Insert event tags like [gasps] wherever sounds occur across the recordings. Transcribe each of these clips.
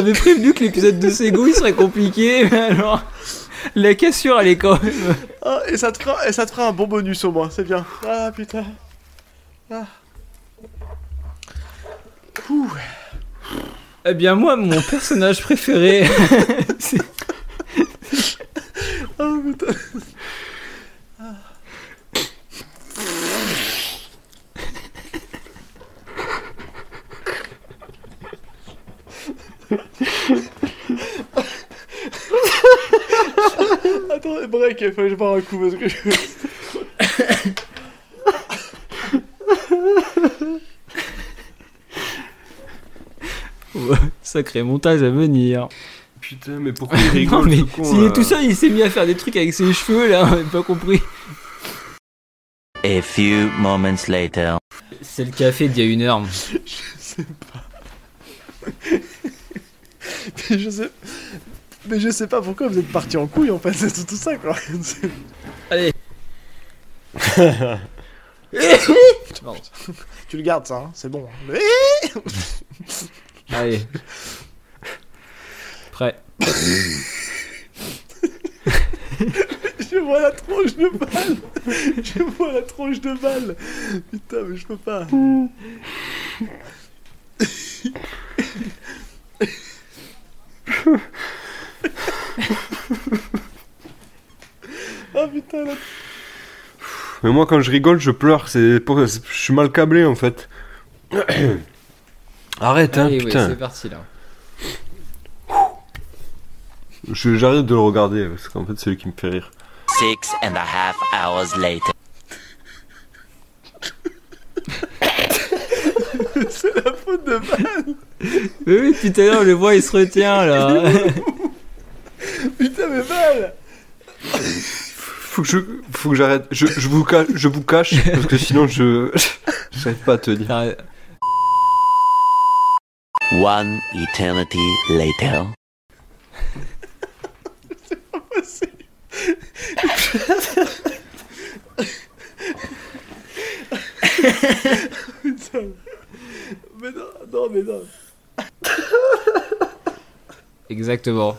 Avait prévenu que l'épisode de Sego il serait compliqué, mais alors. La cassure, elle est quand même. Ah, et, ça te fera, et ça te fera un bon bonus au moins, c'est bien. Ah putain. Ah. Ouh. Eh bien, moi, mon personnage préféré. [laughs] c'est- Ah putain. Il faut que je boire un coup parce que je... [laughs] Sacré montage à venir. Putain, mais pourquoi il [laughs] non, rigole mais ce con, s'il là est tout seul, il s'est mis à faire des trucs avec ses cheveux là, on n'a pas compris. A few moments later. C'est le café d'il y a une heure. Mais je sais... [laughs] Mais je sais pas pourquoi vous êtes partis en couille en fait, c'est tout, tout ça quoi. Allez. [laughs] Tu le gardes ça, hein, c'est bon. Le- Allez. Prêt. Je vois la tronche de balle Je vois la tronche de balle Putain, mais je peux pas. [laughs] [laughs] Ah putain, la... Mais moi, quand je rigole, je pleure. C'est pour... Je suis mal câblé, en fait. [coughs] Arrête, hein, ouais, putain. c'est parti là. Je- J'arrête de le regarder, parce qu'en fait, c'est lui qui me fait rire. Six and a half hours later. [laughs] c'est la faute de balle Mais oui, depuis tout à l'heure, on le voit, il se retient là. [laughs] Putain, mais balle Faut que je, faut que j'arrête. Je, je vous cache, je vous cache, parce que sinon je, j'arrive pas à te dire. Arrête. One eternity later. Putain. Mais non, non, mais non. Exactement.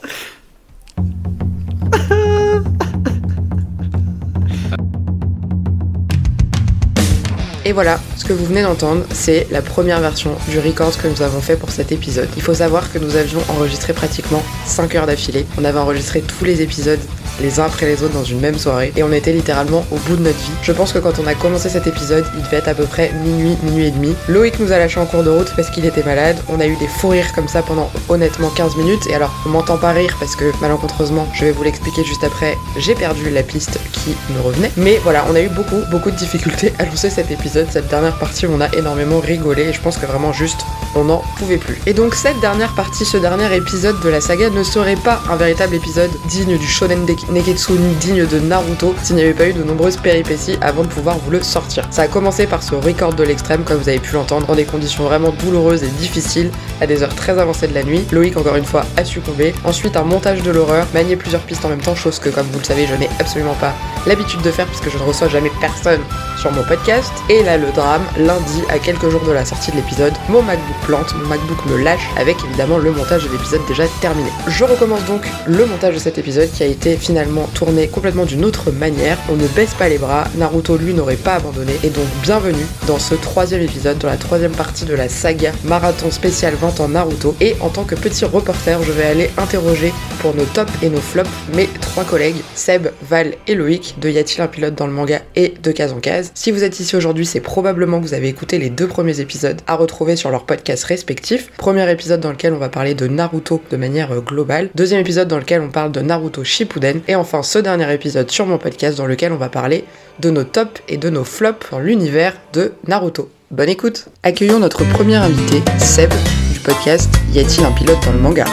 Et voilà, ce que vous venez d'entendre, c'est la première version du record que nous avons fait pour cet épisode. Il faut savoir que nous avions enregistré pratiquement 5 heures d'affilée. On avait enregistré tous les épisodes les uns après les autres dans une même soirée et on était littéralement au bout de notre vie. Je pense que quand on a commencé cet épisode, il devait être à peu près minuit, minuit et demi. Loïc nous a lâché en cours de route parce qu'il était malade. On a eu des fous rires comme ça pendant honnêtement 15 minutes et alors on m'entend pas rire parce que malencontreusement, je vais vous l'expliquer juste après, j'ai perdu la piste qui me revenait. Mais voilà, on a eu beaucoup, beaucoup de difficultés à lancer cet épisode. Cette dernière partie, on a énormément rigolé et je pense que vraiment juste, on n'en pouvait plus. Et donc cette dernière partie, ce dernier épisode de la saga ne serait pas un véritable épisode digne du shonen Neketsu ni digne de Naruto s'il n'y avait pas eu de nombreuses péripéties avant de pouvoir vous le sortir. Ça a commencé par ce record de l'extrême, comme vous avez pu l'entendre, dans des conditions vraiment douloureuses et difficiles, à des heures très avancées de la nuit. Loïc, encore une fois, a succombé. Ensuite, un montage de l'horreur, manier plusieurs pistes en même temps, chose que, comme vous le savez, je n'ai absolument pas l'habitude de faire puisque je ne reçois jamais personne sur mon podcast. Et là, le drame, lundi, à quelques jours de la sortie de l'épisode, mon MacBook plante, mon MacBook me lâche, avec évidemment le montage de l'épisode déjà terminé. Je recommence donc le montage de cet épisode qui a été finalement tourné complètement d'une autre manière. On ne baisse pas les bras, Naruto lui n'aurait pas abandonné. Et donc bienvenue dans ce troisième épisode, dans la troisième partie de la saga marathon spécial 20 ans Naruto. Et en tant que petit reporter, je vais aller interroger pour nos tops et nos flops mes trois collègues, Seb, Val et Loïc, de Y a-t-il un pilote dans le manga et de Case en Case. Si vous êtes ici aujourd'hui, c'est probablement que vous avez écouté les deux premiers épisodes à retrouver sur leurs podcasts respectifs. Premier épisode dans lequel on va parler de Naruto de manière euh, globale. Deuxième épisode dans lequel on parle de Naruto Shippuden. Et enfin ce dernier épisode sur mon podcast dans lequel on va parler de nos tops et de nos flops dans l'univers de Naruto. Bonne écoute Accueillons notre premier invité, Seb, du podcast Y a-t-il un pilote dans le manga?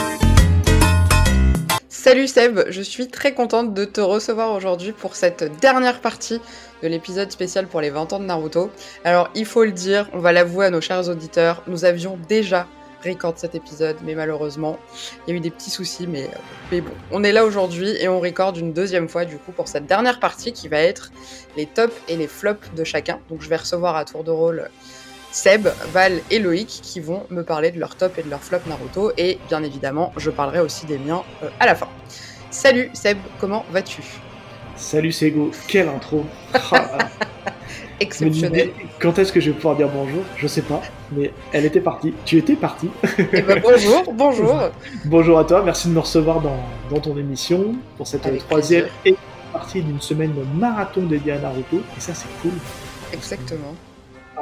Salut Seb, je suis très contente de te recevoir aujourd'hui pour cette dernière partie de l'épisode spécial pour les 20 ans de Naruto. Alors il faut le dire, on va l'avouer à nos chers auditeurs, nous avions déjà record cet épisode, mais malheureusement, il y a eu des petits soucis, mais, euh, mais bon, on est là aujourd'hui et on record une deuxième fois du coup pour cette dernière partie qui va être les tops et les flops de chacun. Donc je vais recevoir à tour de rôle Seb, Val et Loïc qui vont me parler de leur top et de leur flop Naruto. Et bien évidemment, je parlerai aussi des miens euh, à la fin. Salut Seb, comment vas-tu? Salut Sego, quelle intro Ah, [laughs] je me Exceptionnel. disais, Quand est-ce que je vais pouvoir dire bonjour? Je sais pas, mais elle était partie. Tu étais partie. Eh ben, bonjour, bonjour. [laughs] Bonjour à toi, merci de me recevoir dans, dans ton émission pour cette Avec troisième partie d'une semaine marathon dédiée à Naruto. Et ça, c'est cool. Exactement.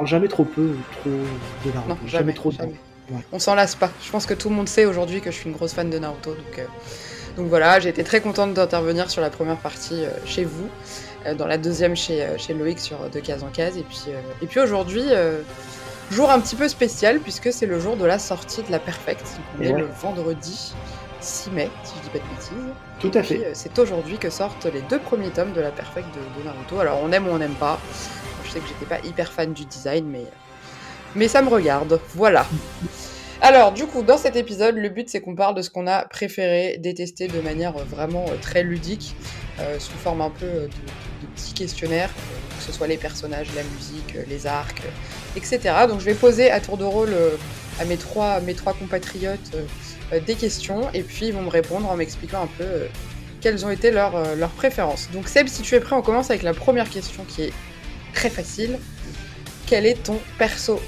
Jamais trop peu, trop de Naruto. Non, jamais, jamais, trop de jamais. Ouais. On s'en lasse pas. Je pense que tout le monde sait aujourd'hui que je suis une grosse fan de Naruto. Donc, euh, donc voilà, j'ai été très contente d'intervenir sur la première partie euh, chez vous, euh, dans la deuxième chez, chez Loïc sur De Case en Case. Et puis, et puis aujourd'hui, jour un petit peu spécial puisque c'est le jour de la sortie de la Perfect. Donc, on Et est ouais. le vendredi 6 mai, si je dis pas de bêtises. Tout à fait. c'est aujourd'hui que sortent les deux premiers tomes de la Perfect de, de Naruto. Alors on aime ou on n'aime pas. Que j'étais pas hyper fan du design, mais, mais ça me regarde. Voilà. Alors du coup, dans cet épisode, le but c'est qu'on parle de ce qu'on a préféré, détesté de manière vraiment euh, très ludique, euh, sous forme un peu euh, de, petits questionnaires, que ce soit les personnages, la musique, les arcs, etc. Donc je vais poser à tour de rôle à mes trois, mes trois compatriotes des questions et puis ils vont me répondre en m'expliquant un peu quelles ont été leurs préférences. Donc Seb, si tu es prêt, on commence avec la première question qui est très facile. Quel est ton perso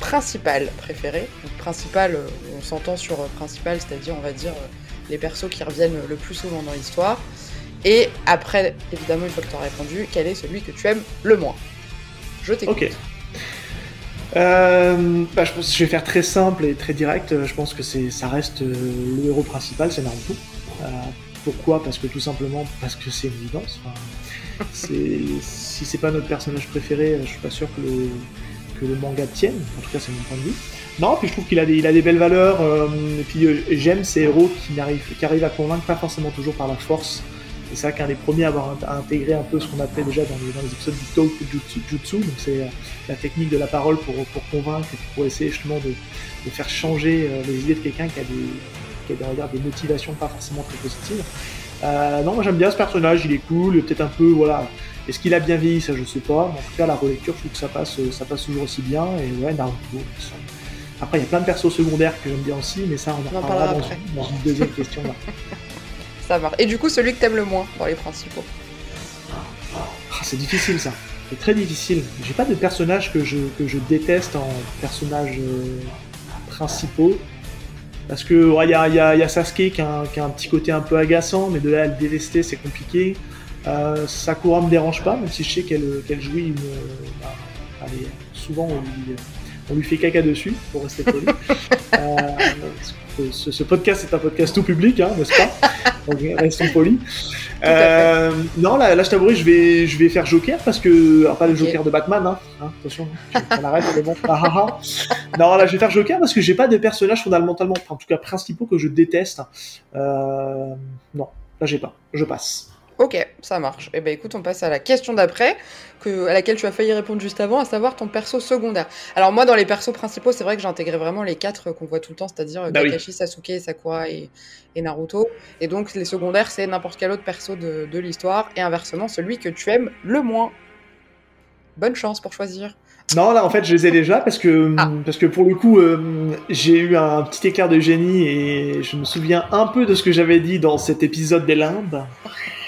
principal préféré? Principal, euh, on s'entend sur euh, principal, c'est-à-dire on va dire euh, les persos qui reviennent le plus souvent dans l'histoire. Et après, évidemment, une fois que tu as répondu, quel est celui que tu aimes le moins? Je t'écoute. Ok. Euh, bah, je, vais faire très simple et très direct. Je pense que c'est, ça reste le héros principal, c'est Naruto. Pourquoi? Parce que tout simplement parce que c'est une évidence. C'est, si c'est pas notre personnage préféré, euh, je suis pas sûr que le, manga tienne. En tout cas, c'est mon point de vue. Non, puis je trouve qu'il a des, belles valeurs. euh, et puis euh, j'aime ces héros qui, arrivent à convaincre, pas forcément toujours par la force. Et c'est vrai qu'un des premiers à avoir int- à intégrer un peu ce qu'on appelait déjà dans les, épisodes du Toku Jutsu, donc c'est la technique de la parole pour, convaincre pour essayer justement de, faire changer les idées de quelqu'un qui a des, des, motivations pas forcément très positives. Non, moi j'aime bien ce personnage, il est cool, peut-être un peu, voilà. Est-ce qu'il a bien vieilli, ça je sais pas, mais en tout cas la relecture, je trouve que ça passe, euh, ça passe toujours aussi bien, et ouais, Naruto. Après, il y a plein de persos secondaires que j'aime bien aussi, mais ça, on en On en parlera dans, après. une- dans une deuxième question. Là. [laughs] Ça marche. Et du coup, celui que t'aimes le moins dans les principaux Ah, c'est difficile ça. C'est très difficile. J'ai pas de personnages que je, que je déteste en personnages euh, principaux. Parce que ouais, y, a, y a- y a Sasuke qui a, un, qui a un petit côté un peu agaçant, mais de là à le détester, c'est compliqué. Euh, Sakura me dérange pas, même si je sais qu'elle qu'elle jouit une. euh, bah, allez, souvent on lui, on lui fait caca dessus, pour rester poli. [laughs] Euh, ce, ce podcast est un podcast tout public, hein, n'est-ce pas? Donc restons polis. Euh, non, là, là je t'avouerai, je vais, je vais faire Joker parce que. Alors, pas le Ok. Joker de Batman, hein, hein, attention, on arrête, c'est bon. Ah, ah, ah. Non, là, je vais faire Joker parce que j'ai pas de personnages fondamentalement, enfin, en tout cas principaux, que je déteste. Euh, non, là, j'ai pas. Je passe. Ok, ça marche. Et ben écoute, on passe à la question d'après, que, à laquelle tu as failli répondre juste avant, à savoir ton perso secondaire. Alors moi, dans les persos principaux, c'est vrai que j'ai intégré vraiment les quatre euh, qu'on voit tout le temps, c'est-à-dire euh, Bah oui. Kakashi, Sasuke, Sakura et, et Naruto. Et donc les secondaires, c'est n'importe quel autre perso de, de l'histoire, et inversement, celui que tu aimes le moins. Bonne chance pour choisir. Non, là, en fait, je les ai déjà parce que, Ah. parce que pour le coup, euh, j'ai eu un petit éclair de génie et je me souviens un peu de ce que j'avais dit dans cet épisode des limbes. [laughs]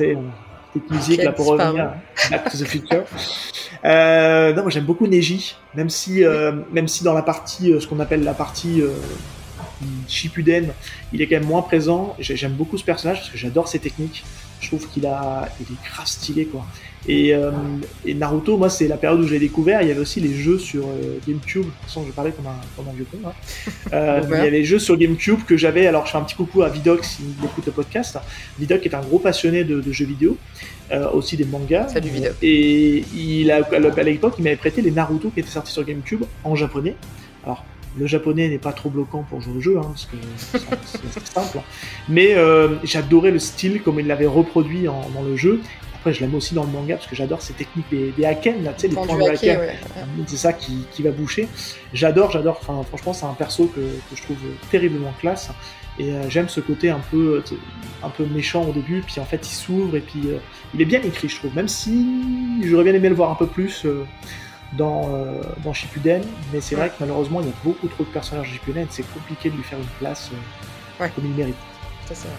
Une petite musique là pour revenir. Back to the future. Euh, non, moi j'aime beaucoup Neji, même si, euh, même si dans la partie, euh, ce qu'on appelle la partie Shippuden, il est quand même moins présent. J'ai- J'aime beaucoup ce personnage parce que j'adore ses techniques. Je trouve qu'il a, il est grave stylé quoi. Et, euh, et Naruto, moi, c'est la période où j'ai découvert. Il y avait aussi les jeux sur euh, GameCube. De toute façon, je parlais comme un, comme un vieux con. Hein. [laughs] Euh, mais il y avait les jeux sur GameCube que j'avais. Alors, je fais un petit coucou à Vidoc s'il écoute le podcast. Vidoc est un gros passionné de, de jeux vidéo, euh, aussi des mangas. Salut, Vidoc. Et il a, à l'époque, il m'avait prêté les Naruto qui étaient sortis sur GameCube en japonais. Alors, le japonais n'est pas trop bloquant pour jouer au jeu, hein, parce que c'est c'est simple. Mais euh, j'adorais le style comme il l'avait reproduit en- dans le jeu. Après, je l'aime aussi dans le manga parce que j'adore ces techniques des, des haken, là, tu sais, les points de haken. ouais. C'est ça qui, qui va boucher. J'adore, j'adore. Enfin, franchement, c'est un perso que, que je trouve terriblement classe. Et euh, j'aime ce côté un peu, un peu méchant au début, puis en fait il s'ouvre et puis euh, il est bien écrit, je trouve. Même si j'aurais bien aimé le voir un peu plus, euh, dans, dans Shippuden, mais c'est vrai que malheureusement il y a beaucoup trop de personnages Shippuden, c'est compliqué de lui faire une place Ouais. comme il mérite. Ça, c'est vrai.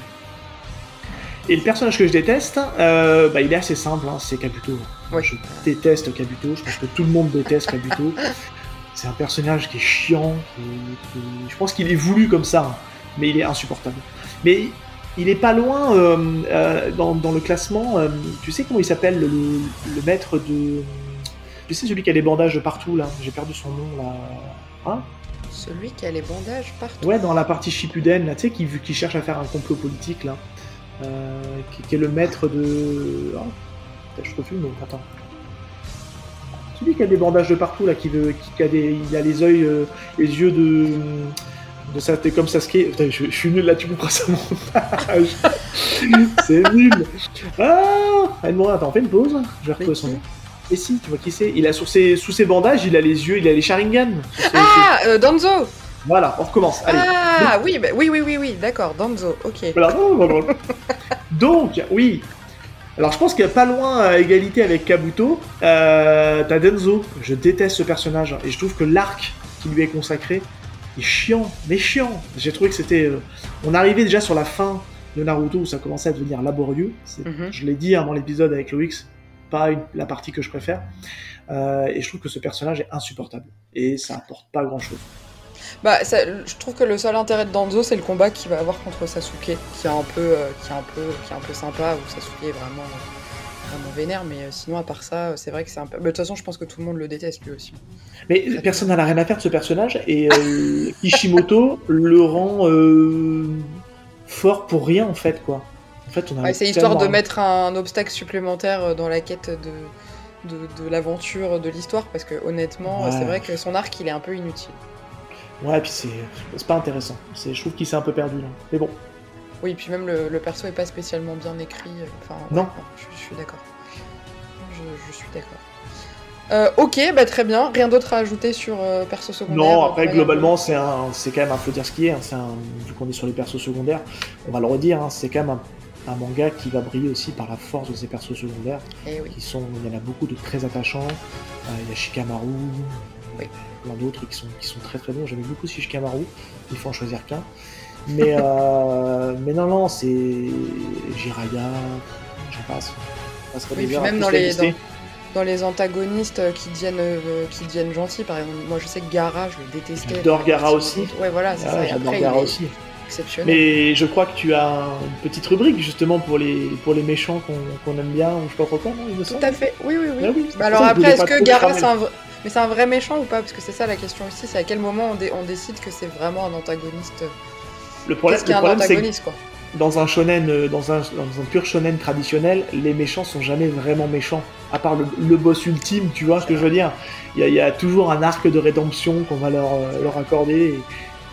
Et le personnage que je déteste, euh, bah, il est assez simple, hein, c'est Kabuto. Ouais. Je déteste Kabuto, je pense que tout le monde déteste Kabuto. [laughs] c'est un personnage qui est chiant, qui- qui- je pense qu'il est voulu comme ça, hein, mais il est insupportable. Mais il est pas loin euh, euh, dans, dans le classement, tu sais comment il s'appelle le, le maître de... Tu sais celui qui a les bandages de partout là, j'ai perdu son nom là. Hein? Celui qui a les bandages partout. Ouais, dans la partie Shippuden, là, tu sais, qui, qui cherche à faire un complot politique, là. Euh, qui, qui est le maître de. Ah, putain, je refuse, mais attends. Celui qui a des bandages de partout, là, qui veut. Qui, qui a des. Il a les yeux, euh, les yeux de. De ça, t'es comme Sasuke. Putain, je, je suis nul là, tu couperas ça montage. [laughs] C'est nul. Ah Edmond, attends, fais une pause. Je vais retrouver son nom. Et si, tu vois qui c'est Il a sur ses, sous ses bandages, il a les yeux, il a les Sharingan. Sur ses- Ah, euh, Danzo Voilà, on recommence. Allez. Ah, oui, bah, oui, oui, oui, oui, d'accord, Danzo, ok. Voilà. [laughs] Donc, oui. Alors, je pense qu'il n'y a pas loin à égalité avec Kabuto. Euh, T'as Denzo. Je déteste ce personnage. Et je trouve que l'arc qui lui est consacré est chiant. Mais chiant. J'ai trouvé que c'était. euh, On arrivait déjà sur la fin de Naruto où ça commençait à devenir laborieux. Mhm. Je l'ai dit hein, dans l'épisode avec Loïx. Pas une- la partie que je préfère. Euh, et je trouve que ce personnage est insupportable. Et ça apporte pas grand chose. Bah, ça- je trouve que le seul intérêt de Danzo, c'est le combat qu'il va avoir contre Sasuke, qui est un peu, euh, qui est un peu, qui est un peu sympa, où Sasuke est vraiment, vraiment vénère. Mais euh, sinon, à part ça, euh, c'est vrai que c'est un peu. De toute façon, je pense que tout le monde le déteste lui aussi. Mais personne n'a rien à faire de ce personnage et euh, [laughs] Kishimoto le rend euh, fort pour rien en fait quoi. En fait, on a Ouais, c'est histoire de mettre un obstacle supplémentaire dans la quête de, de, de l'aventure, de l'histoire, parce que honnêtement, Ouais. c'est vrai que son arc, il est un peu inutile. Ouais, puis c'est pas intéressant. Je trouve qu'il s'est un peu perdu là. Mais bon, Oui, puis même le, le perso est pas spécialement bien écrit. euh, Enfin, ouais, Non. je, je suis d'accord. Je, je suis d'accord. Euh, ok, bah très bien. Rien d'autre à ajouter sur euh, perso secondaire non. Après globalement, c'est un, c'est quand même un faut dire ce qui est. hein, c'est vu qu'on est sur les persos secondaires, on va le redire. hein, c'est quand même un, un manga qui va briller aussi par la force de ses persos secondaires. Eh oui. qui sont, il y en a beaucoup de très attachants. Euh, il y a Shikamaru, Oui. Plein d'autres qui sont, qui sont très très bons. J'aimais beaucoup Shikamaru, il faut en choisir qu'un. Mais, [laughs] euh, mais non, non, c'est Jiraya, j'en passe. Oui, puis même dans les lister. Dans les antagonistes euh, qui deviennent, euh, qui deviennent gentils, par exemple, moi je sais que Gara, je le détestais. J'adore c'est- aussi. Ouais, voilà, c'est Ah, ça. J'adore il est aussi. exceptionnel. Mais je crois que tu as une petite rubrique justement pour les, pour les méchants qu'on qu'on aime bien, ou je sais pas trop quoi, non il me Tout à fait. Oui, oui, oui. Ah oui, Bah alors ça après, est-ce que Gara, c'est un vrai... Mais c'est un vrai méchant ou pas? Parce que c'est ça la question ici, c'est à quel moment on, dé- on décide que c'est vraiment un antagoniste. Le problème, Qu'est-ce qu'est le un problème c'est que antagoniste, quoi? dans un shonen, euh, dans un, dans un pur shonen traditionnel, les méchants sont jamais vraiment méchants. À part le, le boss ultime, tu vois ce que je veux dire. Il y, a- il y a toujours un arc de rédemption qu'on va leur, euh, leur accorder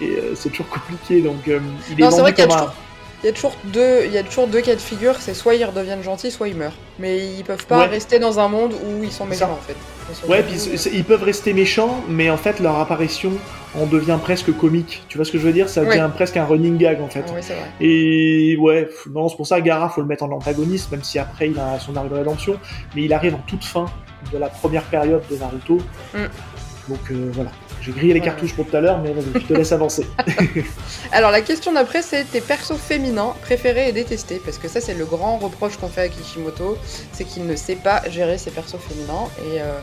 et, et, euh, c'est toujours compliqué. Donc euh, il est Non, c'est vrai vendu qu'il y a comme un- toujours- Il y, a toujours deux, il y a toujours deux cas de figure, c'est soit ils redeviennent gentils, soit ils meurent. Mais ils peuvent pas Ouais. rester dans un monde où ils sont méchants en fait. Ils Ouais, puis ils peuvent rester méchants, mais en fait leur apparition en devient presque comique. Tu vois ce que je veux dire? Ça Ouais. devient presque un running gag en fait. ouais, vrai. Et ouais, non, c'est pour ça Gara, faut le mettre en antagoniste, même si après il a son arc de rédemption, mais il arrive en toute fin de la première période de Naruto. Mm. Donc euh, voilà, j'ai grillé les cartouches pour tout à l'heure, mais je te laisse avancer. [laughs] Alors la question d'après, c'est tes persos féminins préférés et détestés, parce que ça c'est le grand reproche qu'on fait à Kishimoto, c'est qu'il ne sait pas gérer ses persos féminins, et, euh,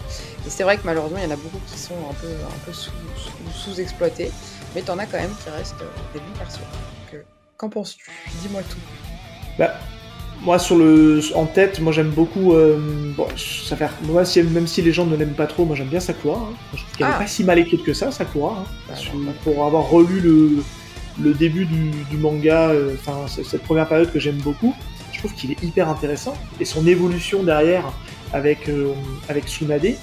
et c'est vrai que malheureusement il y en a beaucoup qui sont un peu, un peu sous, sous- sous-exploités, mais t'en as quand même qui restent euh, des bons persos. Euh, qu'en penses-tu? Dis-moi tout. Bah, moi sur le en tête, moi j'aime beaucoup. euh, bon, ça fait, moi si, même si les gens ne l'aiment pas trop, moi j'aime bien Sakura. hein. Je trouve qu'elle Ah. est pas si mal écrite que ça, Sakura. hein. Non, pour avoir relu le, le début du, du manga, euh, enfin cette première période que j'aime beaucoup, je trouve qu'il est hyper intéressant et son évolution derrière avec euh, avec Tsunade,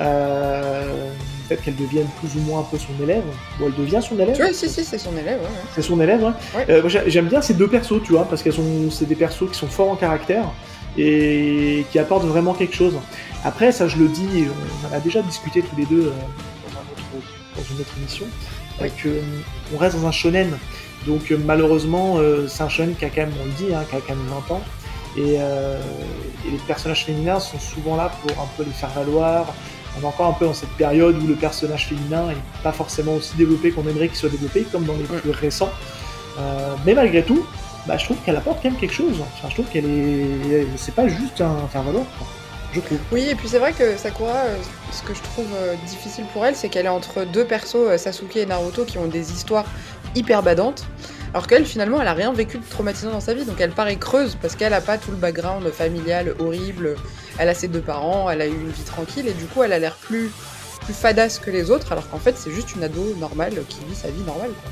euh, fait qu'elle devienne plus ou moins un peu son élève, ou elle devient son élève. Vois, si, si, c'est son élève, ouais, ouais. C'est son élève, ouais. Euh, J'aime bien ces deux persos, tu vois, parce qu'elles sont, c'est des persos qui sont forts en caractère et qui apportent vraiment quelque chose. Après, ça, je le dis, on en a déjà discuté tous les deux euh, dans, un autre- dans une autre émission, Oui. que euh, on reste dans un shonen. Donc malheureusement, c'est un shonen qui a quand même, on le dit, hein, qui a quand même 20 ans. Et, euh, et les personnages féminins sont souvent là pour un peu les faire valoir, on est encore un peu dans cette période où le personnage féminin est pas forcément aussi développé qu'on aimerait qu'il soit développé, comme dans les plus récents. Euh, mais malgré tout, bah, je trouve qu'elle apporte quand même quelque chose. Enfin, je trouve qu'elle est. C'est pas juste un faire valoir, quoi. Je trouve. Oui, et puis c'est vrai que Sakura, euh, ce que je trouve euh, difficile pour elle, c'est qu'elle est entre deux persos, Sasuke et Naruto, qui ont des histoires hyper badantes. Alors qu'elle, finalement, elle a rien vécu de traumatisant dans sa vie, donc elle paraît creuse parce qu'elle a pas tout le background familial horrible. Elle a ses deux parents, elle a eu une vie tranquille, et du coup, elle a l'air plus, plus fadasse que les autres, alors qu'en fait, c'est juste une ado normale qui vit sa vie normale. quoi.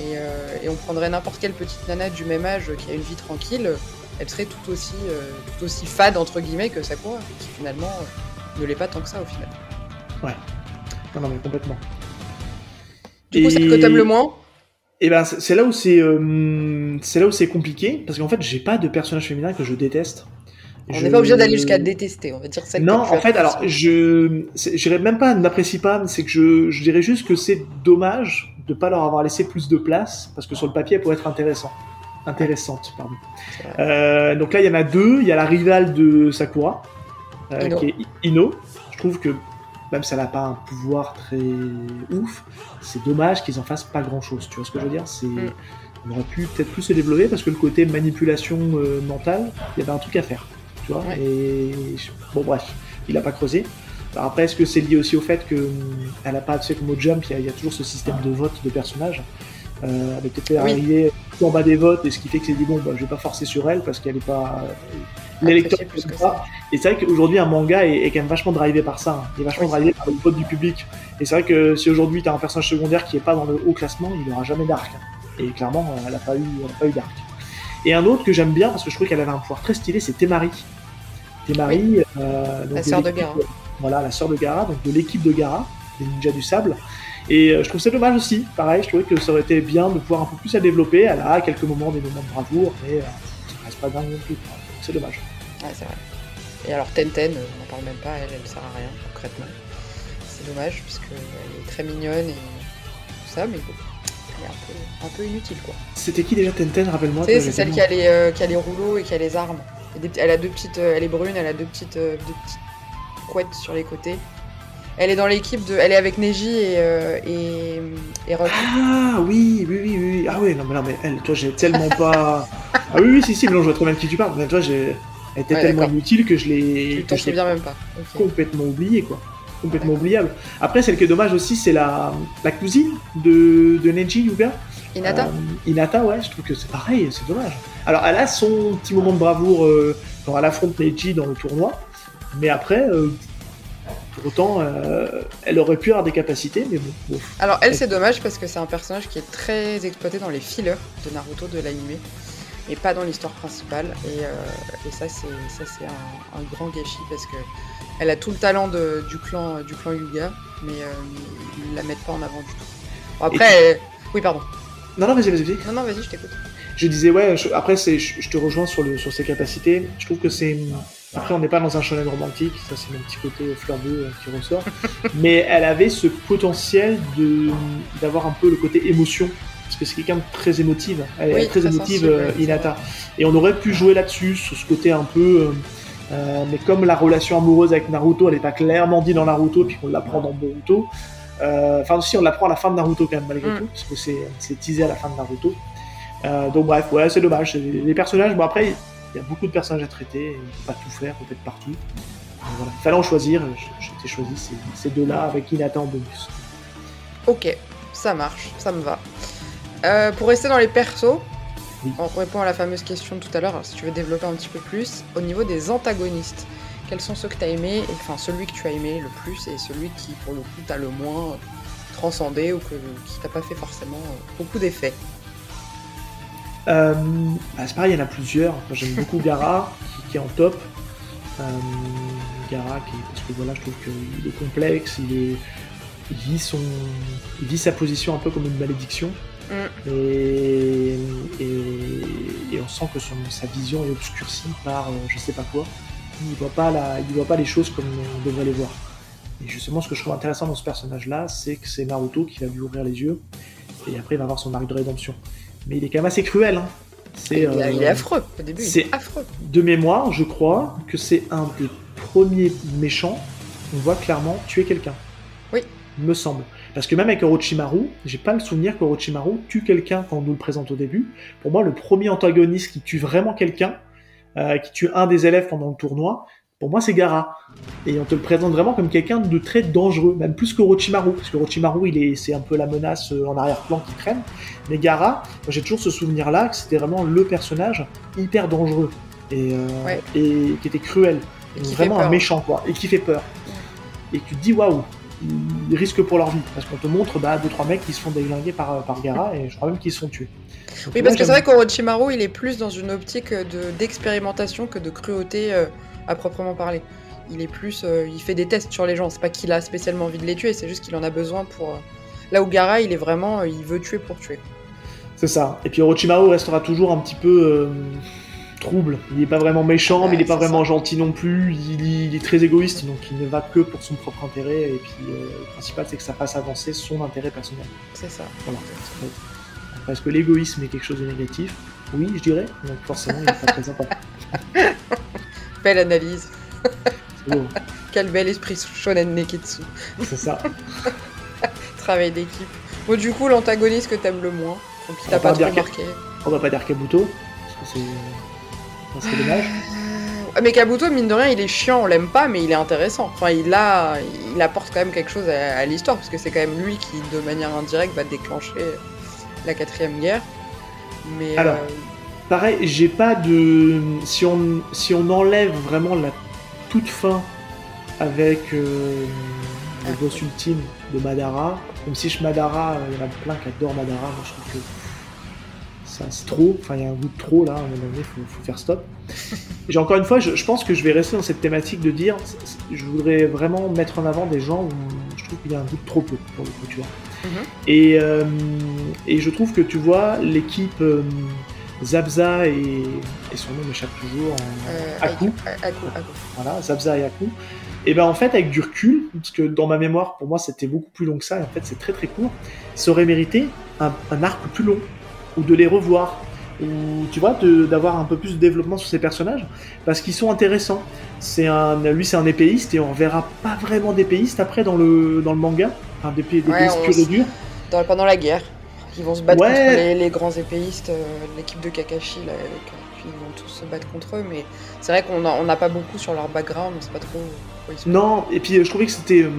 Et, euh, et on prendrait n'importe quelle petite nana du même âge qui a une vie tranquille, elle serait tout aussi, euh, tout aussi fade, entre guillemets, que Sakura, qui finalement euh, ne l'est pas tant que ça au final. Non, non, mais complètement. Du coup, Et- celle que t'aimes le moins? Et ben, c'est là où c'est, euh, c'est là où c'est compliqué, parce qu'en fait, j'ai pas de personnage féminin que je déteste. On Je- n'est pas obligé d'aller jusqu'à détester, on va dire celle Non, que en fait, alors, je, dirais même pas n'apprécie pas, mais c'est que je, je dirais juste que c'est dommage de pas leur avoir laissé plus de place, parce que sur le papier, elle pourrait être intéressant. Intéressante, pardon. Euh, donc là, il y en a deux. Il y a la rivale de Sakura, euh, qui est I- Ino. Je trouve que même si elle n'a pas un pouvoir très ouf, c'est dommage qu'ils en fassent pas grand chose. Tu vois ce que je veux dire? C'est Mm. on aurait pu peut-être plus se développer parce que le côté manipulation euh, mentale, il y avait un truc à faire. Tu vois Ouais. Et bon bref, il a pas creusé. Alors après, est-ce que c'est lié aussi au fait que hum, elle a pas, sais, comme au Jump, il y, a- il y a toujours ce système de vote de personnages. Euh, elle est peut-être Oui. arrivée tout en bas des votes, et ce qui fait que c'est dit bon, bah, je vais pas forcer sur elle parce qu'elle est pas. Lecteurs Apprécier plus que pas. Et c'est vrai qu'aujourd'hui, un manga est, est quand même vachement drivé par ça. hein. Il est vachement Oui, drivé par le vote du public. Et c'est vrai que si aujourd'hui tu as un personnage secondaire qui est pas dans le haut classement, il aura jamais d'arc. hein. Et clairement, euh, elle a pas eu, elle a pas eu d'arc. Et un autre que j'aime bien parce que je trouvais qu'elle avait un pouvoir très stylé, c'est Temari. Temari, euh, donc La sœur de l'équipe- Gaara. Voilà, la sœur de Gara, donc de l'équipe de Gara, les ninjas du sable. Et euh, je trouve ça dommage aussi. Pareil, je trouvais que ça aurait été bien de pouvoir un peu plus la développer. Elle a quelques moments, des moments de bravoure, mais euh, ça reste pas dingue non plus. C'est dommage. Ouais, c'est vrai. Et alors Tenten, euh, on n'en parle même pas, elle, elle sert à rien concrètement. C'est dommage parce qu'elle est très mignonne et tout ça, mais bon, elle est un peu, un peu inutile quoi. C'était qui déjà Tenten, rappelle-moi c'est celle qui a, les, euh, qui a les rouleaux et qui a les armes. Des elle a deux petites, euh, elle est brune, elle a deux petites, euh, deux petites couettes sur les côtés. Elle est dans l'équipe de, elle est avec Neji et euh, et, et Rock. Ah oui, oui, oui, oui. Ah oui, non mais non mais elle, toi j'ai tellement pas. Ah oui, oui, si, si, mais non, je vois très bien de qui tu parles. Mais toi, j'ai, elle était Ouais, tellement inutile que je l'ai, je souviens même pas. Complètement oublié quoi. Complètement oubliable. Après, celle qui est dommage aussi, c'est la, la cousine de, de Neji Yuga. Inata. Euh, Hinata, ouais, je trouve que c'est pareil, c'est dommage. Alors, elle a son petit moment de bravoure euh, quand elle affronte Neji dans le tournoi, mais après, euh, pour autant, euh, elle aurait pu avoir des capacités, mais bon, bon. Alors elle c'est dommage parce que c'est un personnage qui est très exploité dans les fillers de Naruto de l'anime et pas dans l'histoire principale et, et ça c'est ça c'est un, un grand gâchis parce que elle a tout le talent de- du clan du clan Yuga mais ils la mettent pas en avant du tout. Bon, après oui pardon. Non, non, vas-y, vas-y, vas-y. Non non vas-y je t'écoute. Je disais, ouais, je- après, c'est, je, je te rejoins sur, le, sur ses capacités. Je trouve que c'est. Après, on n'est pas dans un shonen romantique, ça c'est mon petit côté fleur bleue euh, qui ressort. [laughs] Mais elle avait ce potentiel de, d'avoir un peu le côté émotion. Parce que c'est quelqu'un de très émotive. Elle Oui, est très très émotive, euh, c'est Hinata. Et on aurait pu jouer là-dessus, sur ce côté un peu. euh, euh, mais comme la relation amoureuse avec Naruto, elle n'est pas clairement dit dans Naruto, puis qu'on l'apprend dans Boruto. euh, Enfin, aussi, on l'apprend à la fin de Naruto quand même, malgré Mm. tout, parce que c'est, c'est teasé à la fin de Naruto. Euh, donc bref, ouais, c'est dommage. Les personnages, bon après, il y a beaucoup de personnages à traiter, on peut pas tout faire, on peut être partout. Donc voilà, fallait en choisir, j'ai choisi ces, ces deux-là avec Hinata en bonus. Ok ça marche ça me va. Euh, pour rester dans les persos, Oui. on répond à la fameuse question de tout à l'heure, si tu veux développer un petit peu plus, au niveau des antagonistes, quels sont ceux que tu as aimés, enfin celui que tu as aimé le plus et celui qui pour le coup t'a le moins transcendé ou que, qui t'a pas fait forcément beaucoup d'effets? Euh, bah, c'est pareil, il y en a plusieurs. J'aime beaucoup Gara, qui, qui est en top. Euh, Gara, qui, parce que voilà, je trouve qu'il est complexe, il, est, il, vit son, il vit sa position un peu comme une malédiction. Mm. Et, et, et on sent que son, sa vision est obscurcie par euh, je sais pas quoi. Il voit pas, la, il voit pas les choses comme on devrait les voir. Et justement, ce que je trouve intéressant dans ce personnage-là, c'est que c'est Naruto qui va lui ouvrir les yeux. Et après, il va avoir son arc de rédemption. Mais il est quand même assez cruel. Hein. C'est, il, est- euh, il est affreux au début, c'est- est affreux. de mémoire, je crois que c'est un des premiers méchants on voit clairement tuer quelqu'un. Oui. Me semble. Parce que même avec Orochimaru, j'ai pas le souvenir qu'Orochimaru tue quelqu'un quand on nous le présente au début. Pour moi, le premier antagoniste qui tue vraiment quelqu'un, euh, qui tue un des élèves pendant le tournoi, pour moi, c'est Gara. Et on te le présente vraiment comme quelqu'un de très dangereux, même plus que Orochimaru. Parce que Orochimaru, il est, c'est un peu la menace euh, en arrière-plan qui traîne. Mais Gara, j'ai toujours ce souvenir-là que c'était vraiment le personnage hyper dangereux. Et, euh, Ouais. et qui était cruel. Et qui vraiment un méchant, quoi. Et qui fait peur. Et tu te dis, waouh, ils risquent pour leur vie. Parce qu'on te montre bah, deux, trois mecs qui se font déglinguer par, par Gara, et je crois même qu'ils se sont tués. Donc, Oui, parce que c'est vrai qu'Orochimaru, il est plus dans une optique de d'expérimentation que de cruauté euh, à proprement parler. Il est plus, euh, il fait des tests sur les gens. C'est pas qu'il a spécialement envie de les tuer, c'est juste qu'il en a besoin pour. euh, Là où Gara, il est vraiment, euh, il veut tuer pour tuer. C'est ça. Et puis Orochimaru restera toujours un petit peu trouble. Il n'est pas vraiment méchant, Ouais, mais il n'est pas vraiment ça. gentil non plus. Il, il est très égoïste, donc il ne va que pour son propre intérêt. Et puis euh, le principal, c'est que ça fasse avancer son intérêt personnel. C'est ça. Voilà. Est-ce que l'égoïsme est quelque chose de négatif? Oui, je dirais. Donc forcément, il n'est pas très sympa. [laughs] Belle analyse. [laughs] Quel bel esprit shonen neketsu. C'est ça. [laughs] Travail d'équipe. Bon, du coup, l'antagoniste que t'aimes le moins, donc qui On t'a pas trop marqué. On va pas dire Kabuto, parce que c'est. Dommage. Ah, Mais Kabuto, mine de rien, il est chiant, on l'aime pas, mais il est intéressant. Enfin, il a, il apporte quand même quelque chose à, à l'histoire, parce que c'est quand même lui qui, de manière indirecte, va déclencher la quatrième guerre. Mais Alors. euh, Pareil, j'ai pas de. Si on, si on enlève vraiment la toute fin avec euh, le Ah, boss oui. ultime de Madara, même si je Madara, euh, il y en a plein qui adorent Madara, moi je trouve que ça c'est trop, enfin il y a un goût de trop là, à un moment donné, faut, faut faire stop. J'ai encore une fois, je, je pense que je vais rester dans cette thématique de dire, je voudrais vraiment mettre en avant des gens où je trouve qu'il y a un goût de trop peu pour le coup, tu vois. Mhm. Et, euh, et je trouve que tu vois l'équipe euh, Zabza et, et son nom m'échappe toujours, en- euh, Aku, Aku, voilà, Zabza et Aku. Et ben en fait avec du recul, parce que dans ma mémoire pour moi c'était beaucoup plus long que ça, et en fait c'est très très court, ça aurait mérité un, un arc plus long, ou de les revoir, ou tu vois, d'avoir un peu plus de développement sur ces personnages, parce qu'ils sont intéressants. C'est un, lui c'est un épéiste et on verra pas vraiment d'épéiste après dans le dans le manga, Ouais, d'épéiste on pur et dur. Dans- pendant la guerre, ils vont se battre Ouais. contre les, les grands épéistes, euh, l'équipe de Kakashi, là, avec, puis ils vont tous se battre contre eux, mais c'est vrai qu'on on n'a pas beaucoup sur leur background, on sait pas trop où ils sont. Non, et puis euh, je trouvais que c'était, euh,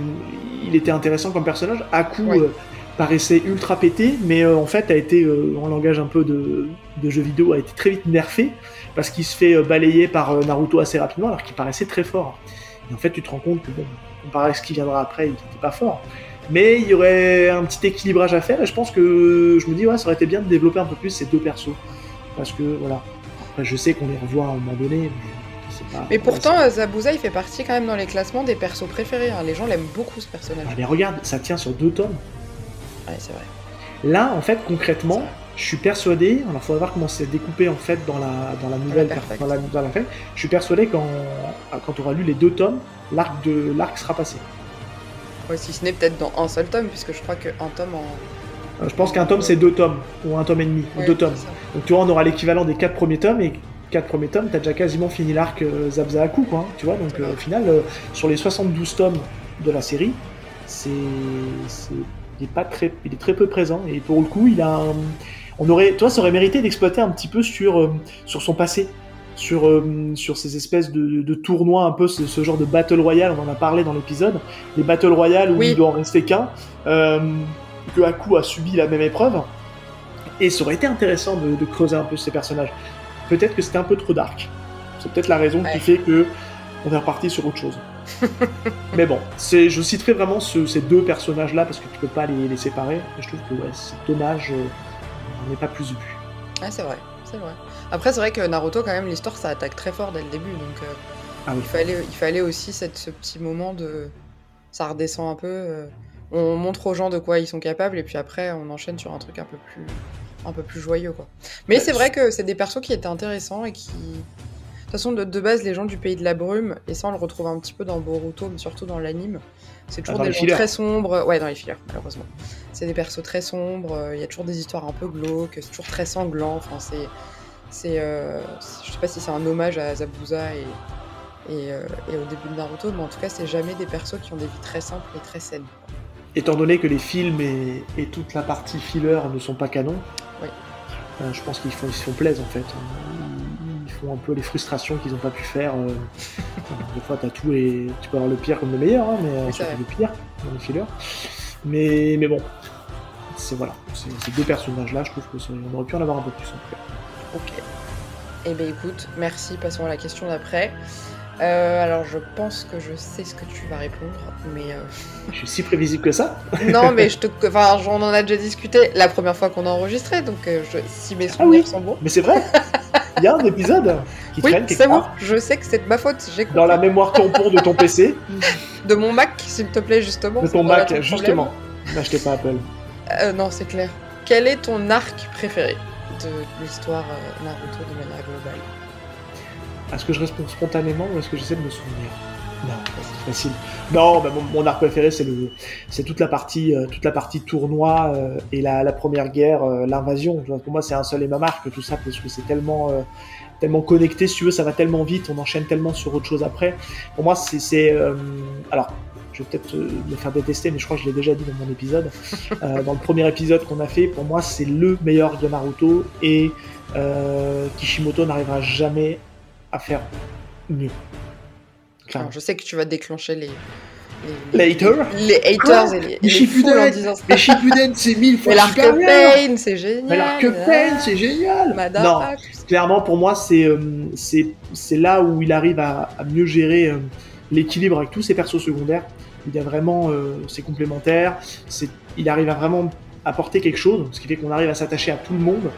il était intéressant comme personnage. Aku Ouais. paraissait ultra pété, mais en fait a été, en langage un peu de, de jeu vidéo, a été très vite nerfé parce qu'il se fait balayer par Naruto assez rapidement, alors qu'il paraissait très fort. Et en fait, tu te rends compte que bon, comparé à ce qui viendra après, il n'était pas fort. Mais il y aurait un petit équilibrage à faire, et je pense que je me dis ouais, ça aurait été bien de développer un peu plus ces deux persos, parce que voilà. Après, je sais qu'on les revoit à un moment donné, mais c'est pas. Mais pourtant, euh, Zabuza, il fait partie quand même dans les classements des persos préférés. hein. Les gens l'aiment beaucoup ce personnage. Ah, mais regarde, ça tient sur deux tomes. Ouais, c'est vrai. Là, en fait, concrètement, je suis persuadé, alors il faudra voir comment c'est découpé en fait dans la, dans la nouvelle, dans la, dans la je suis persuadé quand, quand tu auras lu les deux tomes, l'arc de l'arc sera passé. Ouais, si ce n'est peut-être dans un seul tome, puisque je crois qu'un tome en. Euh, Je pense qu'un tome c'est deux tomes, ou un tome et demi, ou Ouais, deux tomes. Donc tu vois, on aura l'équivalent des quatre premiers tomes, et quatre premiers tomes, t'as déjà quasiment fini l'arc euh, Zabza quoi, hein, tu vois, donc euh, au final, euh, sur les 72 tomes de la série, c'est... c'est- Il est, pas très, il est très peu présent, et pour le coup, il a un- On aurait, toi, ça aurait mérité d'exploiter un petit peu sur, sur son passé, sur, euh, sur ces espèces de, de tournois, un peu ce, ce genre de battle royale, on en a parlé dans l'épisode, les battle royale où Oui. il doit en rester qu'un, euh, que Aku a subi la même épreuve, et ça aurait été intéressant de, de creuser un peu ces personnages. Peut-être que c'était un peu trop dark. C'est peut-être la raison Ouais. qui fait que on est reparti sur autre chose. [laughs] Mais bon, c'est, je citerai vraiment ce- ces deux personnages-là parce que tu peux pas les, les séparer. Et je trouve que ouais, c'est dommage, euh, on n'en ait pas plus vu. Ouais, c'est vrai. C'est vrai. Après, c'est vrai que Naruto, quand même, l'histoire, ça attaque très fort dès le début. Donc, euh, Ah oui. il, fallait, il fallait aussi cette, ce petit moment de. Ça redescend un peu. euh, on montre aux gens de quoi ils sont capables, et puis après, on enchaîne sur un truc un peu plus, un peu plus joyeux, quoi. Mais Ouais, c'est vrai que c'est des persos qui étaient intéressants et qui. De toute façon, de, de base, les gens du pays de la brume, et ça, on le retrouve un petit peu dans Boruto, mais surtout dans l'anime. C'est toujours Ah, des gens très sombres. Ouais, dans les fillers, malheureusement. C'est des persos très sombres, euh, il y a toujours des histoires un peu glauques, c'est toujours très sanglant. Enfin, c'est. C'est euh, je sais pas si c'est un hommage à Zabuza et, et, euh, et au début de Naruto, mais en tout cas, c'est jamais des persos qui ont des vies très simples et très saines. Étant donné que les films et, et toute la partie filler ne sont pas canon, Oui. euh, je pense qu'ils font, ils se font plaisir en fait. Ils, font un peu les frustrations qu'ils n'ont pas pu faire. euh, des fois, t'as tout et tu peux avoir le pire comme le meilleur, hein, mais Oui, c'est surtout le pire dans les fillers. Mais, mais bon, c'est voilà, ces deux personnages-là, je trouve que on aurait pu en avoir un peu plus en tout cas. Ok. Eh bien écoute, merci, passons à la question d'après. Euh, alors je pense que je sais ce que tu vas répondre, mais... euh, Je suis si prévisible que ça. [laughs] non, mais [laughs] je te... Enfin, on en a déjà discuté la première fois qu'on a enregistré, donc euh, je- si mes Ah souvenirs oui. sont bons... Mais c'est vrai, [laughs] il y a un épisode qui Oui, traîne quelque c'est bon, part je sais que c'est de ma faute, j'ai dans la mémoire tampon de ton PC, De mon Mac, s'il te plaît, justement. de ton Mac, justement. N'achetez pas Apple. Euh, non, c'est clair. Quel est ton arc préféré? De l'histoire euh, Naruto de manière globale Est-ce que je réponds spontanément ou est-ce que j'essaie de me souvenir? Non, c'est facile. Non, bah, mon, mon arc préféré, c'est le, c'est toute la partie, euh, toute la partie tournoi euh, et la, première guerre, l'invasion. Pour moi, c'est un seul et même arc, tout ça, parce que c'est tellement, tellement connecté. Si tu veux, ça va tellement vite, on enchaîne tellement sur autre chose après. Pour moi, c'est, alors. Je vais peut-être euh, me faire détester, mais je crois que je l'ai déjà dit dans mon épisode. [laughs] Euh, dans le premier épisode qu'on a fait, pour moi, c'est le meilleur de Naruto et euh, Kishimoto n'arrivera jamais à faire mieux. Clairement. Alors, Je sais que tu vas déclencher les... Les, Les haters. Les haters Quoi et les, les Shippuden, c'est mille fois Mais l'arc Pain, c'est génial. Mais l'arc Pain, c'est génial. Non, clairement, pour moi, c'est euh, c'est c'est là où il arrive à, à mieux gérer euh, l'équilibre avec tous ses persos secondaires. Il a vraiment, euh, c'est complémentaire, il arrive à vraiment apporter quelque chose, ce qui fait qu'on arrive à s'attacher à tout le monde.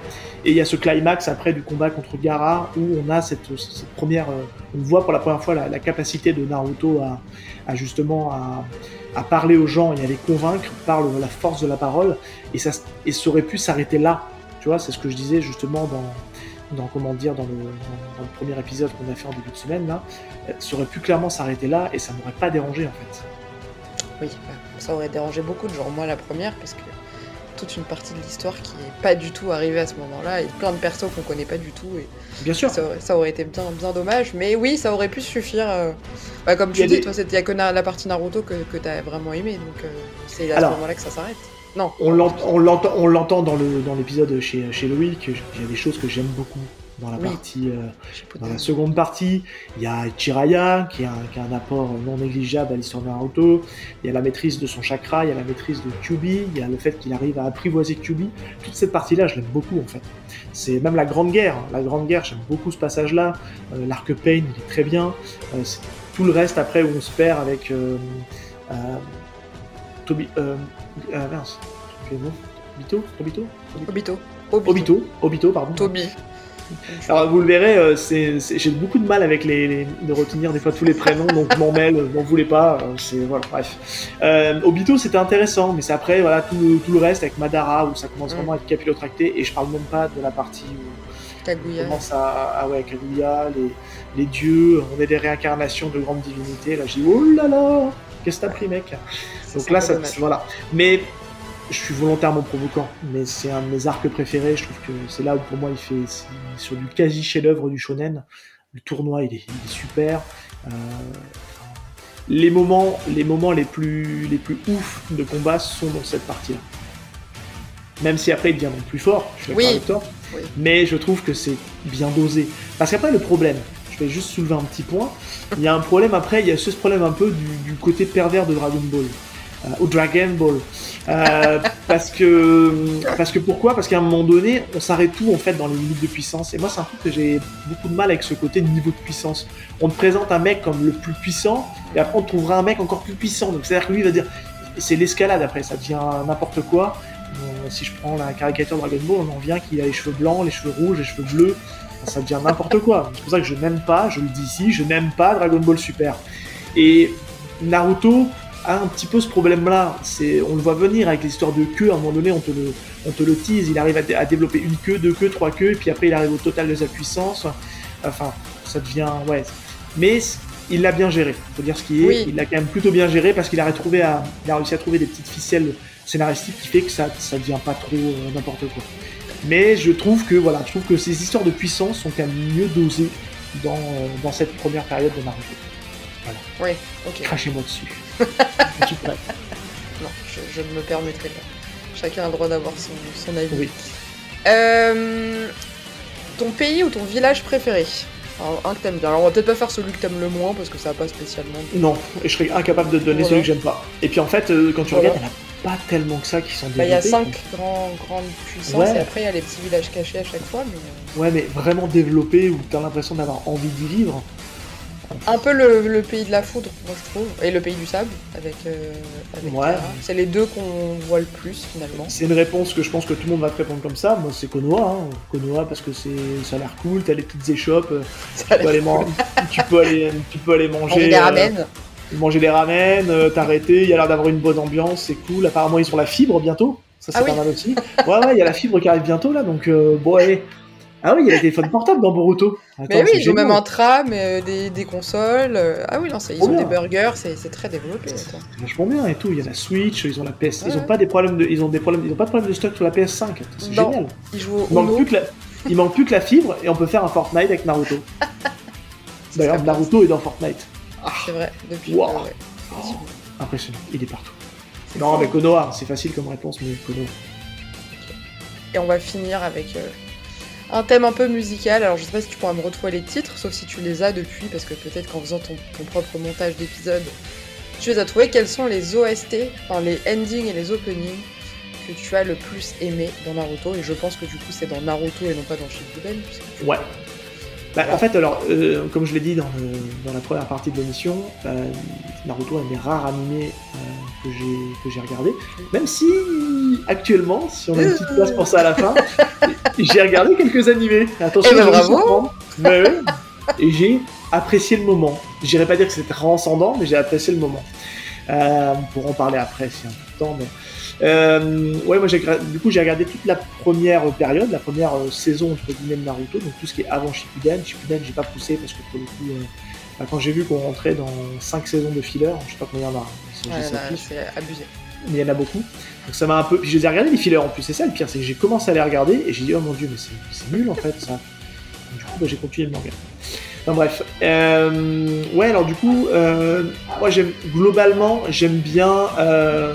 Et il y a ce climax après du combat contre Gaara où on a cette, première, euh, on voit pour la première fois la, capacité de Naruto à, justement à, parler aux gens et à les convaincre par la force de la parole. Et ça, et ça aurait pu s'arrêter là. Tu vois, c'est ce que je disais justement dans, dans comment dire, dans le, dans, dans le premier épisode qu'on a fait en début de semaine là. Euh, Ça aurait pu clairement s'arrêter là et ça m'aurait pas dérangé en fait. Oui, bah, ça aurait dérangé beaucoup de gens. Moi, la première, parce que toute une partie de l'histoire qui est pas du tout arrivée à ce moment-là, et plein de persos qu'on connaît pas du tout, et Bien sûr. ça aurait, ça aurait été bien, bien dommage. Mais oui, ça aurait pu suffire. euh, bah, comme tu dis, des- toi, c'était la partie Naruto que, que t'as vraiment aimé, donc euh, c'est à Alors, ce moment-là que ça s'arrête. Non. On l'ent- on l'entend, dans l'épisode chez chez Loïc. Il y a des choses que j'aime beaucoup dans la Oui. partie, euh, dans la seconde partie. Il y a Jiraiya qui a, un- qui a un apport non négligeable à l'histoire de Naruto. Il y a la maîtrise de son chakra, il y a la maîtrise de Kyubi, il y a le fait qu'il arrive à apprivoiser Kyubi. Toute cette partie-là, je l'aime beaucoup en fait. C'est même la Grande Guerre. La Grande Guerre, j'aime beaucoup ce passage-là. Euh, L'arc Pain, il est très bien. Euh, tout le reste après où on se perd avec euh, euh, mince, j'ai le nom. Obito Obito Obito. Obito, Obito, pardon. Toby. Alors vous le verrez, euh, c'est, c'est- j'ai beaucoup de mal avec les, les- de retenir des fois tous les prénoms, donc je m'en mêle, je m'en voulais pas. euh, c'est voilà, bref. Euh, Obito c'était intéressant, mais c'est après voilà tout le, tout le reste avec Madara où ça commence Mm. vraiment à être capillotracté et je parle même pas de la partie où on Kaguya. commence à ah ouais Kaguya, les, les dieux, on est des réincarnations de grandes divinités. Là j'ai dit oh là là, qu'est-ce que t'as pris mec donc là, ça, voilà. Mais je suis volontairement provoquant, mais c'est un de mes arcs préférés. Je trouve que c'est là où pour moi il fait sur du quasi chef-d'œuvre du shonen. Le tournoi, il est, il est super. Euh, les moments, les moments les plus les plus ouf de combat sont dans cette partie-là. Même si après il devient plus fort, je suis d'accord Oui. avec toi. Oui. Mais je trouve que c'est bien dosé. Parce qu'après le problème, je vais juste soulever un petit point. Il y a un problème après, il y a ce problème un peu du, côté pervers de Dragon Ball. Euh, ou Dragon Ball. Euh, [laughs] parce que parce que pourquoi? Parce qu'à un moment donné, on s'arrête tout en fait dans les limites de puissance? Et moi, c'est un truc que j'ai beaucoup de mal avec ce côté niveau de puissance. On te présente un mec comme le plus puissant, et après on trouvera un mec encore plus puissant. Donc c'est-à-dire que lui va dire, c'est l'escalade après, ça devient n'importe quoi. Euh, si je prends la caricature Dragon Ball, on en vient qu'il a les cheveux blancs, les cheveux rouges, les cheveux bleus. Ça devient n'importe quoi. C'est pour ça que je n'aime pas, je le dis ici, je n'aime pas Dragon Ball Super. Et Naruto a un petit peu ce problème-là. C'est, on le voit venir avec l'histoire de queue. À un moment donné, on te le, on te le tease. Il arrive à, dé- à développer une queue, deux queues, trois queues, et puis après il arrive au total de sa puissance. Enfin, ça devient, ouais. Mais il l'a bien géré. Faut dire ce qui est. Oui. Il l'a quand même plutôt bien géré parce qu'il a retrouvé à, il a réussi à trouver des petites ficelles scénaristiques qui fait que ça, ça devient pas trop euh, n'importe quoi. Mais je trouve que voilà, je trouve que ces histoires de puissance sont quand même mieux dosées dans, dans cette première période de Naruto. Oui, ok. Crachez-moi dessus. [laughs] Non, je, je ne me permettrai pas. Chacun a le droit d'avoir son, son avis. Oui. Euh, ton pays ou ton village préféré Alors, Un que t'aimes bien. Alors, on va peut-être pas faire celui que t'aimes le moins parce que ça va pas spécialement. Non, et je serais incapable de te donner Voilà. celui que j'aime pas. Et puis en fait, euh, quand tu Voilà. regardes, il n'y en a pas tellement que ça qui sont Bah, Il y a développés. cinq grands, grandes puissances Ouais. et après il y a les petits villages cachés à chaque fois. Mais... euh, Ouais, mais vraiment développés où t'as l'impression d'avoir envie d'y vivre. Un peu le, le pays de la foudre, moi je trouve, et le pays du sable avec. euh, avec Ouais. C'est les deux qu'on voit le plus finalement. C'est une réponse que je pense que tout le monde va te répondre comme ça. Moi, c'est Konoha. Hein. Konoha parce que c'est, ça a l'air cool. T'as les petites échoppes. [laughs] Tu peux, aller man- tu peux aller, tu peux aller manger. Des euh, ramen. Manger des ramen, euh, t'arrêter. Il y a l'air d'avoir une bonne ambiance. C'est cool. Apparemment, ils ont la fibre bientôt. Ça, c'est Ah pas oui. mal aussi. Ouais, ouais, il y a la fibre qui arrive bientôt là. Donc, euh, bon, allez. Ah oui, il y a les téléphones portables dans Boruto. Attends, Mais oui, ils ont même un tram, euh, des, des consoles. euh, Ah oui, non, c'est- ils ont bien. des burgers, c'est très développé. C'est vachement bien et tout. Il y a la Switch, ils ont la PS. Ils ont pas des problèmes de, ils ont des problèmes, ils ont pas de problème de stock sur la PS5. C'est génial. Ils jouent Il manque, plus que la... il manque plus que la fibre et on peut faire un Fortnite avec Naruto. [laughs] D'ailleurs, Naruto est dans Fortnite. C'est vrai, depuis. Wow. euh, ouais, effectivement. Impressionnant. Il est partout. C'est Non, fou. mais Konoha, c'est facile comme réponse, mais Konoha. Et on va finir avec euh, un thème un peu musical. Alors je sais pas si tu pourras me retrouver les titres, sauf si tu les as depuis, parce que peut-être qu'en faisant ton, ton propre montage d'épisode, tu les as trouvés. Quels sont les OST, enfin les endings et les openings que tu as le plus aimé dans Naruto? Et je pense que du coup c'est dans Naruto et non pas dans Shippuden. puisque Ouais. Bah, en fait, alors, euh, comme je l'ai dit dans, le- dans la première partie de l'émission, euh, Naruto est un des rares animés euh, que j'ai que j'ai regardé. Même si, actuellement, si on a une petite place pour ça à la fin, [laughs] j'ai regardé quelques animés. Attention, Eh ben, bravo. Mais. Et j'ai apprécié le moment. J'irais pas dire que c'était transcendant, mais j'ai apprécié le moment. Euh, on pourra en parler après si un peu de temps, mais euh, ouais, moi j'ai du coup j'ai regardé toute la première période, la première euh, saison entre guillemets de Naruto, donc tout ce qui est avant Shippuden. Shippuden j'ai pas poussé parce que pour le coup, euh, bah, quand j'ai vu qu'on rentrait dans 5 saisons de filler, je sais pas combien il y en a, c'est Ouais, là, c'est abusé. mais il y en a beaucoup. Donc ça m'a un peu. Puis je les ai regardés les fillers en plus, c'est ça le pire, c'est que j'ai commencé à les regarder et j'ai dit oh mon dieu, mais c'est- c'est nul en fait ça. Donc, du coup, bah, j'ai continué le manga. Enfin bref. Euh, ouais, alors du coup, euh, moi j'aime globalement, j'aime bien, euh,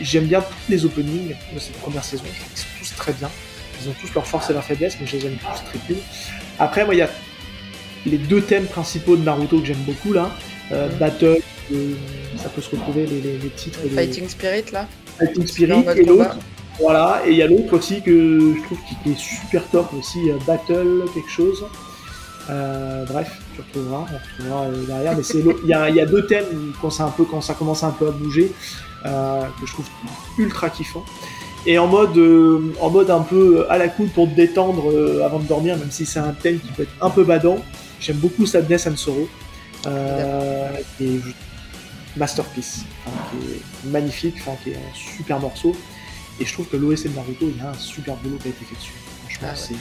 j'aime bien tous les openings de cette première saison. Je trouve qu'ils sont tous très bien. Ils ont tous leurs forces et leurs faiblesses, mais je les aime tous très cool. Après, moi, il y a les deux thèmes principaux de Naruto que j'aime beaucoup là. Euh, Mhm. Battle, euh, ça peut se retrouver les, les- les titres. Le les- Fighting Spirit là Fighting Spirit et l'autre voilà et il y a l'autre aussi que je trouve qui, est super top aussi euh, Battle quelque chose bref tu retrouveras on retrouvera derrière mais il y a, il y a deux thèmes quand un peu quand ça commence un peu à bouger que je trouve ultra kiffant et en mode euh, en mode un peu à la cool pour te détendre euh, avant de dormir même si c'est un thème qui peut être un peu badant j'aime beaucoup Sadness and Sorrow euh, qui est masterpiece, enfin, qui est magnifique, enfin, qui est un super morceau. Et je trouve que l'OST de Naruto, il y a un super boulot qui a été fait dessus. Franchement, Ah ouais.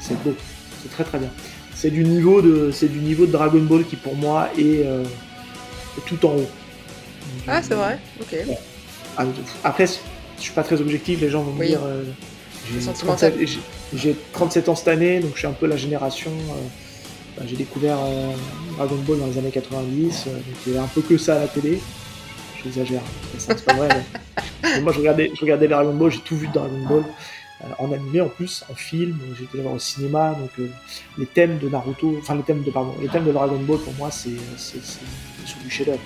c'est beau, c'est très très bien. C'est du niveau de c'est du niveau de Dragon Ball qui pour moi est tout en haut. Ah, c'est vrai Ok. Ah, Après, je suis pas très objectif, les gens vont me Oui. dire. euh, j'ai Sentimental. 37 j'ai- J'ai 37 ans cette année, donc je suis un peu la génération. euh, bah, j'ai découvert euh, Dragon Ball dans les années 90, euh, donc il y avait un peu que ça à la télé. J'exagère, c'est c'est pas vrai. mais- [laughs] moi, je regardais, je regardais Dragon Ball, j'ai tout vu de Dragon Ball. en animé en plus, en film, j'ai été voir au cinéma, donc les thèmes de Naruto, enfin les thèmes de pardon, les thèmes de Dragon Ball pour moi c'est du chef-d'œuvre.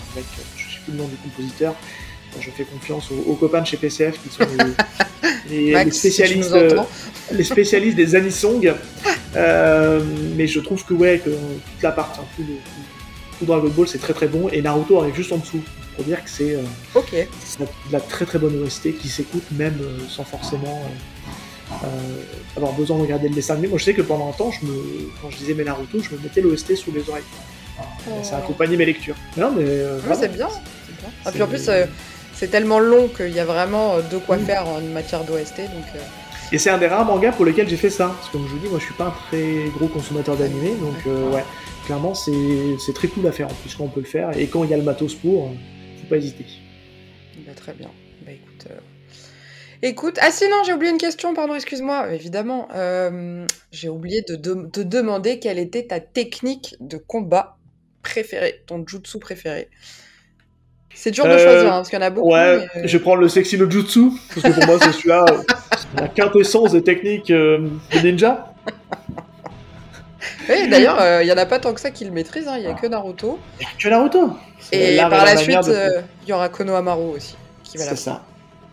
Plus le nom du compositeur, je fais confiance aux, aux copains de chez PCF qui sont les, [laughs] les- Max, les si tu spécialistes, nous entends. euh, les spécialistes des anisong. Euh, mais je trouve que ouais, que toute la partie, tout, le- tout- Dragon Ball c'est très très bon et Naruto arrive juste en dessous pour dire que c'est euh, de la très très bonne OST qui s'écoute même euh, sans forcément euh, avoir besoin de regarder le dessin animé. Moi je sais que pendant un temps, je me, quand je disais mes Naruto, je me mettais l'OST sous les oreilles. Ça accompagnait mes lectures. Non mais euh, c'est bien. bien. Ah, puis en plus, euh, c'est tellement long qu'il y a vraiment euh, de quoi faire en matière d'OST. Donc, euh, Et c'est un des rares mangas pour lesquels j'ai fait ça. Parce que comme je vous dis, moi je suis pas un très gros consommateur d'animé, donc euh, ouais, clairement c'est très cool à faire en plus quand on peut le faire. Et quand il y a le matos pour, euh, faut pas hésiter. bah, très bien. Bah écoute. euh, Écoute, ah si non, j'ai oublié une question, pardon, excuse-moi, évidemment. Euh, j'ai oublié de de- te demander quelle était ta technique de combat préférée, ton jutsu préféré. C'est dur de Euh, choisir, hein, parce qu'il y en a beaucoup. Ouais, mais, euh, je vais prendre le sexy no jutsu, parce que pour moi, c'est celui-là, euh, la quintessence des techniques euh, de ninja. [laughs] Oui, d'ailleurs, euh, il y en a pas tant que ça qui le maîtrisent, hein, il y a que Naruto. Il y a que Naruto. Et par la suite, de- euh, il y aura Konohamaru aussi, C'est ça.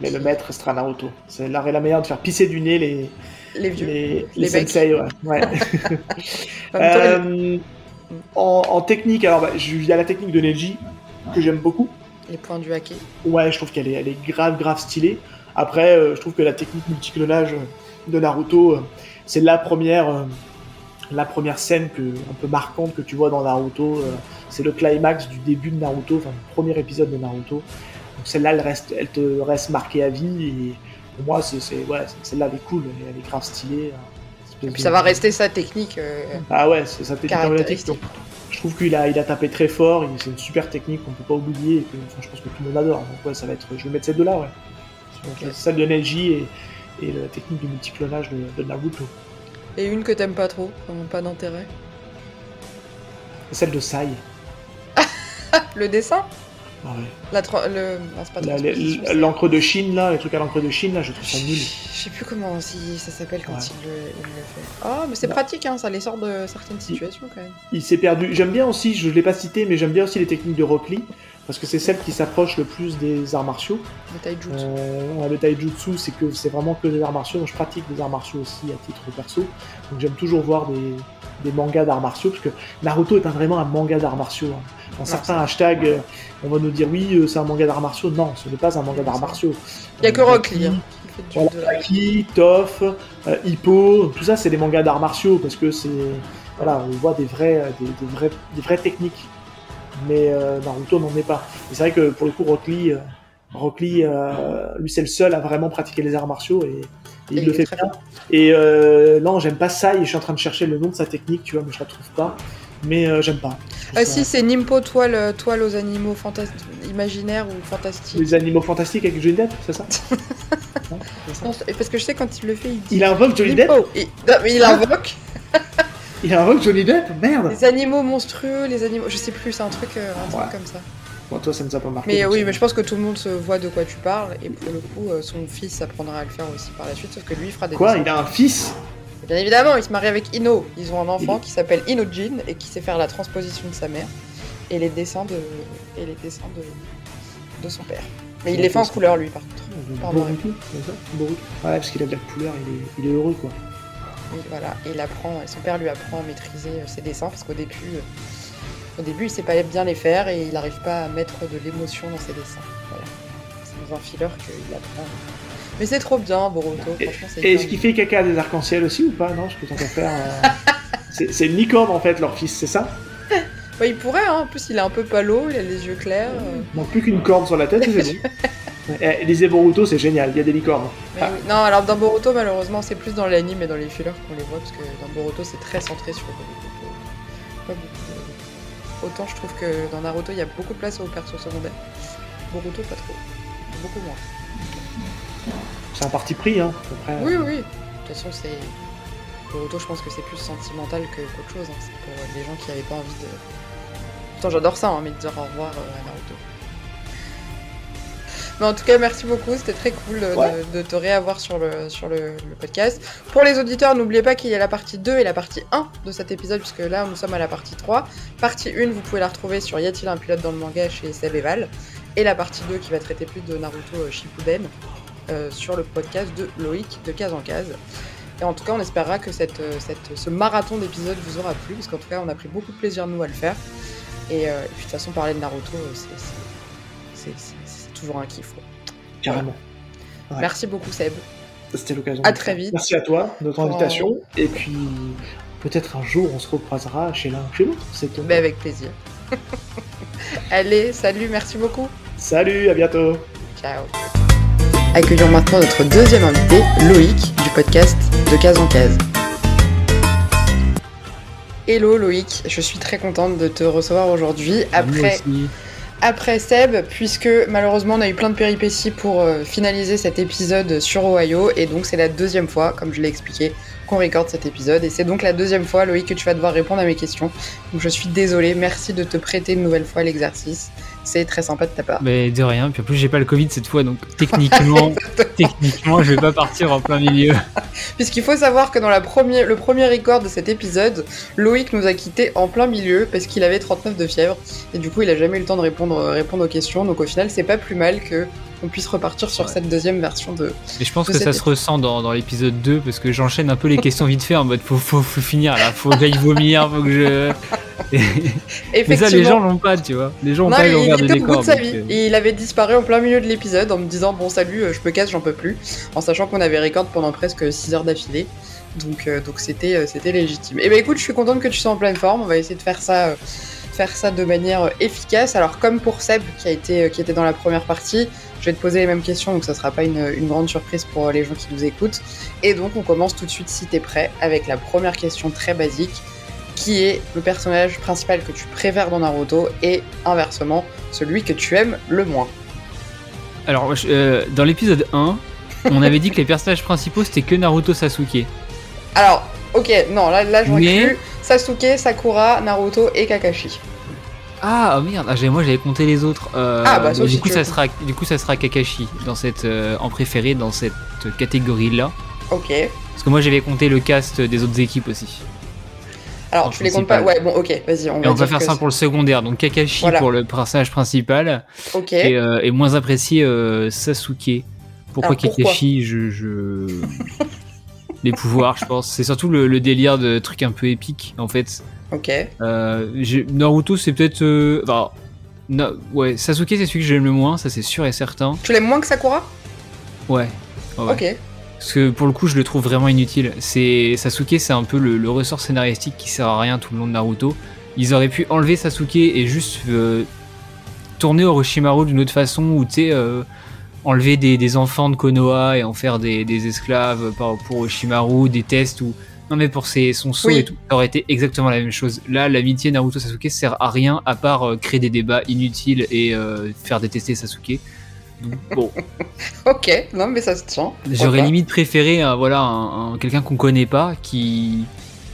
Mais le maître restera Naruto. C'est l'art et la manière de faire pisser du nez les, les vieux. les, les les sensei, ouais. ouais. [laughs] Euh, en, en technique, alors bah, il y a la technique de Neji que j'aime beaucoup. les points du hake. Ouais, je trouve qu'elle est, elle est grave, grave stylée. Après, euh, je trouve que la technique multiclonage euh, de Naruto, euh, c'est la première, euh, la première scène que, un peu marquante que tu vois dans Naruto. c'est le climax du début de Naruto, enfin, le premier épisode de Naruto. Donc celle-là, elle, reste, elle te reste marquée à vie. Et pour moi, c'est, ouais, celle-là, elle est cool, elle est, elle est grave stylée. euh, espèce Puis de- ça va rester sa technique euh, Ah ouais, c'est sa technique caractéristique. Je trouve qu'il a, il a tapé très fort, c'est une super technique qu'on peut pas oublier et que enfin, je pense que tout le monde adore. Donc ouais, ça va être, je vais mettre ouais. Donc, Ok. Celle de Neji et, et la technique du multiclonage de, de Naruto. Et une que t'aimes pas trop, pas d'intérêt. Et celle de Sai. [laughs] Le dessin? Ouais. Tra- le... L'encre de Chine là, les trucs à l'encre de Chine là, je trouve ça nul. Je sais plus comment si ça s'appelle quand Ouais. il, le, il le fait. Ah, mais c'est Bah. pratique, hein, ça les sort de certaines situations quand même. Il s'est perdu. J'aime bien aussi, je l'ai pas cité, mais j'aime bien aussi les techniques de Lee parce que c'est celle qui s'approche le plus des arts martiaux. Le taijutsu. Euh, le taijutsu, c'est que c'est vraiment que des arts martiaux. Donc je pratique des arts martiaux aussi à titre perso. Donc j'aime toujours voir des, des mangas d'arts martiaux parce que Naruto est un- vraiment un manga d'arts martiaux. hein. Dans certains hashtags, euh, on va nous dire oui, euh, c'est un manga d'arts martiaux. Non, ce n'est pas un manga d'arts martiaux. Il y a que Euh, Rock Lee Voilà, euh, Hippo, tout ça c'est des mangas d'arts martiaux parce que c'est voilà, on voit des vrais, euh, des, des vraies techniques. Mais euh, Naruto n'en est pas. Et c'est vrai que pour le coup, Rock Lee, euh, Rock Lee, lui c'est le seul à vraiment pratiquer les arts martiaux et, et il le fait bien. Et non, j'aime pas ça et je suis en train de chercher le nom de sa technique, tu vois, mais je la trouve pas. Mais euh, j'aime pas. Ah ça- si, c'est Nimpo toile, toile aux animaux fantastiques, imaginaires ou fantastiques. Les animaux fantastiques avec Johnny [laughs] Depp, c'est ça? Non, ça Non, parce que je sais quand il le fait, il dit Il invoque Johnny Depp. Il... Non, mais il invoque Il invoque Johnny Depp Merde les animaux monstrueux, les animaux. Je sais plus, c'est un truc, euh, un truc Ouais. comme ça. Bon, toi, ça nous a pas marqué. Mais oui, mais je pense que tout le monde se voit de quoi tu parles, et pour le coup, euh, son fils apprendra à le faire aussi par la suite, sauf que lui il fera des Quoi? Il a un fils? Bien évidemment, il se marie avec Ino. Ils ont un enfant qui s'appelle Inojin et qui sait faire la transposition de sa mère et les dessins de et les dessins de, de son père. Mais il les fait en couleur lui par contre. Pardon. Boruto, c'est ça Boruto Ouais, parce qu'il a de la couleur, il est, il est heureux, quoi. Et voilà, et il apprend, et son père lui apprend à maîtriser euh, ses dessins parce qu'au début, euh, au début, il sait pas bien les faire et il n'arrive pas à mettre de l'émotion dans ses dessins. Voilà, c'est dans un filler qu'il apprend. Mais c'est trop bien, Boruto. Et est-ce qu'il fait caca des arcs-en-ciel aussi ou pas? Non, je peux t'en faire. euh, [laughs] c'est une licorne en fait, leur fils, c'est ça? Bah, il pourrait, hein. en plus il est un peu palo, il a les yeux clairs. euh. Il manque plus qu'une corne sur la tête, et c'est bon. [laughs] Eh, les Boruto, c'est génial, il y a des licornes. Ah. oui. Non, alors dans Boruto, malheureusement, c'est plus dans l'anime et dans les fillers qu'on les voit, parce que dans Boruto, c'est très centré sur Boruto. Pas beaucoup de- Autant je trouve que dans Naruto, il y a beaucoup de place aux persos secondaires. Boruto, pas trop. Beaucoup moins. C'est un parti pris, hein. Après, Oui, oui. De toute façon, c'est. Boruto, je pense que c'est plus sentimental que- qu'autre chose. hein. C'est pour les gens qui n'avaient pas envie de. Pourtant, j'adore ça, hein, mais de dire au revoir euh, à Naruto. Mais en tout cas, merci beaucoup. C'était très cool de, Ouais. de te réavoir sur le, sur le, le podcast. Pour les auditeurs, n'oubliez pas qu'il y a la partie 2 et la partie 1 de cet épisode, puisque là, nous sommes à la partie 3. Partie 1, vous pouvez la retrouver sur Y a-t-il un pilote dans le manga chez Seb et Val. Et la partie 2 qui va traiter plus de Naruto euh, Shippuden euh, sur le podcast de Loïc de case en case. Et en tout cas, on espérera que cette, euh, cette- ce marathon d'épisodes vous aura plu, parce qu'en tout cas, on a pris beaucoup de plaisir, nous, à le faire. Et, euh, et puis, de toute façon, parler de Naruto, c'est- toujours un kiff. quoi. carrément. Ouais. Merci beaucoup, Seb. C'était l'occasion. À très vite. Merci à toi notre Oh. invitation. Et puis, peut-être un jour, on se recroisera chez l'un chez l'autre. C'est tout. Mais avec plaisir. [laughs] Allez, salut, merci beaucoup. Salut, à bientôt. Ciao. Accueillons maintenant notre deuxième invité, Loïc, du podcast De Case en Case. Hello Loïc, je suis très contente de te recevoir aujourd'hui après, après Seb, puisque malheureusement on a eu plein de péripéties pour euh, finaliser cet épisode sur Ohio, et donc c'est la deuxième fois, comme je l'ai expliqué, qu'on recorde cet épisode, et c'est donc la deuxième fois, Loïc, que tu vas devoir répondre à mes questions. Donc je suis désolée, merci de te prêter une nouvelle fois l'exercice. C'est très sympa de ta part. Mais de rien, puis en plus j'ai pas le Covid cette fois, donc techniquement, [laughs] techniquement je vais pas partir en plein milieu. [laughs] Puisqu'il faut savoir que dans la premier, le premier record de cet épisode, Loïc nous a quittés en plein milieu parce qu'il avait 39 de fièvre, et du coup il a jamais eu le temps de répondre, répondre aux questions, donc au final c'est pas plus mal que on puisse repartir sur Ouais. cette deuxième version de... Et je pense que ça se ressent dans, dans l'épisode 2 parce que j'enchaîne un peu les questions vite fait en mode faut, faut, faut finir là, faut que j'aille vomir, faut que je. [laughs] Mais ça, les gens l'ont pas, tu vois. Les gens ont Non, pas il, il était au bout décors. de sa vie. euh, Et il avait disparu en plein milieu de l'épisode en me disant Bon, salut, euh, je me casse, j'en peux plus. En sachant qu'on avait record pendant presque 6 heures d'affilée. Donc, euh, donc c'était, euh, c'était légitime. Et ben écoute, je suis contente que tu sois en pleine forme. On va essayer de faire ça, euh, faire ça de manière euh, efficace. Alors, comme pour Seb qui, a été, euh, qui était dans la première partie, je vais te poser les mêmes questions, donc ça sera pas une, une grande surprise pour les gens qui nous écoutent. Et donc, on commence tout de suite, si t'es prêt, avec la première question très basique qui est le personnage principal que tu préfères dans Naruto et inversement celui que tu aimes le moins. Alors, euh, dans l'épisode 1, on avait dit que les personnages principaux c'était que Naruto Sasuke. Alors, ok, non, là, là je Mais- recule. Sasuke, Sakura, Naruto et Kakashi. Ah oh merde, ah, moi j'avais compté les autres. Euh, Ah, bah, du coup ça veux. sera du coup ça sera Kakashi dans cette euh, en préféré dans cette catégorie là. Ok. Parce que moi j'avais compté le cast des autres équipes aussi. Alors, En tu les comptes pas? Ouais, bon, ok, vas-y, on va on va faire ça pour le secondaire. Donc Kakashi Voilà. pour le personnage principal Ok. et, euh, et moins apprécié Sasuke. Pourquoi Alors, pourquoi Kakashi je, je... Les pouvoirs, je pense. C'est surtout le, le délire de trucs un peu épiques en fait. Ok. Euh, Naruto, c'est peut-être. euh, enfin, Na- ouais, Sasuke, c'est celui que j'aime le moins, ça c'est sûr et certain. Tu l'aimes moins que Sakura? Ouais. Ok. Parce que pour le coup, je le trouve vraiment inutile. C'est Sasuke, c'est un peu le, le ressort scénaristique qui sert à rien tout le long de Naruto. Ils auraient pu enlever Sasuke et juste euh, tourner Orochimaru d'une autre façon, ou tu sais, euh, enlever des, des enfants de Konoha et en faire des, des esclaves pour Orochimaru, des tests ou. Non mais pour ses, son saut Oui. et tout, ça aurait été exactement la même chose. Là, l'amitié Naruto-Sasuke sert à rien à part euh, créer des débats inutiles et euh, faire détester Sasuke. Donc, bon, [laughs] Ok, non, mais ça se tient. J'aurais limite préféré un, voilà, un, un- quelqu'un qu'on connaît pas, qui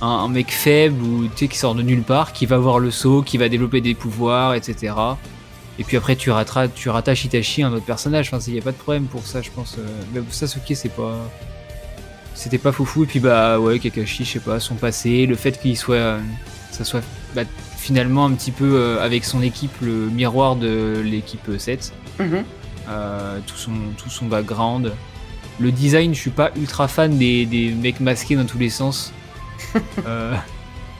un, un mec faible ou qui sort de nulle part, qui va voir le saut, qui va développer des pouvoirs, etc. Et puis après tu rattaches, tu rattaches Itachi à un autre personnage. Enfin, il y a pas de problème pour ça, je pense. euh, Mais Sasuke, c'est pas, c'était pas foufou. Et puis bah ouais, Kakashi, je sais pas, son passé, le fait qu'il soit, euh, ça soit bah, finalement un petit peu euh, avec son équipe le miroir de l'équipe 7 Mhm. euh, tout, son, tout son background. Le design, je suis pas ultra fan des, des mecs masqués dans tous les sens. [laughs] Euh,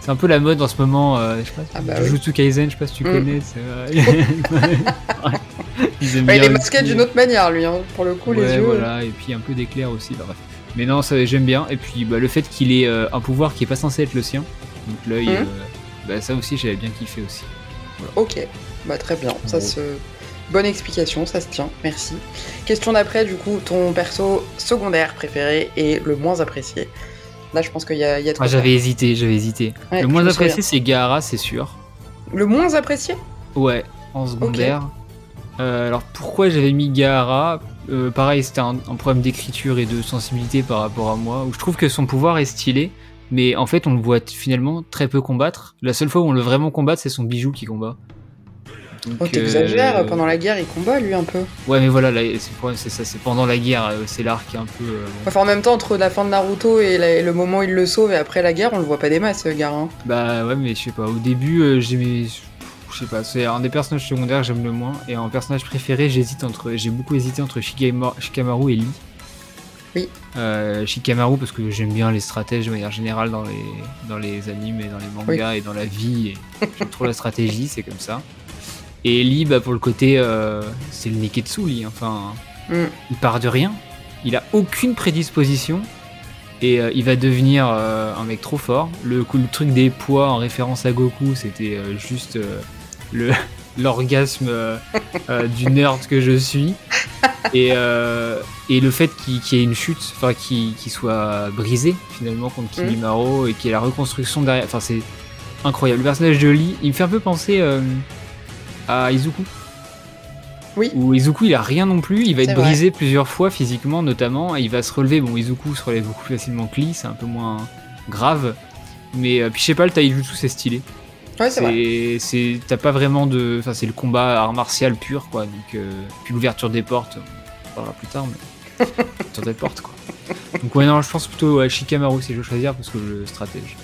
c'est un peu la mode en ce moment. euh, je sais pas, Ah bah Jujutsu Kaisen, je sais pas si tu Mm. connais. c'est, euh, [laughs] Ils aiment Bah, il est masqué d'une autre manière, lui, hein. pour le coup, les yeux. voilà, et puis un peu d'éclair aussi. bah, bref. Mais non, ça j'aime bien. Et puis bah, le fait qu'il ait euh, un pouvoir qui est pas censé être le sien, donc l'œil, Mhm. euh, bah, ça aussi j'avais bien kiffé aussi. Ok, bah très bien, ça se... Bonne explication, ça se tient, merci. Question d'après, du coup, ton perso secondaire préféré et le moins apprécié. Là, je pense qu'il y a, il y a Ah, j'avais hésité, j'avais hésité. Ouais, le moins apprécié c'est Gaara, c'est sûr. Le moins apprécié? Ouais, en secondaire. Euh, alors pourquoi j'avais mis Gaara? Euh, Pareil, c'était un, un problème d'écriture et de sensibilité par rapport à moi, où je trouve que son pouvoir est stylé, mais en fait on le voit finalement très peu combattre. La seule fois où on le vraiment combat, c'est son bijou qui combat. Donc, Oh, t'exagères, euh, pendant la guerre, il combat, lui, un peu. Ouais, mais voilà, là, c'est ça, c'est pendant la guerre, euh, c'est l'arc qui est un peu. euh. Enfin, en même temps, entre la fin de Naruto et, la- et le moment où il le sauve et après la guerre, on le voit pas des masses, hein. Bah ouais, mais je sais pas. Au début, euh, j'aimais. Je sais pas, c'est un des personnages secondaires que j'aime le moins. Et en personnage préféré, j'hésite entre. J'ai beaucoup hésité entre Shikama- Shikamaru et Lee. Oui. Euh, Shikamaru parce que j'aime bien les stratèges de manière générale dans les, dans les animes et dans les mangas et dans la vie. J'aime trop la stratégie, c'est comme ça. Et Lee, bah pour le côté. euh, c'est le Neketsu, Lee. Enfin. Mm. Il part de rien. Il a aucune prédisposition et euh, il va devenir euh, un mec trop fort. Le, truc des poids en référence à Goku, c'était juste le [laughs] l'orgasme du nerd que je suis. Et, et le fait qu'il y ait une chute, enfin qu'il soit brisé finalement contre Kimimaro et qu'il y ait la reconstruction derrière. Enfin, c'est incroyable. Le personnage de Lee, il me fait un peu penser à Izuku Oui. Où Izuku il a rien non plus, il va être vrai. brisé plusieurs fois physiquement notamment, et il va se relever. Bon, Izuku se relève beaucoup plus facilement que Lee, c'est un peu moins grave. Mais euh, puis je sais pas, le taijutsu c'est stylé. Ouais, c'est vrai. C'est, c'est, t'as pas vraiment de, enfin c'est le combat art martial pur quoi. Donc euh, puis l'ouverture des portes, on parlera plus tard, mais [laughs] l'ouverture des portes quoi. Donc ouais non, je pense plutôt à Shikamaru si je veux choisir parce que le stratège.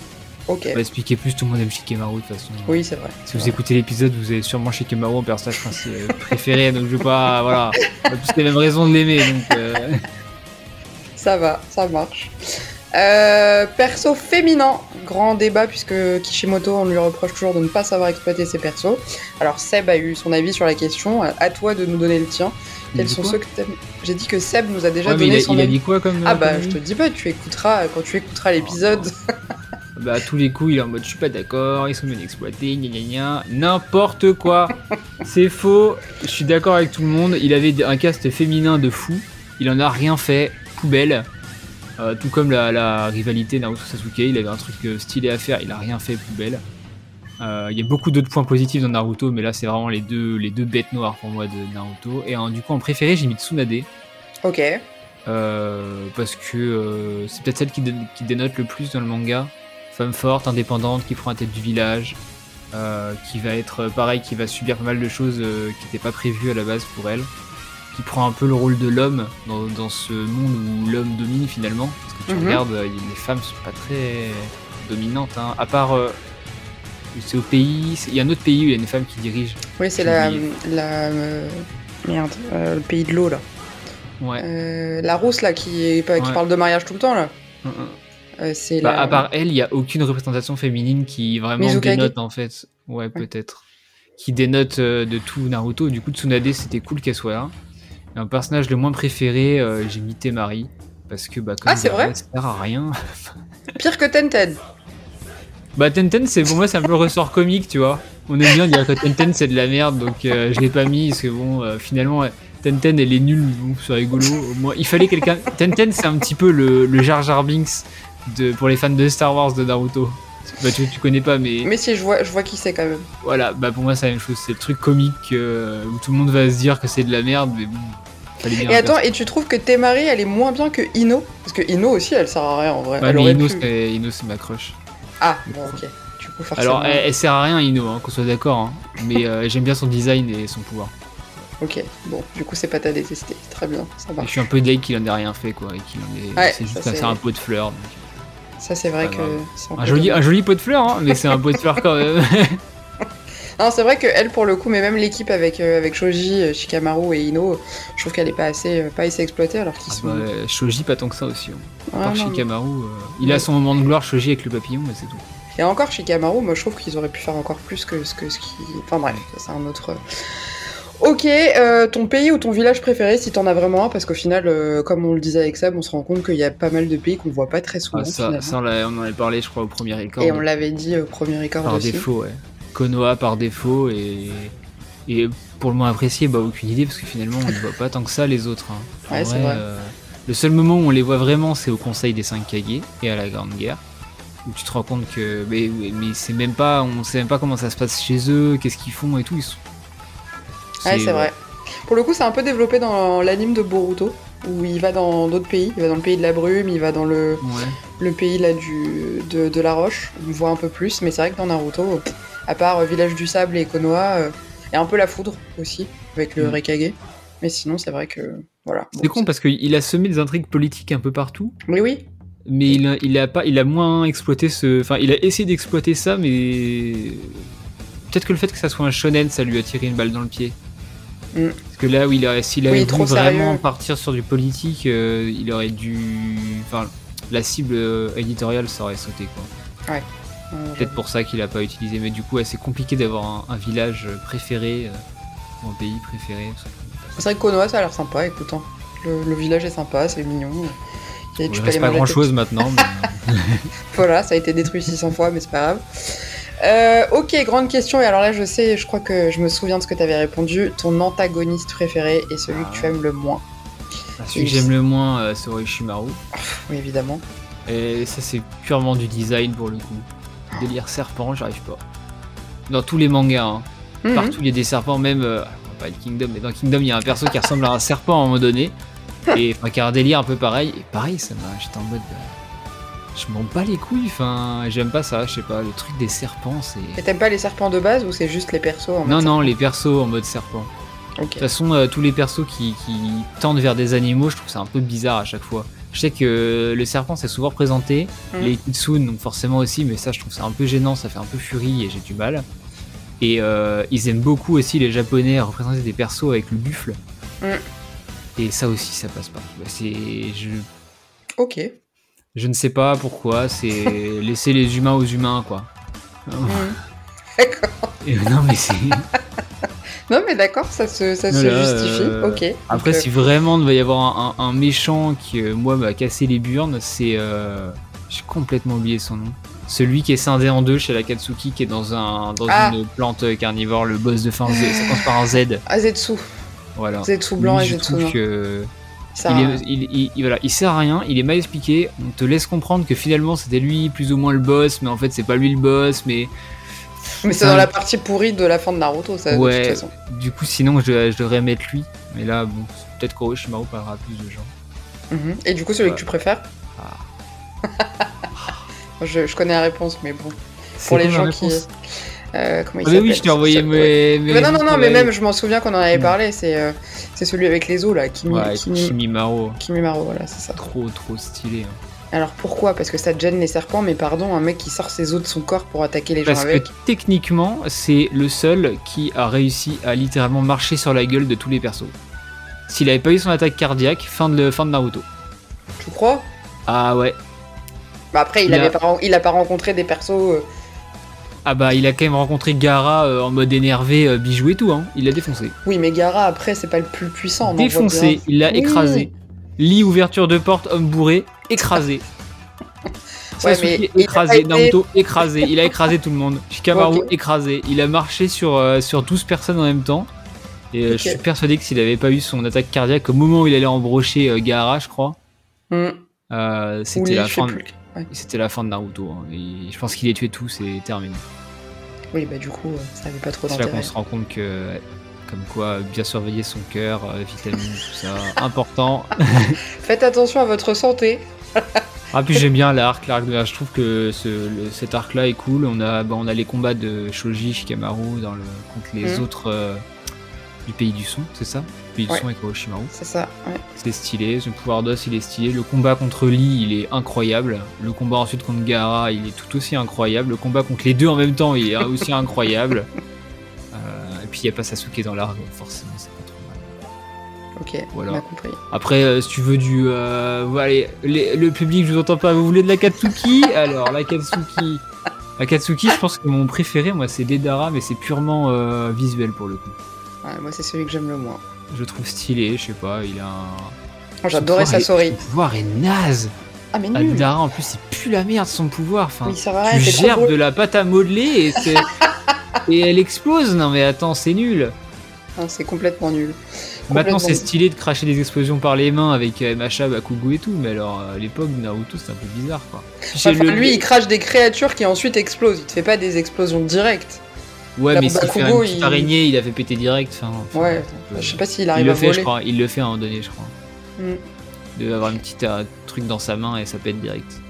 Ok. On va expliquer plus, tout le monde aime Shikamaru de toute façon. Oui, c'est vrai. Si vous écoutez l'épisode, vous avez sûrement Shikamaru en personnage euh, [laughs] préféré, donc je veux pas, voilà, on a tous les mêmes raisons de l'aimer, donc euh, [laughs] Ça va, ça marche. Euh, perso féminin, grand débat puisque Kishimoto, on lui reproche toujours de ne pas savoir exploiter ses persos. Alors Seb a eu son avis sur la question, à toi de nous donner le tien. il Quels sont ceux que t'aimes? J'ai dit que Seb nous a déjà Ouais, donné il a, son il a dit quoi comme Ah bah je te dis pas, tu écouteras quand tu écouteras l'épisode. [laughs] Bah à tous les coups, il est en mode je suis pas d'accord, ils sont bien exploités, gna gna gna, n'importe quoi. C'est faux, je suis d'accord avec tout le monde, il avait un cast féminin de fou, il en a rien fait, poubelle. Euh, tout comme la, la rivalité Naruto Sasuke, il avait un truc euh, stylé à faire, il a rien fait, poubelle. Euh, Il y a beaucoup d'autres points positifs dans Naruto, mais là c'est vraiment les deux, les deux bêtes noires pour moi de Naruto. Et du coup en préféré j'ai mis Tsunade. ok. Euh, parce que c'est peut-être celle qui dénote le plus dans le manga. Femme forte, indépendante, qui prend la tête du village, euh, qui va être euh, pareil, qui va subir pas mal de choses euh, qui n'étaient pas prévues à la base pour elle, qui prend un peu le rôle de l'homme dans, dans ce monde où l'homme domine finalement. Parce que tu Mhm. regardes, les femmes sont pas très dominantes, hein, à part. euh, c'est au pays, il y a un autre pays où il y a une femme qui dirige. Oui, c'est la, la merde, le pays de l'eau là. Ouais. La rousse là qui, est, pas- qui Ouais. parle de mariage tout le temps là. Hum, hum. Euh, c'est Bah, la... À part elle, il n'y a aucune représentation féminine qui vraiment Mizukage dénote en fait. Ouais, peut-être. Qui dénote euh, de tout Naruto. Du coup, Tsunade, c'était cool qu'elle soit là. Et un personnage le moins préféré, euh, j'ai mis Temari. Parce que, bah, comme Ah, c'est vrai sert à rien. [laughs] Pire que Tenten. Bah, Tenten, c'est pour moi, c'est un peu le ressort comique, tu vois. On aime bien dire que Tenten, c'est de la merde, donc euh, je l'ai pas mis, parce que bon, finalement, Tenten, elle est nulle, bon, c'est rigolo. Moins, il fallait quelqu'un. Tenten, c'est un petit peu le, le Jar Jar Binks de, pour les fans de Star Wars de Naruto. Bah, tu, tu connais pas, mais. Mais si, je vois, je vois qui c'est quand même. Voilà, bah pour moi c'est la même chose, c'est le truc comique euh, où tout le monde va se dire que c'est de la merde, mais bon, bien. Et attends, et tu trouves que Temari elle est moins bien que Ino? Parce que Ino aussi elle sert à rien en vrai. elle mais Ino, pu- c'est Ino, c'est ma crush. Ah, bon, ok. Alors elle, elle sert à rien Ino, hein, qu'on soit d'accord, hein, mais euh, j'aime bien son design et son pouvoir. Ok, bon, du coup, c'est pas ta détester. Très bien, ça Et je suis un peu deg qu'il en ait rien fait quoi, et qu'il en ait. Ouais, c'est juste ça, un- un pot de fleurs. donc. Ça, c'est vrai que. c'est un joli, un joli pot de fleurs, hein, mais c'est un pot de fleurs quand même. [laughs] Non, c'est vrai que elle, pour le coup, mais même l'équipe avec, euh, avec Shoji, euh, Shikamaru et Ino, je trouve qu'elle est pas assez, euh, pas assez exploitée alors qu'ils Ah sont. bah, Shoji pas tant que ça aussi. hein. Ah, non, Shikamaru, euh, il a son moment de gloire Shoji avec le papillon, mais c'est tout. Et encore Shikamaru, moi je trouve qu'ils auraient pu faire encore plus que ce que ce qui. Enfin bref, ça, c'est un autre. Ok, euh, ton pays ou ton village préféré si t'en as vraiment un, parce qu'au final, euh, comme on le disait avec Seb, on se rend compte qu'il y a pas mal de pays qu'on voit pas très souvent. Ah, ça, on, en avait parlé je crois au premier record. Et on l'avait dit au premier record Par aussi. défaut, ouais. Konoha par défaut et, et pour le moins apprécié, bah aucune idée parce que finalement on ne voit pas tant que ça les autres. hein. Ouais, c'est vrai. euh, le seul moment où on les voit vraiment, c'est au Conseil des 5 Kage et à la Grande Guerre. Où tu te rends compte que. Mais, mais c'est même pas. On sait même pas comment ça se passe chez eux, qu'est-ce qu'ils font et tout. Ils sont... Ouais, c'est vrai. Pour le coup, c'est un peu développé dans l'anime de Boruto, où il va dans d'autres pays. Il va dans le pays de la brume, il va dans le, Ouais. le pays là du, de, de la roche. On voit un peu plus, mais c'est vrai que dans Naruto, à part euh, Village du Sable et Konoha, euh, et un peu la foudre aussi, avec le Mm. Rekage. Mais sinon, c'est vrai que. Voilà. C'est con parce qu'il a semé des intrigues politiques un peu partout, Oui, oui. mais il a, il a pas, il a moins exploité ce, enfin, il a essayé d'exploiter ça, mais peut-être que le fait que ça soit un shonen, ça lui a tiré une balle dans le pied. Mm. Parce que là où il a, s'il Oui, avait voulu vraiment sérieux. partir sur du politique, euh, il aurait dû, enfin, la cible euh, éditoriale, ça aurait sauté quoi. Euh, Peut-être pour ça qu'il a pas utilisé, mais du coup, ouais, c'est compliqué d'avoir un, un village préféré euh, ou un pays préféré. C'est vrai que Konoha, ça a l'air sympa, écoute. hein. Le, le village est sympa, c'est mignon. Il peux reste pas grand chose maintenant. mais- [laughs] Voilà, ça a été détruit 600 fois, mais c'est pas grave. Euh, ok, grande question. Et alors là, je sais, je crois que je me souviens de ce que tu avais répondu. Ton antagoniste préféré et celui que tu aimes le moins. Celui que j'aime le moins, euh, c'est Orochimaru. Oui, évidemment. Et ça, c'est purement du design pour le coup. Délire serpent, j'arrive pas. Dans tous les mangas, hein. Mhm. partout il y a des serpents, même. euh, pas le Kingdom, mais dans Kingdom, il y a un perso qui ressemble à un serpent à un moment donné. Et enfin, qui a un délire un peu pareil. Et pareil, ça m'a. J'étais en mode. euh, je m'en bats les couilles, enfin, j'aime pas ça, je sais pas, le truc des serpents, c'est. Et t'aimes pas les serpents de base ou c'est juste les persos en Non, mode non, les persos en mode serpent. serpent Ok. De toute façon, euh, tous les persos qui, qui tendent vers des animaux, je trouve ça un peu bizarre à chaque fois. Je sais que le serpent c'est souvent représenté, Mhm. les kitsune donc forcément aussi, mais ça je trouve ça un peu gênant, ça fait un peu furie et j'ai du mal. Et euh, ils aiment beaucoup aussi les japonais à représenter des persos avec le buffle. Mhm. Et ça aussi ça passe pas. Bah, C'est je, Ok. Je ne sais pas pourquoi, c'est [laughs] laisser les humains aux humains quoi. D'accord. Non mais c'est [laughs] Non mais d'accord, ça se, ça se justifie. euh, Ok. Après, Donc, si vraiment il va y avoir un, un- un méchant qui, euh, moi, m'a cassé les burnes, c'est. euh, J'ai complètement oublié son nom. Celui qui est scindé en deux chez la Katsuki, qui est dans, un, dans Ah. une plante carnivore, le boss de fin Z. Ça commence par un Z. euh, Ah, Zetsu. Voilà. Zetsu blanc Lui, et Zetsu noir. que. Ça- Il, est- il- il- il- voilà, il sert à rien, il est mal expliqué. On te laisse comprendre que finalement c'était lui plus ou moins le boss, mais en fait c'est pas lui le boss. Mais Mais c'est dans la partie pourrie de la fin de Naruto, ça, de Ouais. toute façon. du coup, sinon je, je devrais mettre lui. Mais là, bon, peut-être qu'Orochimaru parlera à plus de gens. Mhm. Et du coup, celui Ouais. que tu préfères Ah. [laughs] je, je connais la réponse, mais bon. Pour les gens qui. Euh, comment il Ah, mais oui, je t'ai envoyé mes. non, non, non, mais même, je m'en souviens qu'on en avait Mm. parlé. C'est euh, c'est celui avec les os, là, Kimi, Ouais, Kimi, Kimimaro. Kimimaro, voilà, c'est ça. Trop, trop stylé. hein. Alors pourquoi? Parce que ça te gêne les serpents, mais pardon, un mec qui sort ses os de son corps pour attaquer les gens Parce que avec. techniquement, c'est le seul qui a réussi à littéralement marcher sur la gueule de tous les persos. S'il avait pas eu son attaque cardiaque, fin de, fin de Naruto. Tu crois? Ah ouais. Bah après, il, Il a- avait pas, il a pas rencontré des persos. euh, Ah bah il a quand même rencontré Gara euh, en mode énervé, euh, bijou et tout, hein. Il l'a défoncé. Oui, mais Gara, après, c'est pas le plus puissant. défoncé, il l'a Oui. écrasé. Lit, ouverture de porte, homme bourré, [laughs] écrasé. Ouais, Sasuke, écrasé, été- Naruto écrasé, il a écrasé tout le monde. [laughs] Shikamaru écrasé, il a marché sur, euh, sur 12 personnes en même temps. Et euh, je suis persuadé que s'il avait pas eu son attaque cardiaque au moment où il allait embrocher euh, Gaara, je crois, Hmm. euh, c'était la fin. de- plus. Ouais. C'était la fin de Naruto. hein. Et je pense qu'il les tué tous et terminé. Oui, bah du coup, euh, ça avait pas trop C'est là qu'on d'intérêt. se rend compte que, ouais, comme quoi, bien surveiller son cœur, euh, vitamines, tout ça, [laughs] important. [laughs] Faites attention à votre santé. [laughs] Ah puis j'aime bien l'arc, l'arc de je trouve que ce, le- cet arc là est cool. On a, bah, on a les combats de Shoji, Shikamaru dans le, contre les Mhm. autres euh, du pays du son, c'est ça? Le pays Ouais. du son avec Orochimaru. C'est ça, ouais. C'est stylé, son pouvoir d'os il est stylé. Le combat contre Lee il est incroyable. Le combat ensuite contre Gaara il est tout aussi incroyable. Le combat contre les deux en même temps il est aussi [laughs] incroyable. Euh, et puis il n'y a pas Sasuke dans donc forcément c'est pas trop mal. Ok, Voilà. on a compris. Après, euh, si tu veux du. Euh, allez, les- le public, je vous entends pas. Vous voulez de la Katsuki Alors, la Katsuki. La [laughs] Katsuki, je pense que mon préféré, moi, c'est Deidara, mais c'est purement euh, visuel pour le coup. Ouais, moi, c'est celui que j'aime le moins. Je le trouve stylé, je sais pas, il a un. Oh, J'adorais est- Sasori. Son pouvoir est naze Ah, mais Ah, nul. Deidara, en plus, il pue la merde son pouvoir. Enfin, Oui, ça va tu c'est gerbes de la pâte à modeler et, c'est- [laughs] et elle explose. Non, mais attends, c'est nul. Ah, c'est complètement nul. Maintenant, Complètement c'est stylé de cracher des explosions par les mains avec euh, Macha, Bakugo et tout, mais alors euh, à l'époque, Naruto, c'était un peu bizarre quoi. J'ai Enfin, le- lui, il crache des créatures qui ensuite explosent. Il te fait pas des explosions directes. Ouais, mais s'il fait une petite il- araignée, il a fait péter direct. Enfin, enfin, Ouais, euh, je sais pas s'il il arrive le à fait, voler. je crois. Il le fait à un moment donné, je crois. Mm. De avoir une petite euh, truc dans sa main et ça pète direct.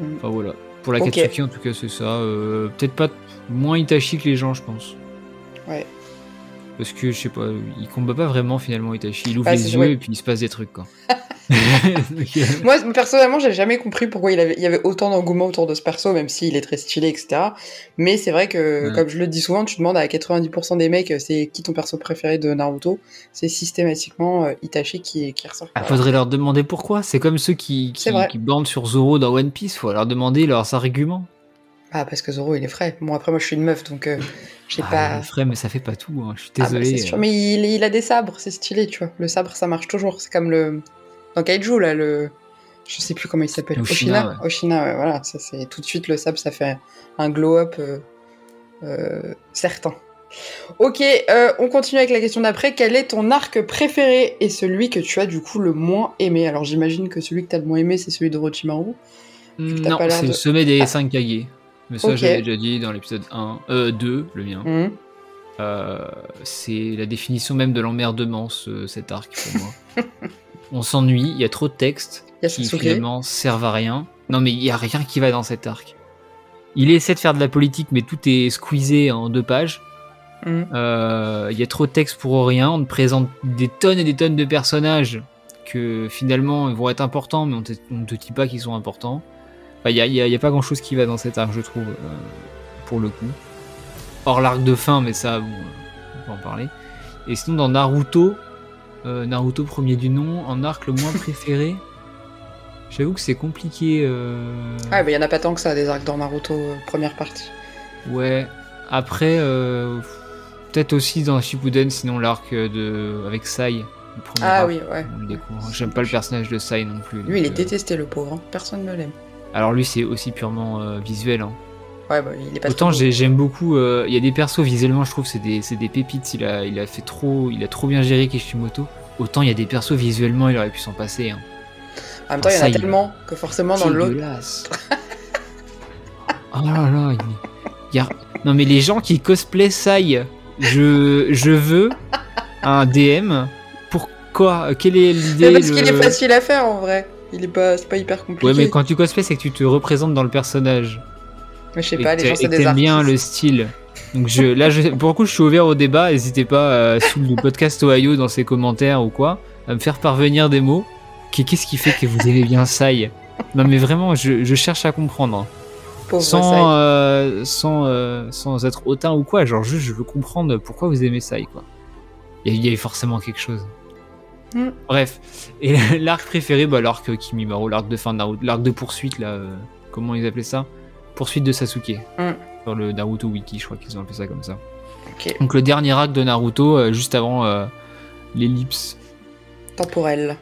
Mm. Enfin voilà. Pour la Ok. Katsuki, en tout cas, c'est ça. Euh, Peut-être pas moins Itachi que les gens, je pense. Ouais. Parce que je sais pas, il combat pas vraiment finalement Itachi. Il ouvre Ah, les yeux et puis il se passe des trucs quoi. [laughs] Euh, [laughs] Moi, personnellement, j'ai jamais compris pourquoi il, avait, il y avait autant d'engouement autour de ce perso, même s'il est très stylé, etc. Mais c'est vrai que, Ouais. comme je le dis souvent, tu demandes à 90% des mecs, euh, c'est qui ton perso préféré de Naruto, c'est systématiquement euh, Itachi qui, qui ressort. Ah, faudrait leur demander pourquoi. C'est comme ceux qui, qui, qui bandent sur Zoro dans One Piece. Faut leur demander leurs arguments. Ah, parce que Zoro, il est frais. Bon, après, moi, je suis une meuf, donc euh, j'ai Ah, pas... le frère, mais ça fait pas tout. hein. Je suis Ah, bah, désolé. c'est sûr. Mais il, il a des sabres, c'est stylé, tu vois. Le sabre, ça marche toujours. C'est comme le... Dans Kaiju, là, le... Je sais plus comment il s'appelle. Oshina, Oshina. Oshina, ouais, voilà. Ça, c'est tout de suite le sabre, ça fait un glow-up euh, euh, certain. Ok, euh, on continue avec la question d'après. Quel est ton arc préféré et celui que tu as du coup le moins aimé? Alors j'imagine que celui que tu as le moins aimé, c'est celui de Orochimaru. Hmm, t'as Non, c'est de- le sommet des Ah. 5 Kage. Mais ça, j'avais déjà dit dans l'épisode 1, euh, 2, le mien. Mhm. Euh, c'est la définition même de l'emmerdement, ce- cet arc pour moi. [laughs] On s'ennuie, il y a trop de textes qui Sasuke. finalement servent à rien. Non mais il y a rien qui va dans cet arc. Il essaie de faire de la politique, mais tout est squeezé en deux pages. Mhm. Euh, Il y a trop de textes pour rien. On te présente des tonnes et des tonnes de personnages que finalement vont être importants, mais on te, on te dit pas qu'ils sont importants. Enfin, Il n'y a, pas grand chose qui va dans cet arc, je trouve, euh, pour le coup. Hors l'arc de fin, mais ça, bon, euh, on peut en parler. Et sinon, dans Naruto, euh, Naruto premier du nom, en arc le moins préféré, j'avoue que c'est compliqué. euh, Ah, bah, il y en a pas tant que ça, des arcs dans Naruto, euh, première partie. Ouais. Après, euh, peut-être aussi dans Shippuden, sinon l'arc de avec Sai. le premier Ah arc, oui, ouais. on le découvre. J'aime pas le personnage de Sai non plus. Lui, il est euh, détesté, le pauvre. hein. Personne ne l'aime. Alors lui, c'est aussi purement euh, visuel. hein. Ouais, bah, il est pas Autant j'aime beaucoup. euh, Il y a des persos visuellement, je trouve, c'est des, c'est des pépites. Il a, il a fait trop, il a trop bien géré Kishimoto. Autant il y a des persos visuellement, il aurait pu s'en passer. Hein. En même temps, il y en a il- tellement que forcément, dans l'autre. Oh là là, il- y a- non mais les gens qui cosplay Sai, je, je veux un DM. Pourquoi Quelle est l'idée parce qu'il le- est facile à faire en vrai. Il est pas, c'est pas hyper compliqué. Ouais, mais quand tu cosplays, c'est que tu te représentes dans le personnage. Mais je sais pas, les gens c'est des t'aimes bien artistes. le style. Donc je, là, je, pour le coup, je suis ouvert au débat. N'hésitez pas euh, sous le podcast Ohio dans ses commentaires ou quoi à me faire parvenir des mots. Qu'est- Qu'est-ce qui fait que vous aimez bien Sai Non, mais vraiment, je, je cherche à comprendre. Pauvre Sans, euh, sans, euh, sans être hautain ou quoi. Genre, juste, je veux comprendre pourquoi vous aimez Sai, quoi. Il y, a- forcément quelque chose. Hmm. Bref. Et [laughs] l'arc préféré, bah, l'arc Kimimaro, l'arc de fin de Naruto, l'arc de poursuite, là. euh, comment ils appelaient ça? Poursuite de Sasuke. Hmm. Sur le Naruto Wiki, je crois qu'ils ont appelé ça comme ça. Donc, le dernier arc de Naruto, euh, juste avant euh, l'ellipse. temporel.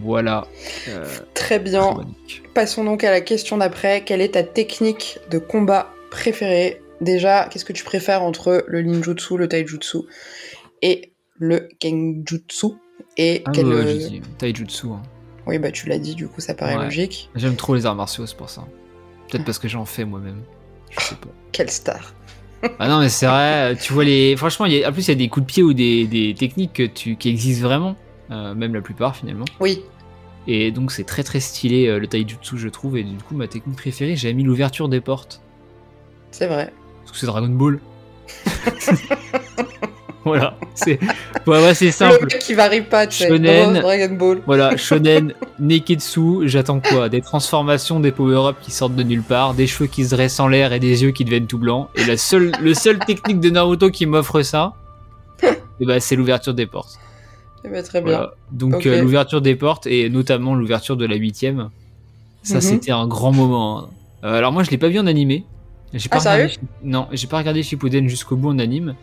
Voilà. [laughs] Euh, Très bien. chronique. Passons donc à la question d'après. Quelle est ta technique de combat préférée? Déjà, qu'est-ce que tu préfères entre le ninjutsu, le taijutsu et le genjutsu Et Ah, quel... euh, dit Taijutsu. hein. Oui, bah tu l'as dit, du coup ça paraît Ouais. logique. J'aime trop les arts martiaux, c'est pour ça. Peut-être parce que j'en fais moi-même. Je sais pas. [laughs] Quelle star Ah non, mais c'est vrai, tu vois les. Franchement, il y a... en plus, il y a des coups de pied ou des, des techniques que tu... qui existent vraiment. euh, même la plupart finalement. Oui, Et donc, c'est très très stylé euh, le taijutsu, je trouve. Et du coup, ma technique préférée, j'ai mis l'ouverture des portes. c'est vrai. Parce que c'est Dragon Ball. [laughs] [laughs] voilà, c'est ouais, ouais, c'est Le simple. mec qui varie pas, tu. Shonen. Dragon Ball. Voilà, [laughs] shonen, neketsu, j'attends quoi? Des transformations, des power-ups qui sortent de nulle part, des cheveux qui se dressent en l'air et des yeux qui deviennent tout blancs. Et la seule, le seule technique de Naruto qui m'offre ça, [laughs] ben, c'est l'ouverture des portes. Eh ben, très bien. Donc euh, l'ouverture des portes et notamment l'ouverture de la huitième, ça Mhm. c'était un grand moment. hein. Euh, alors moi je l'ai pas vu en animé. J'ai pas Ah, sérieux regardé Non, j'ai pas regardé Shippuden jusqu'au bout en anime.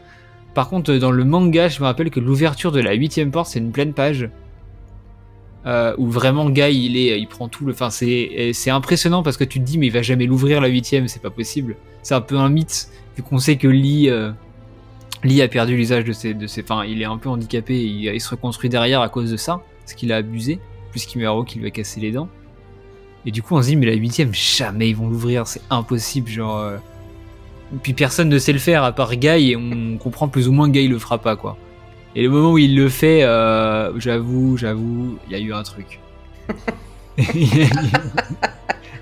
Par contre, dans le manga, je me rappelle que l'ouverture de la huitième porte, c'est une pleine page. Euh, où vraiment Guy il est il prend tout le enfin c'est impressionnant parce que tu te dis mais il va jamais l'ouvrir la huitième c'est pas possible c'est un peu un mythe vu qu'on sait que Lee euh, Lee a perdu l'usage de ses de ses enfin il est un peu handicapé il, se reconstruit derrière à cause de ça parce qu'il a abusé plus Kimero qui lui a cassé les dents et du coup on se dit mais la huitième jamais ils vont l'ouvrir c'est impossible genre euh. Puis personne ne sait le faire à part Guy et on comprend plus ou moins que Guy le fera pas quoi et le moment où il le fait, euh, j'avoue, j'avoue, il y a eu un truc. [laughs]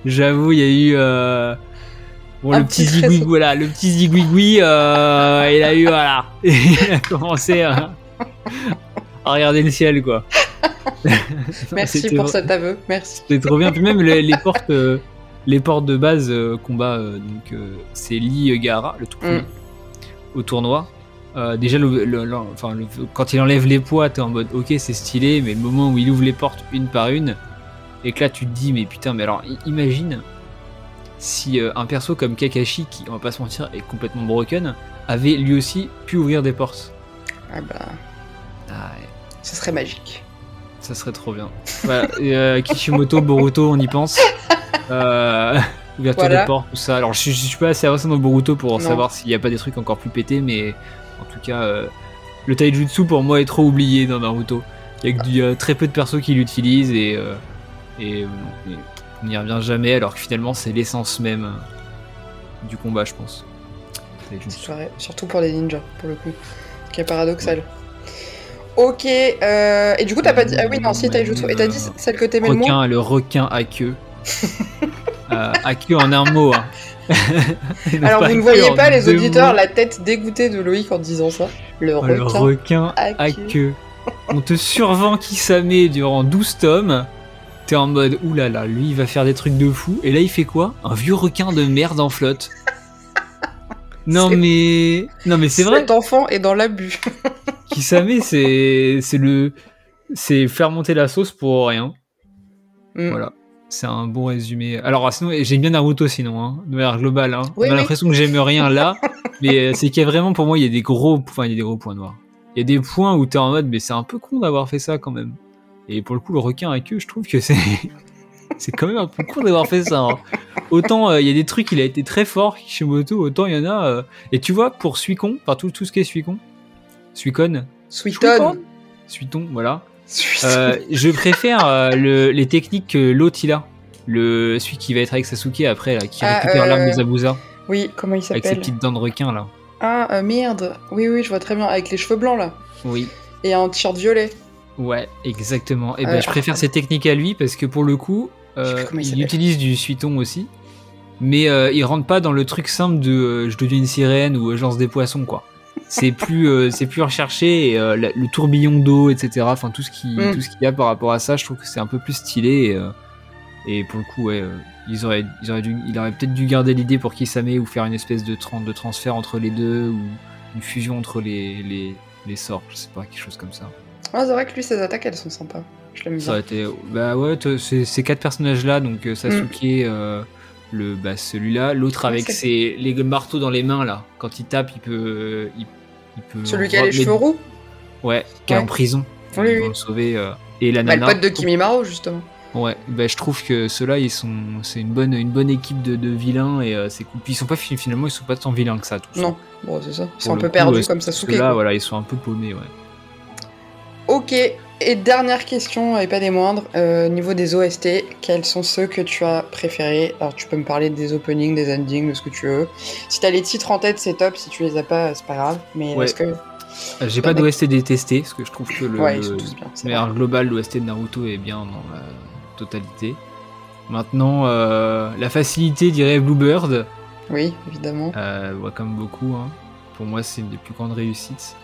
J'avoue, il y a eu euh, bon, Un le petit petit zigouigou, voilà, le petit zigouigoui, euh, il a eu voilà, [laughs] il a commencé à, à regarder le ciel quoi. Merci [laughs] pour cet aveu. Merci. C'était trop bien. Puis même les, les portes, euh, les portes de base euh, combat, euh, donc euh, c'est Lee Gara, le tout premier, Mm. au tournoi. Déjà, le- le- le- enfin, le- quand il enlève les poids, t'es en mode ok, c'est stylé, mais le moment où il ouvre les portes une par une, et que là tu te dis, mais putain, mais alors imagine si un perso comme Kakashi, qui on va pas se mentir est complètement broken, avait lui aussi pu ouvrir des portes. Ah bah, Ah, ouais. ce serait magique. Ça serait trop bien. Et, euh, Kishimoto, Boruto, on y pense. Euh, [laughs] ouverture Voilà. des portes, tout ça. Alors, je, suis- je suis pas assez avancé dans Boruto pour Non. savoir s'il n'y a pas des trucs encore plus pétés, mais en tout cas, euh, le taijutsu pour moi est trop oublié dans Naruto. Il y a que du- euh, très peu de persos qui l'utilisent et, et, on n'y revient jamais, alors que finalement, c'est l'essence même du combat, je pense. surtout pour les ninjas, pour le coup. Ce qui est paradoxal. Ok, euh, et du coup, t'as pas dit. Ah oui, non, si, taijutsu. Et t'as dit celle que t'aimais le moins Requin, le requin à queue. [laughs] Euh, à queue en un mot. hein. [laughs] Alors, vous ne voyez pas, les auditeurs, mots. la tête dégoûtée de Loïc en disant ça. Le Oh, le requin. requin à à queue. queue. On te survend Kisame durant 12 tomes. T'es en mode oulala, lui il va faire des trucs de fou. Et là il fait quoi? Un vieux requin de merde en flotte. Non mais non mais c'est vrai. Cet enfant est dans l'abus. [laughs] Kisame c'est c'est le c'est faire monter la sauce pour rien. Mm. Voilà. C'est un bon résumé. Alors ah, sinon j'aime bien Naruto sinon hein, de manière globale. Hein. Oui, On a oui. l'impression que j'aime rien là, [laughs] mais euh, c'est qu'il y a vraiment pour moi il y a des gros enfin il y a des gros points noirs. Il y a des points où t'es en mode mais c'est un peu con d'avoir fait ça quand même. Et pour le coup le requin à queue je trouve que c'est c'est quand même un peu con d'avoir fait ça. hein. Autant euh, il y a des trucs il a été très fort Kishimoto, autant il y en a euh, et tu vois pour Suicon, enfin tout, tout ce qui est Suicon, Suicon, Sweeton. Suiton voilà. Euh, je préfère euh, le- les techniques que l'autre il a. Le, celui qui va être avec Sasuke après, là, qui Ah, récupère euh, l'arme de Zabuza, Oui, comment il avec ses s'appelle petites dents de requin là. Ah, euh, merde. Oui, oui, je vois très bien. Avec les cheveux blancs, là. Oui. Et un t-shirt violet. Ouais, exactement. Et Euh, ben, je préfère ces techniques à lui parce que pour le coup, euh, il utilise du suiton aussi. Mais euh, il rentre pas dans le truc simple de euh, je deviens une sirène ou euh, je lance des poissons quoi. C'est plus, c'est plus recherché et la- le tourbillon d'eau, etc. Enfin tout ce qui, Mm. tout ce qu'il y a par rapport à ça, je trouve que c'est un peu plus stylé. Et, et pour le coup, ouais, ils auraient, ils auraient dû, il aurait peut-être dû garder l'idée pour Kisame ou faire une espèce de, tran- de transfert entre les deux ou une fusion entre les, les, les sorts, je sais pas, quelque chose comme ça. Ah, c'est vrai que lui, ses attaques, elles sont sympas. Je l'aime Ça bien. aurait été. Bah ouais, ces, quatre personnages-là, donc euh, Sasuke, euh, le, bah, celui-là, l'autre Ouais, avec ses, les marteaux dans les mains, là. Quand il tape, il peut. Il, il peut Celui qui a les cheveux roux Ouais, qui est Ouais. en prison. Oui, Ils vont oui. le sauver. euh, Et la bah, Le nana. pote de Kimimaro, justement. Ouais, bah, je trouve que ceux-là, ils sont. C'est une bonne, une bonne équipe de, de vilains et euh, c'est cool. Puis ils sont pas finalement, ils sont pas tant vilains que ça, tous. Non, bon, c'est ça. Ils sont un le peu coup, perdus comme Sasuke. Ceux-là, quoi. voilà, ils sont un peu paumés, ouais. Ok, et dernière question, et pas des moindres, euh, niveau des OST, quels sont ceux que tu as préférés? Alors tu peux me parler des openings, des endings, de ce que tu veux. Si t'as les titres en tête, c'est top, si tu les as pas, c'est pas grave. Mais Ouais. est-ce que... J'ai pas d'OST détesté, parce que je trouve que le, ouais, le- ils sont tous bien. global, l'OST de Naruto est bien dans la totalité. Maintenant, euh, la facilité dirait Bluebird, Oui, évidemment. euh, ouais, comme beaucoup. hein. Pour moi, c'est une des plus grandes réussites.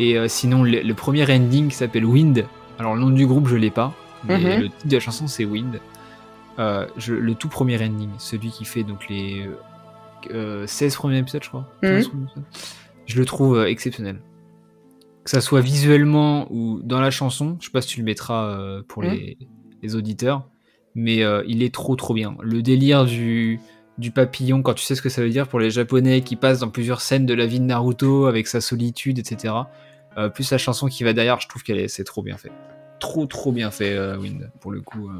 Et euh, sinon, le, le premier ending qui s'appelle Wind. Alors, le nom du groupe, je l'ai pas. Mais Mhm. le titre de la chanson, c'est Wind. Euh, je- le tout premier ending, celui qui fait donc les euh, 16 premiers épisodes, je crois. Mhm. 15 premiers épisodes. Je le trouve euh, exceptionnel. Que ça soit visuellement ou dans la chanson, je sais pas si tu le mettras euh, pour Mhm. les, les auditeurs, mais euh, il est trop trop bien. Le délire du, du papillon, quand tu sais ce que ça veut dire pour les japonais qui passent dans plusieurs scènes de la vie de Naruto avec sa solitude, etc. Euh, plus la chanson qui va derrière, je trouve qu'elle est, c'est trop bien fait. Trop trop bien fait, euh, Wind, pour le coup. euh.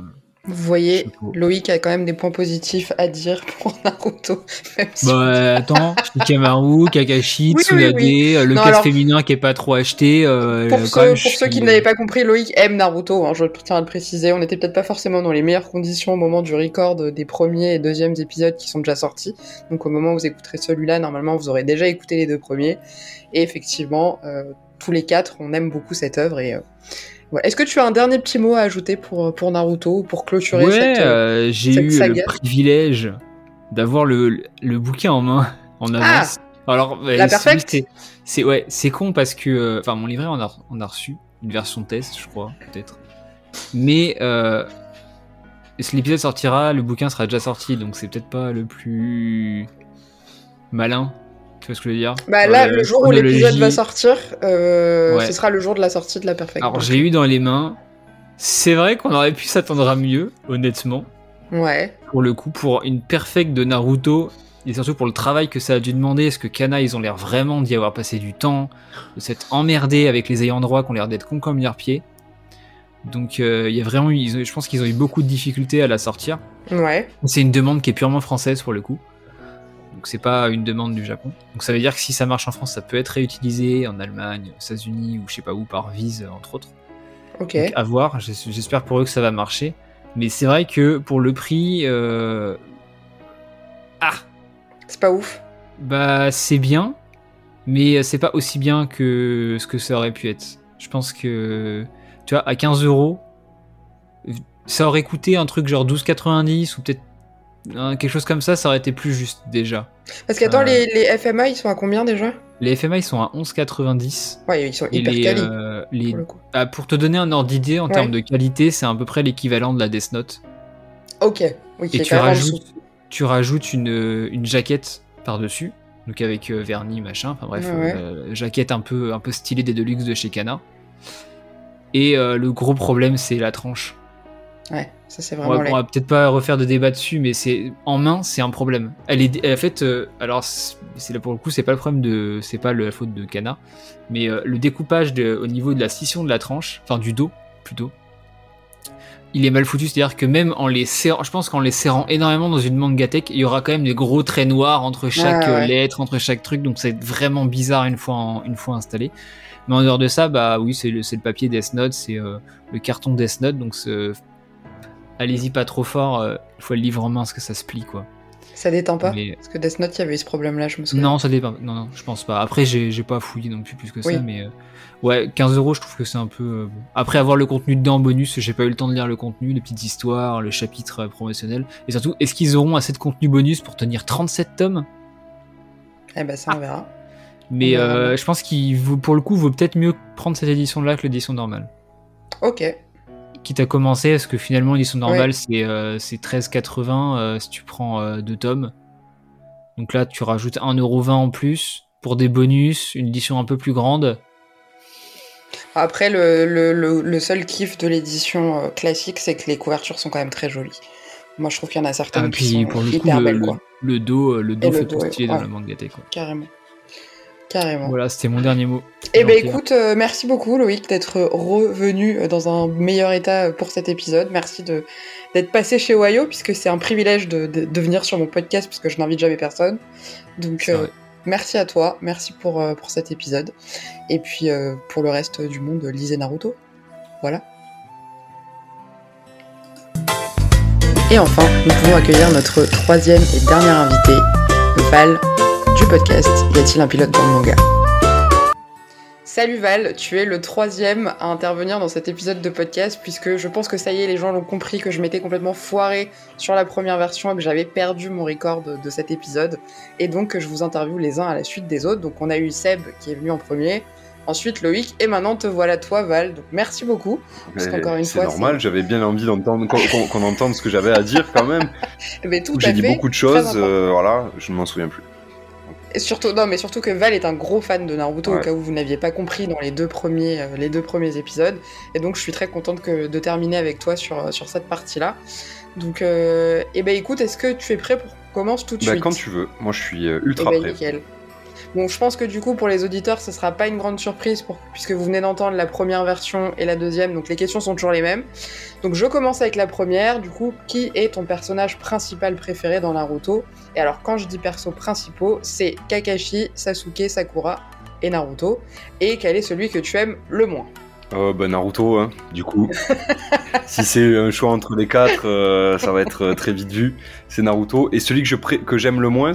Vous voyez. Loïc a quand même des points positifs à dire [laughs] pour Naruto. Même si- Bah attends, Shikamaru, Kakashi, Oui, oui, Tsunade, oui. le alors- féminin qui est pas trop acheté. Pour, quand ceux, même, pour ceux qui l'avaient pas compris, Loïc aime Naruto, hein, je tiens à le préciser. On n'était peut-être pas forcément dans les meilleures conditions au moment du record des premiers et deuxièmes épisodes qui sont déjà sortis. Donc au moment où vous écouterez celui-là, normalement vous aurez déjà écouté les deux premiers. Et effectivement, euh, tous les quatre, on aime beaucoup cette œuvre. Et, euh, voilà. Est-ce que tu as un dernier petit mot à ajouter pour, pour Naruto, pour clôturer Ouais, cette... euh, euh, j'ai cette eu saga? le privilège d'avoir le, le bouquin en main [laughs] en avance. Alors, Ah La c'est- perfecte? c'est- C'est ouais, c'est con parce que, euh, enfin, mon livret on a, on a reçu une version test, je crois, peut-être. Mais euh, l'épisode sortira, le bouquin sera déjà sorti, donc c'est peut-être pas le plus malin. Tu vois ce que je veux dire Bah là, le jour où l'épisode va sortir, euh, Ouais. ce sera le jour de la sortie de la Perfect. Alors, j'ai eu dans les mains. C'est vrai qu'on aurait pu s'attendre à mieux, honnêtement. Ouais. pour le coup, pour une perfect de Naruto, et surtout pour le travail que ça a dû demander, est-ce que Kana, ils ont l'air vraiment d'y avoir passé du temps, de s'être emmerdés avec les ayants droit qui ont l'air d'être con comme leurs pieds. Donc euh, il y a vraiment eu, je pense qu'ils ont eu beaucoup de difficultés à la sortir. Ouais. C'est une demande qui est purement française pour le coup. Donc c'est pas une demande du Japon. Donc ça veut dire que si ça marche en France, ça peut être réutilisé en Allemagne, aux États-Unis ou je sais pas où par Vise entre autres. Ok. Donc, à voir, j'es- j'espère pour eux que ça va marcher. Mais c'est vrai que pour le prix, euh, ah, C'est pas ouf. Bah, c'est bien, mais c'est pas aussi bien que ce que ça aurait pu être. Je pense que, tu vois, à 15 euros, ça aurait coûté un truc genre 12,90 ou peut-être hein, quelque chose comme ça, ça aurait été plus juste déjà. Parce qu'attends, Euh. les, les FMA, ils sont à combien déjà? Les FMA, ils sont à 11,90. Ouais, ils sont hyper les, quali, euh, les- pour ah, pour te donner un ordre d'idée en Ouais. termes de qualité, c'est à peu près l'équivalent de la Death Note. Ok, oui, Et tu rajoutes, tu rajoutes une, une jaquette par-dessus, donc avec euh, vernis, machin, enfin bref, Ouais, euh, jaquette un peu, un peu stylée des Deluxe de chez Kana. Et le gros problème, c'est la tranche. Ouais, ça c'est vraiment on va peut-être pas refaire de débat dessus, mais c'est en main, c'est un problème. Elle est, en fait, euh, alors c'est là pour le coup, c'est pas le problème de, c'est pas la faute de Kana, mais euh, le découpage de- au niveau de la scission de la tranche, enfin du dos plutôt, il est mal foutu. C'est-à-dire que même en les serrant, je pense qu'en les serrant énormément dans une mangatech, il y aura quand même des gros traits noirs entre chaque ouais. lettre, entre chaque truc, donc c'est vraiment bizarre une fois, en- une fois installé. Mais en dehors de ça, bah oui, c'est le, papier Death Note, c'est euh, le carton Death Note, donc allez-y pas trop fort, euh, une fois le livre en main, parce que ça se plie quoi. Ça détend pas Mais- Parce que Death Note, il y avait eu ce problème-là, je me souviens. Non, ça dépend. Non, non, je pense pas. Après, j'ai pas fouillé non plus plus que Oui. ça, mais euh, ouais, 15 euros, je trouve que c'est un peu. euh, bon. Après avoir le contenu dedans en bonus, j'ai pas eu le temps de lire le contenu, les petites histoires, le chapitre promotionnel, et surtout, est-ce qu'ils auront assez de contenu bonus pour tenir 37 tomes? Eh ben, ça, on verra. Mais On verra bien. je pense qu'il vaut, pour le coup, vaut peut-être mieux prendre cette édition-là que l'édition normale. Ok. Quitte à commencer, parce que finalement, l'édition normale, Ouais. c'est euh, c'est 13,80 euh, si tu prends euh, deux tomes. Donc là, tu rajoutes 1,20€ en plus pour des bonus, une édition un peu plus grande. Après, le, le, le, le seul kiff de l'édition euh, classique, c'est que les couvertures sont quand même très jolies. Moi, je trouve qu'il y en a certaines Ah, qui sont pour le coup, hyper le, belles, le- quoi. le dos, euh, le dos Et le fait dos, tout stylé dans ouais. mangatech. Quoi. Carrément. Carrément. Voilà, c'était mon dernier mot. Eh ben écoute, euh, merci beaucoup Loïc d'être revenu euh, dans un meilleur état euh, pour cet épisode. Merci de d'être passé chez Ohio puisque c'est un privilège de, de, de venir sur mon podcast puisque je n'invite jamais personne. Donc euh, merci à toi, merci pour, euh, pour cet épisode. Et puis pour le reste du monde, lisez Naruto. Voilà. Et enfin, nous pouvons accueillir notre troisième et dernier invité, Val, du podcast Y a-t-il un pilote dans le manga Salut Val, tu es le troisième à intervenir dans cet épisode de podcast puisque je pense que ça y est, les gens l'ont compris que je m'étais complètement foiré sur la première version et que j'avais perdu mon record de, de cet épisode. Et donc que je vous interviewe les uns à la suite des autres. Donc on a eu Seb qui est venu en premier, ensuite Loïc et maintenant te voilà toi Val. Donc merci beaucoup. Parce Mais qu'encore une C'est normal, j'avais bien envie d'entendre qu'on entende ce que j'avais à dire quand même. [laughs] Tout J'ai dit fait, beaucoup de choses, euh, voilà, je ne m'en souviens plus. Et surtout, non, mais surtout que Val est un gros fan de Naruto, au cas où vous n'aviez pas compris dans les deux premiers, euh, les deux premiers épisodes. Et donc, je suis très contente que, de terminer avec toi sur, euh, sur cette partie-là. Donc, euh, eh ben, écoute, est-ce que tu es prêt pour qu'on commence tout de Bah, suite? quand tu veux, moi je suis Eh ultra ben, prêt. nickel. Bon, je pense que du coup, pour les auditeurs, ce sera pas une grande surprise pour- puisque vous venez d'entendre la première version et la deuxième, donc les questions sont toujours les mêmes. Donc, je commence avec la première. Du coup, qui est ton personnage principal préféré dans Naruto? Et alors, quand je dis perso principaux, c'est Kakashi, Sasuke, Sakura et Naruto. Et quel est celui que tu aimes le moins? Euh, bah, Naruto, hein, du coup. [laughs] si c'est un choix entre les quatre, euh, ça va être euh, très vite vu. C'est Naruto. Et celui que je pré- que j'aime le moins,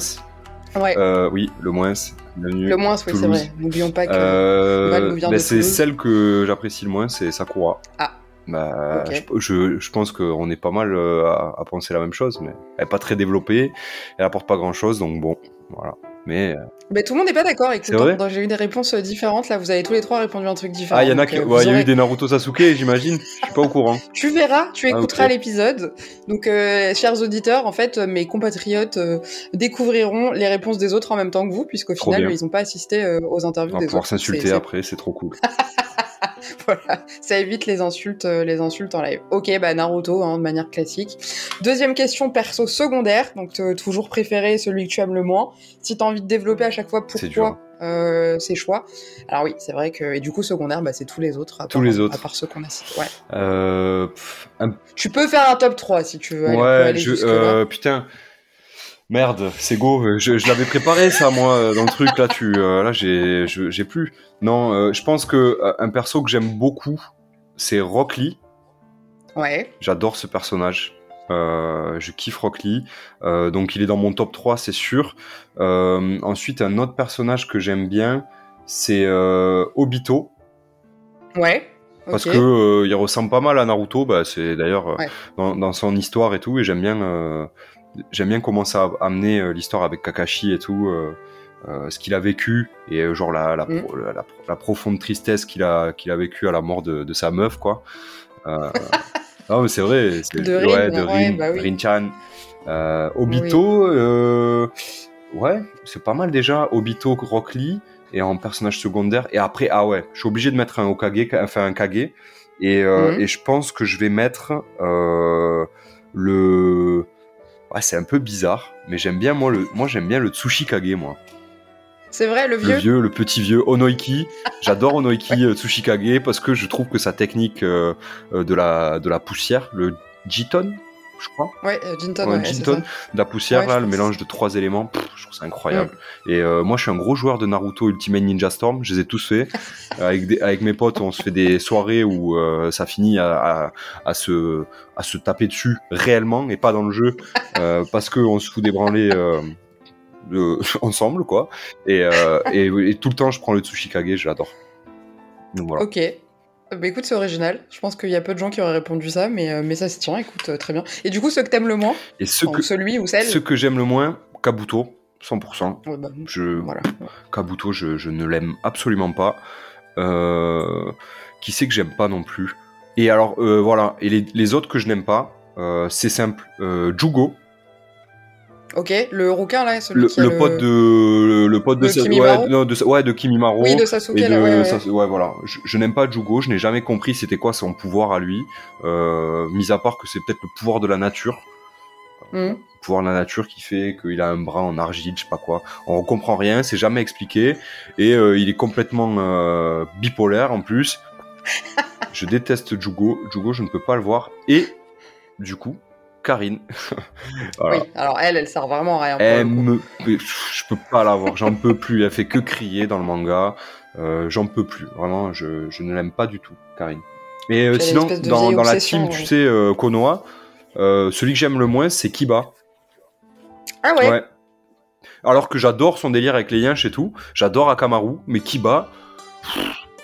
Ouais, euh, oui, le moins. Le moins, oui, c'est vrai. N'oublions pas que. Euh, bah, c'est celle que j'apprécie le moins, c'est Sakura. Ah. Bah, je, je, je pense qu'on est pas mal euh, à, à penser la même chose, mais elle est pas très développée, elle apporte pas grand chose, donc bon, voilà. Mais euh, Mais tout le monde n'est pas d'accord. Écoute, hein, j'ai eu des réponses euh, différentes. Là, vous avez tous les trois répondu un truc différent. ah, il y en a qui, euh, ouais, vous il y a aurez- eu des Naruto Sasuke, j'imagine. Je suis pas au courant. [laughs] Tu verras, tu Ah, écouteras l'épisode. Donc, euh, chers auditeurs, en fait, mes compatriotes euh, découvriront les réponses des autres en même temps que vous, puisqu'au final, ils n'ont pas assisté euh, aux interviews On va des pouvoir s'insulter après, c'est trop cool. [laughs] [laughs] voilà, ça évite les insultes, euh, les insultes en live. Ok, bah Naruto, hein, de manière classique. Deuxième question, perso secondaire, donc euh, toujours préféré, celui que tu aimes le moins. Si t'as envie de développer à chaque fois pourquoi euh, ces choix? Alors oui, c'est vrai que et du coup secondaire, bah, c'est tous les autres. À Tous part- les autres. À part ceux qu'on a cités. Ouais. Euh, pff, un- Tu peux faire un top 3 si tu veux. ouais, aller je, euh, putain. Merde, c'est go. euh, Je, je l'avais préparé ça moi euh, dans le truc là. Tu, euh, là j'ai, j'ai plus. Non, euh, je pense que euh, un perso que j'aime beaucoup, c'est Rock Lee. Ouais. J'adore ce personnage. Euh, je kiffe Rock Lee. Euh, donc il est dans mon top 3, c'est sûr. Euh, ensuite, un autre personnage que j'aime bien, c'est euh, Obito. Ouais. Parce que euh, il ressemble pas mal à Naruto, bah, c'est d'ailleurs euh, Ouais. dans, dans son histoire et tout, et j'aime bien, euh, j'aime bien comment ça a amené euh, l'histoire avec Kakashi et tout, euh, euh, ce qu'il a vécu et genre la, la, Mm. la, la- la profonde tristesse qu'il a qu'il a vécu à la mort de, de sa meuf quoi. [laughs] Non mais c'est vrai, c'est De Rin, ouais, de ouais, Rin, bah oui. Rin-chan. Obito, ouais, c'est pas mal déjà. Obito, Rock Lee et en personnage secondaire. Et après, ah ouais, je suis obligé de mettre un Okage, enfin un Kage. Et, euh, Mhm. et je pense que je vais mettre euh, le. Ouais, c'est un peu bizarre, mais j'aime bien moi le, moi j'aime bien le Tsushikage moi. C'est vrai, le Le vieux. vieux, le petit vieux Onoiki. [laughs] J'adore Onoiki euh, Tsushikage parce que je trouve que sa technique euh, euh, de la de la poussière, le Jiton, je crois. Ouais, euh, Jinton, Ouais, ouais, de la poussière Ouais, là, le mélange de trois éléments, pff, je trouve ça incroyable. Et euh, moi, je suis un gros joueur de Naruto Ultimate Ninja Storm, je les ai tous faits. [laughs] avec, des- avec mes potes, on se fait des soirées où euh, ça finit à, à, à se, à se taper dessus réellement et pas dans le jeu euh, parce qu'on se fout des branlées de- [laughs] ensemble, quoi. Et, et, et tout le temps, je prends le Tsushikage, je l'adore. Donc voilà. Ok. Bah écoute, c'est original. Je pense qu'il y a peu de gens qui auraient répondu ça, mais, euh, mais ça se tient, écoute, euh, très bien. Et du coup, ceux que t'aimes le moins, Et enfin, que, celui ou celle ce que j'aime le moins, Kabuto, 100%. Ouais, bah, Je, voilà. Kabuto, je, je ne l'aime absolument pas. Euh, qui sait que j'aime pas non plus? Et alors, euh, voilà. Et les, les autres que je n'aime pas, euh, c'est simple. Jugo, Ok, le rouquin là, celui le, qui le pote de. Le pote de, Sa- ouais, non, de, ouais, de Kimimaro. Oui, de Sasuke, et de- là, ouais, ouais. ça- ouais, voilà. Je, je n'aime pas Jugo, je n'ai jamais compris c'était quoi son pouvoir à lui. Euh, mis à part que c'est peut-être le pouvoir de la nature. Mhm. pouvoir de la nature qui fait qu'il a un bras en argile, je sais pas quoi. On comprend rien, c'est jamais expliqué. Et euh, il est complètement euh, bipolaire en plus. [laughs] je déteste Jugo. Jugo, je ne peux pas le voir. Et du coup, Karine. [laughs] voilà. Oui, alors elle, elle sert vraiment à rien. Elle me... Je peux pas la voir, j'en peux plus. Elle fait que crier dans le manga. Euh, j'en peux plus. Vraiment, je, je ne l'aime pas du tout, Karine. Et euh, sinon, dans, la team, ouais. tu sais, euh, Konoha, euh, celui que j'aime le moins, c'est Kiba. Ah ouais, Ouais. Alors que j'adore son délire avec les yinches et tout. J'adore Akamaru, mais Kiba,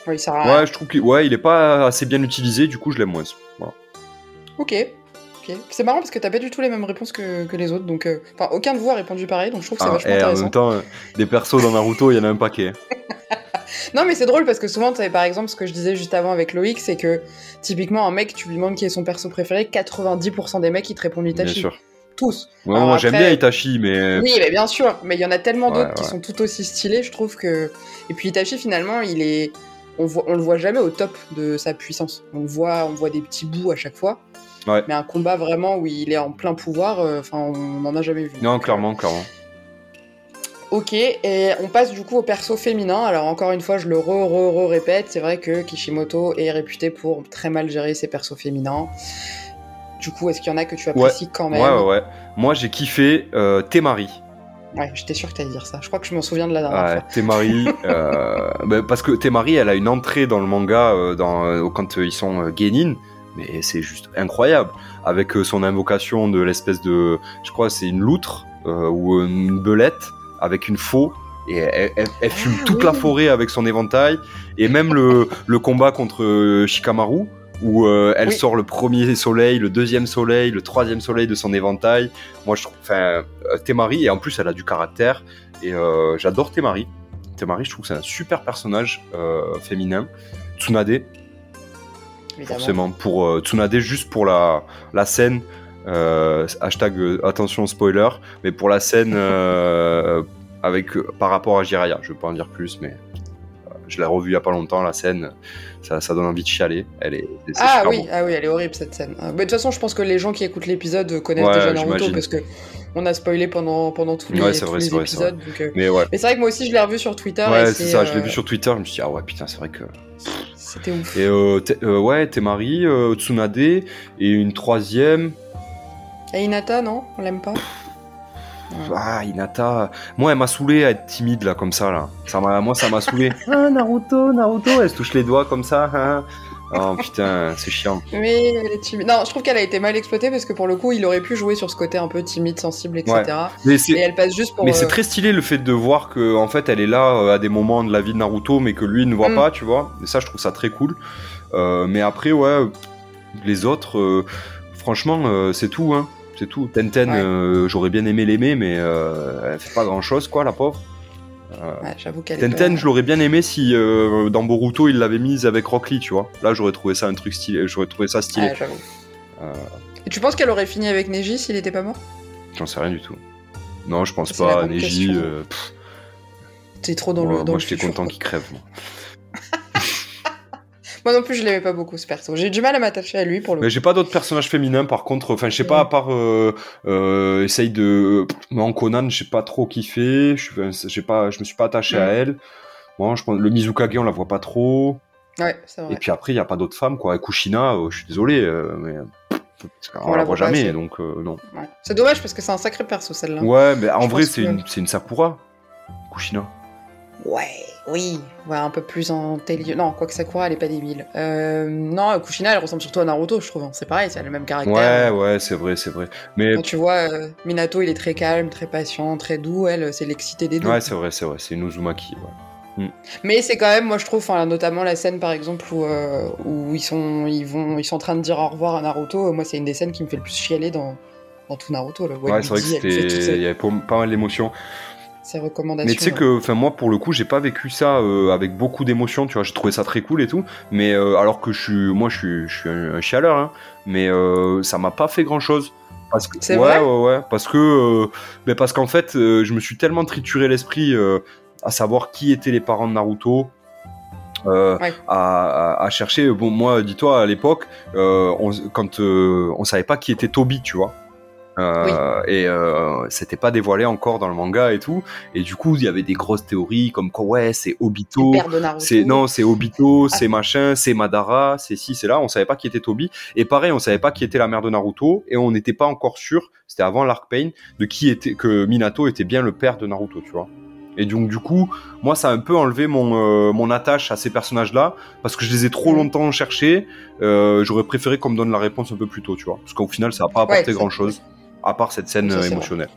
Oui, il sert à rien. ouais, je trouve qu'il ouais, il est pas assez bien utilisé, du coup, je l'aime moins. Voilà. Ok. C'est marrant parce que t'as pas du tout les mêmes réponses que, que les autres, donc euh, enfin aucun de vous a répondu pareil, donc je trouve que c'est Ah, vachement et en intéressant. même temps, euh, des persos dans Naruto, il y en a un paquet. [laughs] Non, mais c'est drôle parce que souvent, tu par exemple, ce que je disais juste avant avec Loïc, c'est que typiquement, un mec, tu lui demandes qui est son perso préféré, 90% des mecs, ils te répondent Bien Itachi. sûr. Tous. Ouais, Alors moi, j'aime bien Itachi, mais Oui, mais bien sûr, mais il y en a tellement Ouais, d'autres qui sont tout aussi stylés, je trouve que. Et puis Itachi, finalement, il est. On, voit, on le voit jamais au top de sa puissance. On le voit, on voit des petits bouts à chaque fois. Ouais. Mais un combat vraiment où il est en plein pouvoir, euh, enfin, on n'en a jamais vu. non, clairement, clairement. Ok, et on passe du coup au perso féminin. Alors encore une fois, je le re re re répète, c'est vrai que Kishimoto est réputé pour très mal gérer ses persos féminins. Du coup, est-ce qu'il y en a que tu apprécies quand Ouais, même ouais, ouais. Moi, j'ai kiffé euh, Temari. Ouais, j'étais sûr que t'allais dire ça. Je crois que je m'en souviens de la dernière Ouais, fois. Temari, [laughs] euh, bah, parce que Temari, elle a une entrée dans le manga euh, dans, quand ils sont Genin, mais c'est juste incroyable. Avec euh, son invocation de l'espèce de, je crois, c'est une loutre euh, ou une belette avec une faux. Et elle, elle- elle fume Ah, toute oui. la forêt avec son éventail. Et même le, [laughs] le combat contre euh, Shikamaru, où euh, elle Oui. sort le premier soleil, le deuxième soleil, le troisième soleil de son éventail. Moi, je trouve, enfin, Temari, et en plus, elle a du caractère. Et euh, j'adore Temari. Temari, je trouve que c'est un super personnage euh, féminin. Tsunade, Évidemment. forcément. Pour euh, Tsunade, juste pour la, la scène. euh, hashtag euh, attention spoiler, mais pour la scène [laughs] euh, avec par rapport à Jiraiya, je vais pas en dire plus, mais je l'ai revue il y a pas longtemps la scène, ça, ça donne envie de chialer. Elle est, Ah oui, bon. ah oui, elle est horrible cette scène. Bah, De toute façon, je pense que les gens qui écoutent l'épisode connaissent Ouais, déjà Naruto parce que on a spoilé pendant, pendant tous les, Ouais, tous vrai, les épisodes. donc, euh, Mais ouais, Mais c'est vrai que moi aussi, je l'ai revu sur Twitter. ouais c'est ça. Je l'ai vu sur Twitter. Je me suis dit ah ouais putain c'est vrai que C'était ouf. Et euh, Te- euh, ouais, Temari, euh, Tsunade, et une troisième. Et Hinata, non? On l'aime pas? Ah, Hinata. Moi, elle m'a saoulé à être timide là, comme ça là. Ça moi, ça m'a saoulé. [laughs] ah, Naruto, Naruto. Elle se touche les doigts comme ça. hein. Oh putain, c'est chiant. Mais elle est timide. Non, je trouve qu'elle a été mal exploitée parce que pour le coup, il aurait pu jouer sur ce côté un peu timide, sensible, etc. Mais Et elle passe juste pour. mais c'est euh, très stylé le fait de voir que en fait elle est là euh, à des moments de la vie de Naruto mais que lui ne voit Mm. pas, tu vois. Et ça je trouve ça très cool. Euh, mais après ouais, les autres, euh, franchement c'est tout hein. C'est tout. Tenten, Ouais. j'aurais bien aimé l'aimer, mais elle fait pas grand chose, quoi, la pauvre. Ouais, J'avoue qu'elle est. Tenten, pas- je l'aurais bien aimé si euh, dans Boruto il l'avait mise avec Rock Lee, tu vois. Là, j'aurais trouvé ça un truc stylé. J'aurais trouvé ça stylé. Ouais, j'avoue. Euh. Et tu penses qu'elle aurait fini avec Neji s'il était pas mort? J'en sais rien du tout. Non, je pense C'est la pas. Neji, question. euh, pff, T'es trop dans moi, le. Dans moi, le j'étais futur, content quoi. qu'il crève. Moi. Moi non plus, je l'aimais pas beaucoup ce perso. J'ai du mal à m'attacher à lui pour le Mais j'ai pas d'autres personnages féminins, par contre. Enfin, je sais pas, à part euh, euh, essaye de. Moi, en Conan, j'ai pas trop kiffé. Je j'ai pas, je me suis pas attaché à Mm. elle. Moi, je pense le Mizukage, on la voit pas trop. Ouais, c'est vrai. Et puis après, il y a pas d'autres femmes, quoi. Et Kushina, euh, je suis désolé, euh, mais on, On la la voit jamais, assez. donc euh, non. Ouais. C'est dommage parce que c'est un sacré perso celle-là. Ouais, mais en Je vrai, c'est que- une, une Sakura, Kushina. Ouais, oui. Ouais, un peu plus intelligent. Non, quoique Sakura, elle est pas débile. Euh, non, Kushina, elle ressemble surtout à Naruto, je trouve. hein. C'est pareil, c'est le même caractère. Ouais, ouais, c'est vrai, c'est vrai. Mais Quand tu vois, euh, Minato, il est très calme, très patient, très doux. Elle, c'est l'excité des deux. ouais, c'est vrai, c'est vrai, c'est une Uzumaki. Ouais. Mais c'est quand même, moi je trouve, notamment la scène par exemple où, euh, où ils, sont, ils, vont, ils sont en train de dire au revoir à Naruto. Moi, c'est une des scènes qui me fait le plus chialer dans, dans tout Naruto. Là, Ouais, c'est vrai que il y avait pas, pas mal d'émotions. Ses recommandations. Mais tu sais que, enfin, moi, pour le coup, j'ai pas vécu ça euh, avec beaucoup d'émotions. Tu vois, j'ai trouvé ça très cool et tout. Mais euh, alors que je suis, moi, je suis, je suis un, un chialeur, hein, mais euh, ça m'a pas fait grand chose. Parce que, ouais, vrai? ouais, ouais, parce que, euh, ben, parce qu'en fait, euh, je me suis tellement trituré l'esprit euh, à savoir qui étaient les parents de Naruto. euh, Ouais. à, à- à chercher. Bon, moi, dis-toi, à l'époque, euh, on, quand euh, on savait pas qui était Toby, tu vois. Euh, Et euh, c'était pas dévoilé encore dans le manga et tout. Et du coup, il y avait des grosses théories comme quoi, ouais, c'est Obito. C'est non, c'est Obito, Ah. c'est machin, c'est Madara, c'est ci, c'est là. On savait pas qui était Toby. Et pareil, on savait pas qui était la mère de Naruto. Et on n'était pas encore sûr. C'était avant l'Arc Pain de qui était que Minato était bien le père de Naruto, tu vois. Et donc du coup, moi, ça a un peu enlevé mon euh, mon attache à ces personnages-là parce que je les ai trop longtemps cherchés. Euh, J'aurais préféré qu'on me donne la réponse un peu plus tôt, tu vois. Parce qu'au final, ça a pas apporté Ouais, grand-chose à part cette scène Ça, euh, émotionnelle.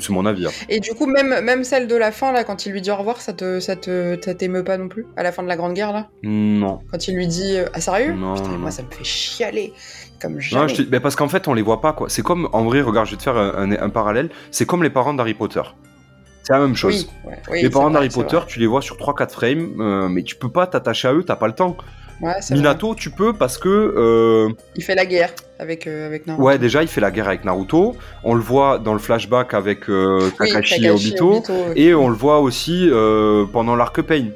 C'est mon avis. hein. Et du coup, même, même celle de la fin, là, quand il lui dit au revoir, ça te, ça te, t'émeut pas non plus À la fin de la Grande Guerre, là? Non. Quand il lui dit euh, Ah, sérieux? Non, Putain, non, moi, ça me fait chialer. Comme jamais. Non, je te- mais parce qu'en fait, on les voit pas, quoi. C'est comme, en vrai, regarde, je vais te faire un, un- un parallèle. C'est comme les parents d'Harry Potter. C'est la même chose. Oui, ouais, oui, les parents d'Harry Potter, tu les vois sur 3-4 frames, euh, mais tu peux pas t'attacher à eux, t'as pas le temps. Ouais, c'est vrai. Minato, tu peux parce que, euh, Il fait la guerre avec, euh, avec Naruto. ouais, déjà, il fait la guerre avec Naruto. On le voit dans le flashback avec euh, Oui, Kakashi et Obito. Et on le voit aussi euh, pendant l'arc Pain,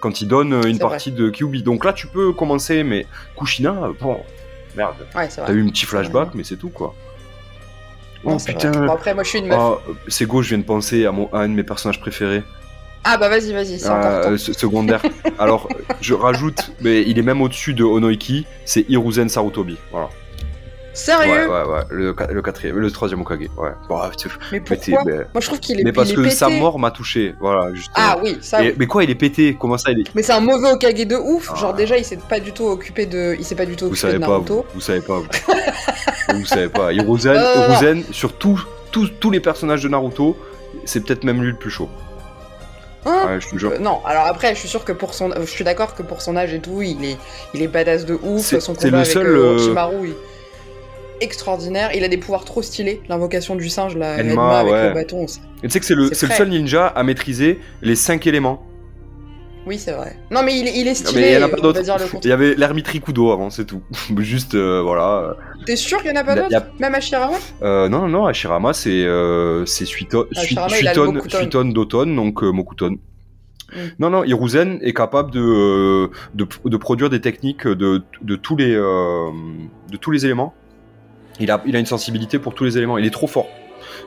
quand il donne une partie de Kyuubi. Donc là, tu peux commencer, mais Kushina, bon, merde. Ouais, T'as eu un petit flashback, mais c'est tout, quoi. Non, oh putain. Bon, après, moi, je suis une meuf. C'est go, je viens de penser à, mon, à un de mes personnages préférés, Ah, bah, vas-y, vas-y, c'est encore euh, temps. secondaire. Alors, je rajoute, mais il est même au-dessus de Onoiki, c'est Hiruzen Sarutobi. Voilà. Ouais, Sérieux ouais, ouais, le, qua- le quatrième, le troisième Okage. Ouais. Bon, Mais pourquoi mais- Moi, je trouve qu'il est, mais parce est que pété. sa mort m'a touché. Voilà, justement. Ah oui, ça. Et- oui. mais quoi, il est pété? Comment ça, il est Mais c'est un mauvais Okage de ouf. Ah. Genre déjà, il s'est pas du tout occupé de, il s'est pas du tout Vous occupé savez de pas, Naruto. vous, vous savez pas. Vous, [laughs] vous savez pas. Hiruzen. Hiruzen, sur tous- tous- tous les personnages de Naruto, c'est peut-être même lui le plus chaud. Hein Ouais, je te jure. Euh, non, alors après, je suis sûr que pour son, je suis d'accord que pour son âge et tout, il est, il est badass de ouf. C'est- Son combat le avec seul, euh, euh, il- extraordinaire. Il a des pouvoirs trop stylés. L'invocation du singe, la Enma, Enma avec ouais. le bâton. tu sais que c'est le, C'est le seul ninja à maîtriser les cinq éléments. Oui, c'est vrai. Non, mais il, est- il est Non, stylé. mais il y en a on pas d'autres. Il y avait l'ermite Rikudo avant, c'est tout. [laughs] Juste, euh, voilà. T'es sûr qu'il y en a pas d'autres a- Même Hashirama Euh, non, non, non, Hashirama, c'est euh, c'est Suito- Sui- Hashirama, il a le Suiton d'automne, donc euh, Mokuton. Mm. Non, non, Hiruzen est capable de, euh, de, de produire des techniques de, de, tous les, euh, de tous les éléments. Il a, il a une sensibilité pour tous les éléments. Il est trop fort.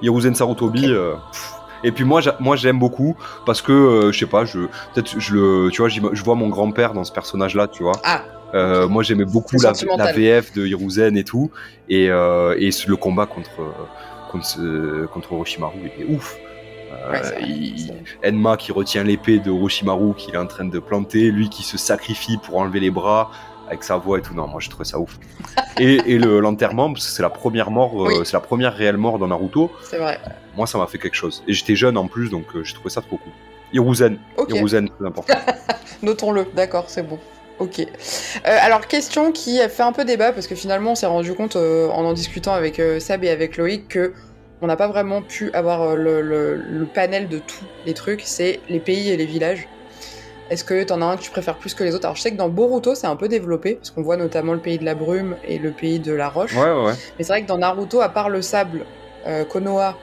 Hiruzen Sarutobi. Ok. euh, pff. Et puis moi, moi j'aime beaucoup parce que euh, je sais pas, je peut-être je le, tu vois, je vois mon grand-père dans ce personnage-là, tu vois. Ah, Euh. Moi, j'aimais beaucoup la, VF de Hiruzen et tout, et, euh, et le combat contre contre, ce- contre Orochimaru, il est ouf. Euh, Ouais, il-. Enma qui retient l'épée de Orochimaru qu'il est en train de planter, lui qui se sacrifie pour enlever les bras. avec sa voix et tout. Non, moi j'ai trouvé ça ouf. [laughs] et et le- l'enterrement, parce que c'est la première mort, euh, Oui. c'est la première réelle mort dans Naruto. C'est vrai. Moi, ça m'a fait quelque chose. Et j'étais jeune en plus, donc euh, j'ai trouvé ça trop cool. Hiruzen, Ok. Hiruzen, plus important. [laughs] Notons-le, d'accord, c'est bon. Ok. Euh, alors, question qui a fait un peu débat, parce que finalement, on s'est rendu compte, euh, en en discutant avec euh, Seb et avec Loïc, que on n'a pas vraiment pu avoir euh, le, le- le panel de tous les trucs, c'est les pays et les villages. Est-ce que t'en as un que tu préfères plus que les autres? Alors, je sais que dans Boruto, c'est un peu développé, parce qu'on voit notamment le pays de la brume et le pays de la roche. Ouais, ouais, ouais. Mais c'est vrai que dans Naruto, à part le sable, euh, Konoha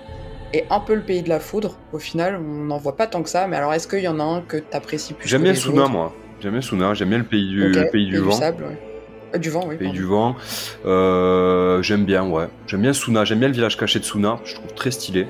et un peu le pays de la foudre, au final, on n'en voit pas tant que ça. Mais alors, est-ce qu'il y en a un que t'apprécies plus J'aime bien Suna, moi. J'aime bien Suna, j'aime bien le pays du, Ok, le pays du vent. sable, ouais. Euh, du vent, oui. Pays du vent. Euh, j'aime bien, ouais. J'aime bien Suna, j'aime bien le village caché de Suna, je trouve très stylé.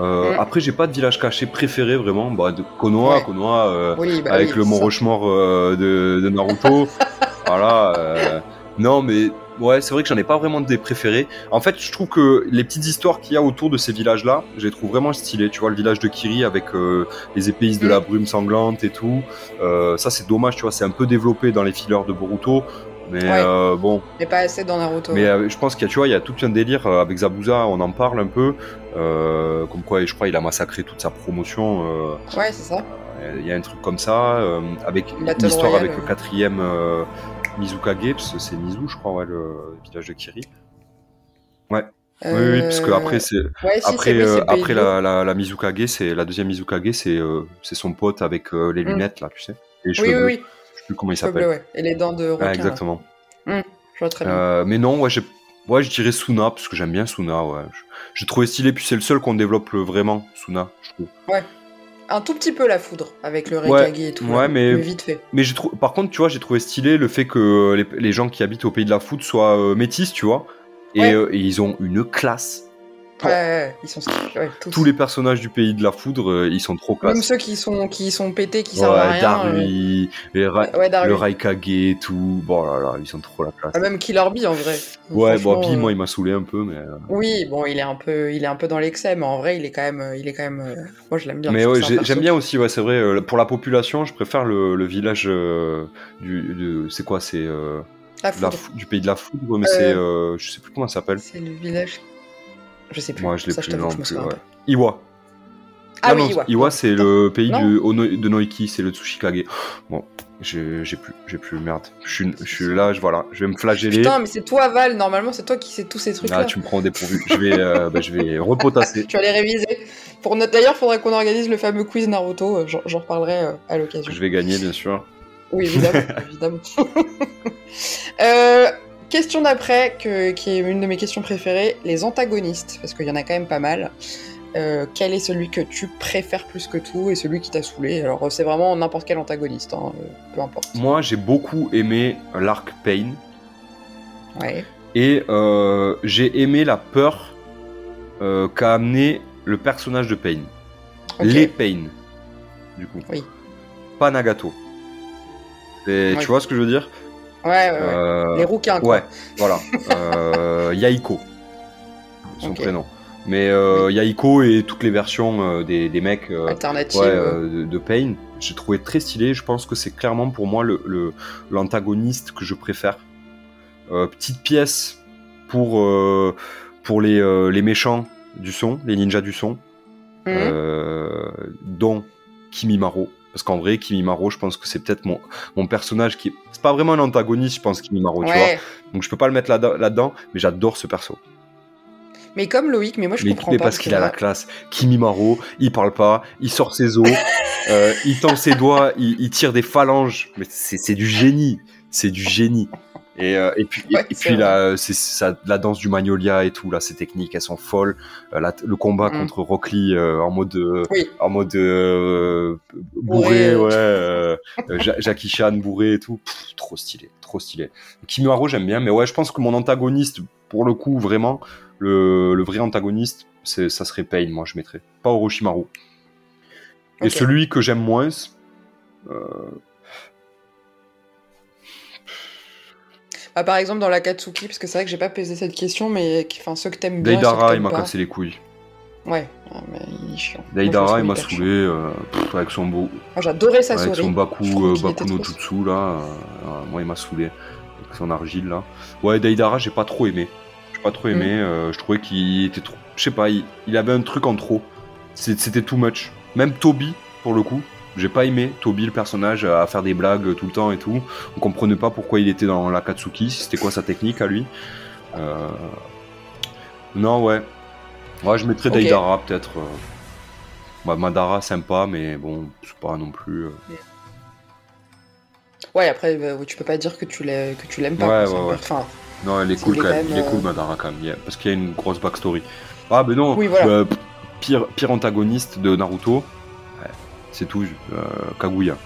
Euh. Après, j'ai pas de village caché préféré vraiment. Bah, de Konoha, Ouais. Konoha euh, Oui, bah avec oui, le Mont. Rochemort euh, de, de Naruto. [laughs] voilà. euh, non, mais ouais, c'est vrai que j'en ai pas vraiment des préférés. En fait, je trouve que les petites histoires qu'il y a autour de ces villages-là, je les trouve vraiment stylées. Tu vois, le village de Kiri avec euh, les épéisses de Mm. la brume sanglante et tout. Euh, ça, c'est dommage, tu vois, c'est un peu développé dans les fillers de Boruto. Mais Ouais. euh, bon, Mais pas assez dans Naruto. mais euh, je pense qu'il y a, tu vois, il y a tout un délire euh, avec Zabuza, on en parle un peu, euh, comme quoi, je crois, il a massacré toute sa promotion. Ouais, c'est ça. il y a un truc comme ça, avec une Battle histoire Royale, avec le quatrième parce que c'est Mizu, je crois, ouais, le village de Kiri. Oui, oui, parce que après, c'est Ouais, si, après, oui, après la, la, la Mizukage, c'est la deuxième Mizukage, c'est c'est son pote avec les Mm. lunettes là, tu sais, les Oui, oui. Plus comment il s'appelle. ouais. Et les dents de requin. Ah, exactement. Je vois très bien. Euh, mais non, ouais, j'ai- ouais, je dirais Suna, parce que j'aime bien Suna, ouais. J'ai trouvé stylé, puis c'est le seul qu'on développe euh, vraiment, Suna, je trouve. Un tout petit peu la foudre, avec le Ouais, Rekage et tout. ouais, là. mais- vite fait. Mais j'ai trou- par contre, tu vois, j'ai trouvé stylé le fait que les, les gens qui habitent au pays de la foot soient euh, métis, tu vois. Et, Ouais. euh, et ils ont une classe. Ouais, ouais, ouais, ils sont ouais, tous. Les personnages du pays de la foudre, euh, ils sont trop classe. Même ceux qui sont, qui sont pétés, qui servent à ouais, rien. Darui, Ra- euh, Ouais, Darui. le Raikage et tout. Bon là là, ils sont trop la classe. Ah, même Killer Bee en vrai. ouais, bon, Franchement, Bi, euh, moi, il m'a saoulé un peu, mais. euh, Oui, bon, il est un peu, il est un peu dans l'excès, mais en vrai, il est quand même, il est quand même. Moi, je l'aime bien. Mais ouais, j'aime bien aussi, ouais, c'est vrai. pour la population, je préfère le, le village euh, du. c'est quoi C'est La la du pays de la foudre, mais c'est. je sais plus comment ça s'appelle. C'est le village. Je sais plus. Moi, je l'ai plus non plus. ouais. Iwa. Ah oui, non, Iwa. Iwa, c'est le pays du, de Noiki, c'est le Tsushikage. [gasps] Bon, j'ai plus, j'ai plus, merde. Je suis, là, je, voilà, je vais me flageller. Putain, mais c'est toi, Val. Normalement, c'est toi qui sais tous ces trucs-là. Ah, tu me prends au dépourvu. Je vais, euh, bah, je vais repotasser. [laughs] Tu vas les réviser. Pour notre... D'ailleurs, faudrait qu'on organise le fameux quiz Naruto. euh, J'en j'en reparlerai euh, à l'occasion. Je vais gagner, bien sûr. Oui, évidemment. [laughs] évidemment. [laughs] Euh, question d'après, qui est une de mes questions préférées, les antagonistes, parce qu'il y en a quand même pas mal. Euh, quel est celui que tu préfères plus que tout et celui qui t'a saoulé? Alors, euh, c'est vraiment n'importe quel antagoniste, hein, euh, peu importe. Moi, j'ai beaucoup aimé l'arc Pain Ouais. et euh, j'ai aimé la peur euh, qu'a amené le personnage de Pain. Les Pain, du coup. Oui. Pas Nagato. Et Ouais. Tu vois ce que je veux dire? Ouais, ouais, ouais. Euh, Les rouquins, quoi. Ouais, voilà. Euh, Yaiko, son prénom. Mais euh, Yaiko et toutes les versions des, des mecs de, de Pain, j'ai trouvé très stylé. Je pense que c'est clairement pour moi le- le- l'antagoniste que je préfère. Euh, petite pièce pour, euh, pour les, euh, les méchants du son, les ninjas du son, mhm. euh, dont Kimimaro. Parce qu'en vrai, Kimimaro, je pense que c'est peut-être mon, mon personnage qui. C'est pas vraiment un antagoniste, je pense, Kimimaro, tu vois. ouais. Donc je peux pas le mettre là- là-dedans, mais j'adore ce perso. Mais comme Loïc, mais moi je mais comprends mais pas. parce qu'il a la classe. Kimimaro, il parle pas, il sort ses os, [laughs] euh, il tend ses doigts, il, il tire des phalanges. Mais c'est c'est du génie, c'est du génie. Et, euh, et puis, et- Ouais, et c'est puis c'est ça, la danse du Magnolia et tout, là, ces techniques, elles sont folles. Euh, la- le combat Mm. contre Rock Lee euh, en mode, Oui. en mode Bourré, ouais, Ja- Jackie Chan bourré et tout. Pff, trop stylé, trop stylé. Kimimaro, j'aime bien, mais ouais, je pense que mon antagoniste, pour le coup, vraiment, le, le vrai antagoniste, c'est, ça serait Pain, moi, je mettrais. Pas Orochimaru. Et celui que j'aime moins, Bah, par exemple dans la Katsuki, parce que c'est vrai que j'ai pas posé cette question, mais enfin ceux que t'aimes bien. Deidara, il m'a cassé les couilles. Ouais, ah, mais il est chiant. Deidara, il m'a saoulé euh, pff, avec son beau. Moi j'adorais sa avec souris. son Baku, euh, Baku no Jutsu là. euh, moi, il m'a saoulé. son argile là. Ouais, Deidara, j'ai pas trop aimé. J'ai pas trop aimé. euh, je trouvais qu'il était trop. Je sais pas, il, il avait un truc en trop. C'était too much. Même Toby, pour le coup. J'ai pas aimé Toby, le personnage, à faire des blagues tout le temps et tout. On comprenait pas pourquoi il était dans l'Akatsuki, si c'était quoi sa technique à lui. Euh, Non, ouais. Ouais, je mettrais Ok. Deidara peut-être. euh. Bah, Madara, sympa, mais bon, c'est pas non plus. euh. Ouais, après, bah, tu peux pas dire que tu l'aimes, pas. Ouais, ouais, ouais. Enfin, Non, elle est cool quand même. même, Il est cool, Madara quand même. Parce qu'il y a une grosse backstory. Ah, mais non, Oui, voilà. pire, pire antagoniste de Naruto, c'est tout, euh, Kaguya.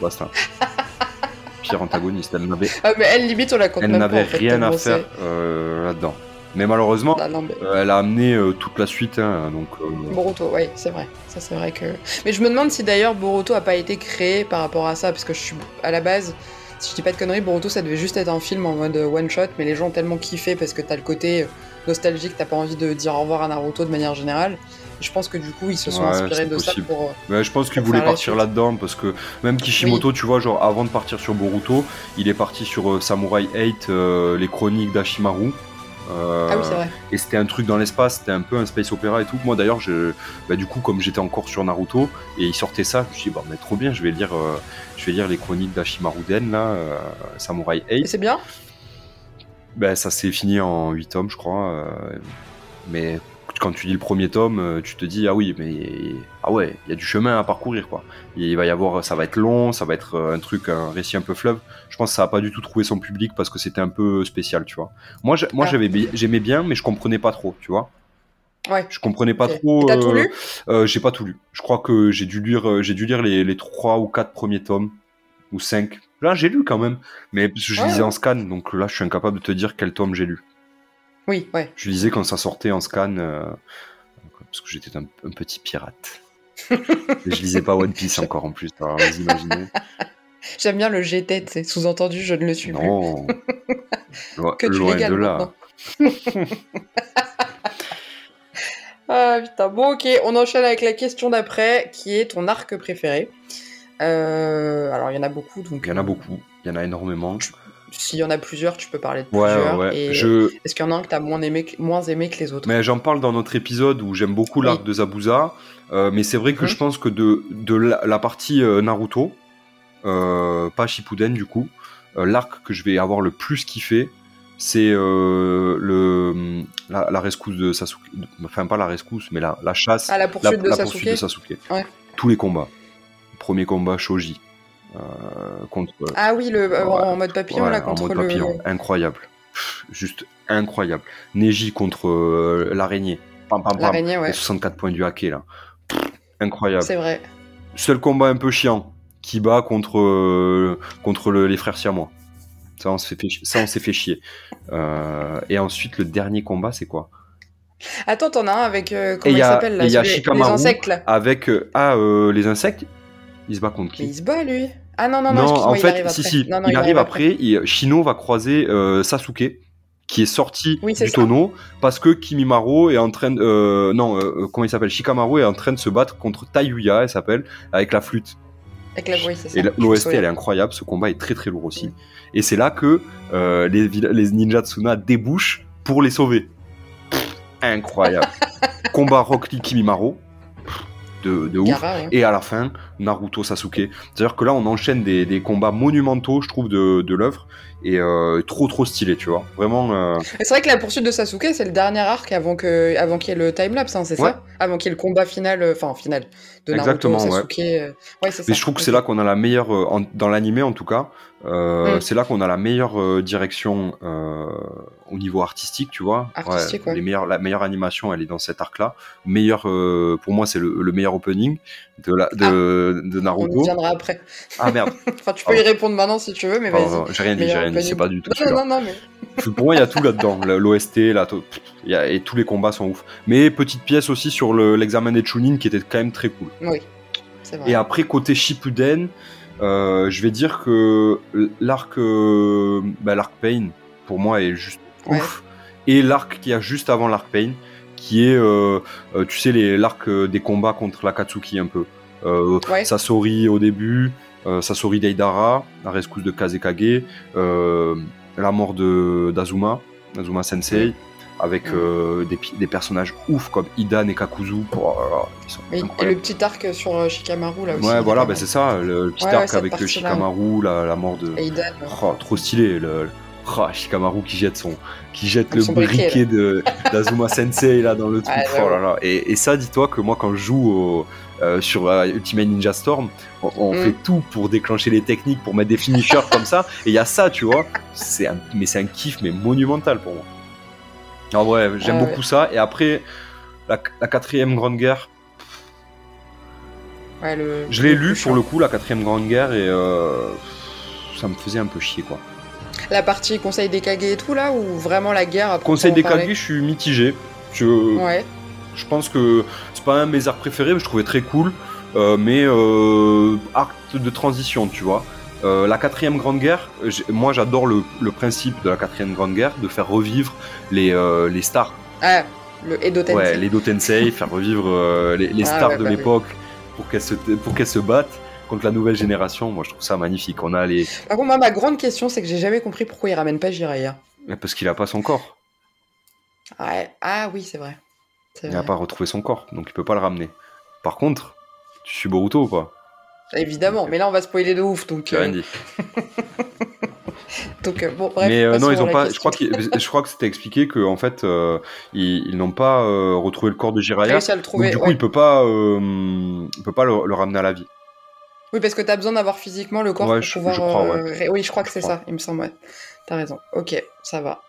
Basta. [laughs] pire antagoniste, elle n'avait, ah, mais elle, limite, on la compte elle même pas. n'avait en fait, rien à faire euh, là-dedans. Mais malheureusement, Ah, non, mais- euh, elle a amené euh, toute la suite, hein, donc. euh, Boruto, oui, c'est vrai. Ça, c'est vrai que. Mais je me demande si d'ailleurs Boruto a pas été créé par rapport à ça, parce que je suis à la base. Si je dis pas de conneries, Boruto ça devait juste être un film en mode one shot, mais les gens ont tellement kiffé parce que t'as le côté nostalgique, t'as pas envie de dire au revoir à Naruto de manière générale. Je pense que du coup ils se sont Ouais, inspirés de possible. ça pour. euh, Ouais, je pense qu'il Pour voulait faire la partir là-dedans parce que même Kishimoto, tu vois, genre avant de partir sur Boruto, il est parti sur euh, Samurai 8, euh, les chroniques d'Ashimaru. Euh, Ah oui, c'est vrai. et c'était un truc dans l'espace, c'était un peu un space opéra et tout. Moi d'ailleurs, bah, du coup, comme j'étais encore sur Naruto et il sortait ça, je me suis dit, bah, mais trop bien, je vais lire, euh, je vais lire les chroniques d'Ashimaru Den, là, euh, Samurai 8. Et c'est bien Ben, ça s'est fini en 8 tomes, je crois. mais quand tu lis le premier tome, euh, tu te dis ah oui, mais ah ouais, il y a du chemin à parcourir quoi. Il va y avoir, ça va être long, ça va être euh, un truc, un récit un peu fleuve. Je pense que ça a pas du tout trouvé son public parce que c'était un peu spécial, tu vois. Moi, moi Ah. j'avais, j'aimais bien, mais je comprenais pas trop, tu vois. Ouais. Je comprenais pas trop. Tout euh, lu? euh, J'ai pas tout lu. Je crois que j'ai dû lire, j'ai dû lire les, les 3 ou 4 premiers tomes ou 5. Là, j'ai lu quand même, mais parce que je Ouais. lisais en scan, donc là, je suis incapable de te dire quel tome j'ai lu. Oui, ouais. Je lisais quand ça sortait en scan, euh, parce que j'étais un, un petit pirate. [laughs] Et je lisais pas One Piece encore en plus, alors vous imaginez. J'aime bien le GT, c'est sous-entendu, je ne le suis plus. Non, [laughs] Lo- Que tu loin de là. [laughs] ah putain, bon ok, on enchaîne avec la question d'après, qui est ton arc préféré. Euh, alors il y en a beaucoup, donc Il y en a beaucoup, il y en a énormément. S'il y en a plusieurs, tu peux parler de plusieurs. ouais. Et Je... Est-ce qu'il y en a un que moins aimé, que- moins aimé que les autres? Mais j'en parle dans notre épisode où j'aime beaucoup l'arc Oui. de Zabuza. euh, mais c'est vrai que Mhm. je pense que de, de la, la partie euh, Naruto, euh, pas Shippuden du coup, euh, l'arc que je vais avoir le plus kiffé, c'est le la, la rescousse de Sasuke. Enfin, pas la rescousse, mais la, la chasse. Ah, la poursuite de Sasuke poursuite de Sasuke. Ouais. Tous les combats. Premier combat Shoji. Euh, contre. Ah oui, le, euh, Ouais. en mode papillon, Ouais, là, en contre mode le... papillon. Incroyable. Pff, juste incroyable. Neji contre euh, l'araignée. Pam, pam, pam. l'araignée, ouais. Les 64 points du hacké là. Pff, incroyable. C'est vrai. Seul combat un peu chiant. Contre, euh, contre le- les frères siamois. Ça, on s'est fait, ça, on s'est fait chier. Euh, et ensuite, le dernier combat, c'est quoi? Attends, t'en as un avec... euh, comment il s'appelle, là? y a Les insectes, là. Avec. euh, ah, euh, les insectes Il se bat contre Mais qui? il se bat, lui Ah non, non, non, Non, en il fait, arrive si, si, Non, non, il, arrive après. et Shino va croiser euh, Sasuke, qui est sorti Oui, c'est du ça. tonneau, parce que Kimimaro est en train euh, non, euh, comment il s'appelle Shikamaru est en train de se battre contre Tayuya, elle s'appelle, avec la flûte. Avec la... C'est ça. Et l'OST, elle est incroyable, ce combat est très très lourd aussi. Et c'est là que les, les ninja Tsuna débouchent pour les sauver. Pff, incroyable. [laughs] combat Rock Lee Kimimaro, de, de ouf. Et à la fin, Naruto Sasuke. C'est-à-dire que là, on enchaîne des, des combats monumentaux, je trouve, de, de l'œuvre. Et euh, trop trop stylé, tu vois. Vraiment. euh, C'est vrai que la poursuite de Sasuke, c'est le dernier arc avant que, avant qu'il y ait le timelapse, hein, c'est Ouais. ça Avant qu'il y ait le combat final, euh, enfin final, de Naruto, Exactement, ouais. Sasuke. euh, Ouais, c'est ça. Mais je trouve que c'est Ok. là qu'on a la meilleure, euh, en- dans l'animé en tout cas, euh, Mm. c'est là qu'on a la meilleure euh, direction euh, au niveau artistique, tu vois. Artistique, ouais. Les meilleures, la meilleure animation, elle est dans cet arc-là. Meilleur, euh, pour moi, c'est le, le meilleur opening de, la, de, de On y Naruto. viendra après. Ah merde, [laughs] Enfin, tu peux y répondre maintenant si tu veux, mais vas-y. J'ai rien dit, j'ai rien c'est pas du tout Non, celui-là. non, non, non, mais. Pour moi, il y a tout là-dedans. L'OST, la y a- et tous les combats sont ouf. Mais petite pièce aussi sur le- l'examen des Chunin qui était quand même très cool. Oui, c'est vrai. Et après, côté Shippuden, euh, je vais dire que l'arc euh, bah, l'arc Pain, pour moi, est juste Ouais. ouf. Et l'arc qu'il y a juste avant l'arc Pain, qui est, euh, tu sais, l'arc des combats contre l'Akatsuki un peu. Euh, Ouais. Sasori au début, Sasori Deidara, la rescousse de Kazekage, euh, la mort de d'Azuma, Azuma Sensei, avec euh, des, des personnages ouf comme Idan et Kakuzu. Ils sont Oui, et le petit arc sur euh, Shikamaru là aussi. Ouais, voilà, bah, c'est ça, le, le petit Ouais, arc avec. Shikamaru, la, la mort de. Euh, Oh, trop stylé, le, le- oh, Shikamaru qui jette son, qui jette le briquet, de d'Azuma Sensei là dans le [laughs] truc. Oh là là. Et, et ça, dis-toi que moi quand je joue au- euh, sur euh, Ultimate Ninja Storm, on, on Mm. fait tout pour déclencher les techniques, pour mettre des finishers comme ça. Et il y a ça, tu vois. C'est un, mais c'est un kiff mais monumental pour moi. En vrai, j'aime Ah beaucoup ça. Et après, la, la quatrième grande guerre, Ouais, le- je l'ai lu pour le coup, la quatrième grande guerre, et euh, ça me faisait un peu chier quoi. La partie Conseil des Kage et tout là, ou vraiment la guerre Conseil des Kage, je suis mitigé. Je, Ouais. je pense que c'est pas un de mes arcs préférés, mais je trouvais très cool. Euh, mais euh, arc de transition, tu vois. Euh, la quatrième grande guerre, moi j'adore le, le principe de la quatrième grande guerre, de faire revivre les, euh, les stars. Ah, le Edo Tensei. Ouais, les Do Tensei, faire revivre euh, les, les Ah stars ouais, de bah l'époque pour qu'elles se, pour qu'elles se battent contre la nouvelle génération. Moi je trouve ça magnifique. On a les. Par contre, moi, ma grande question, c'est que j'ai jamais compris pourquoi il ramène pas Jiraiya. Parce qu'il a pas son corps. Ouais. Ah oui, c'est vrai. Il n'a pas retrouvé son corps, donc il peut pas le ramener. Par contre, tu suis Boruto ou pas? Évidemment, mais là, on va spoiler de ouf, donc. Rien euh, dit. [laughs] donc, euh, bon, bref. mais euh, non, ils ont pas. Je crois, qu'il- je crois que c'était expliqué que en fait, euh, ils, ils n'ont pas euh, retrouvé le corps de Jiraiya. réussi à le Donc trouver. du coup, ouais. il peut pas, euh, il peut pas le, le ramener à la vie. Oui, parce que t'as besoin d'avoir physiquement le corps Ouais, pour je- pouvoir. je crois, euh, ré- Oui, je crois que c'est ça, il me semble, ouais. T'as raison. Ok, ça va.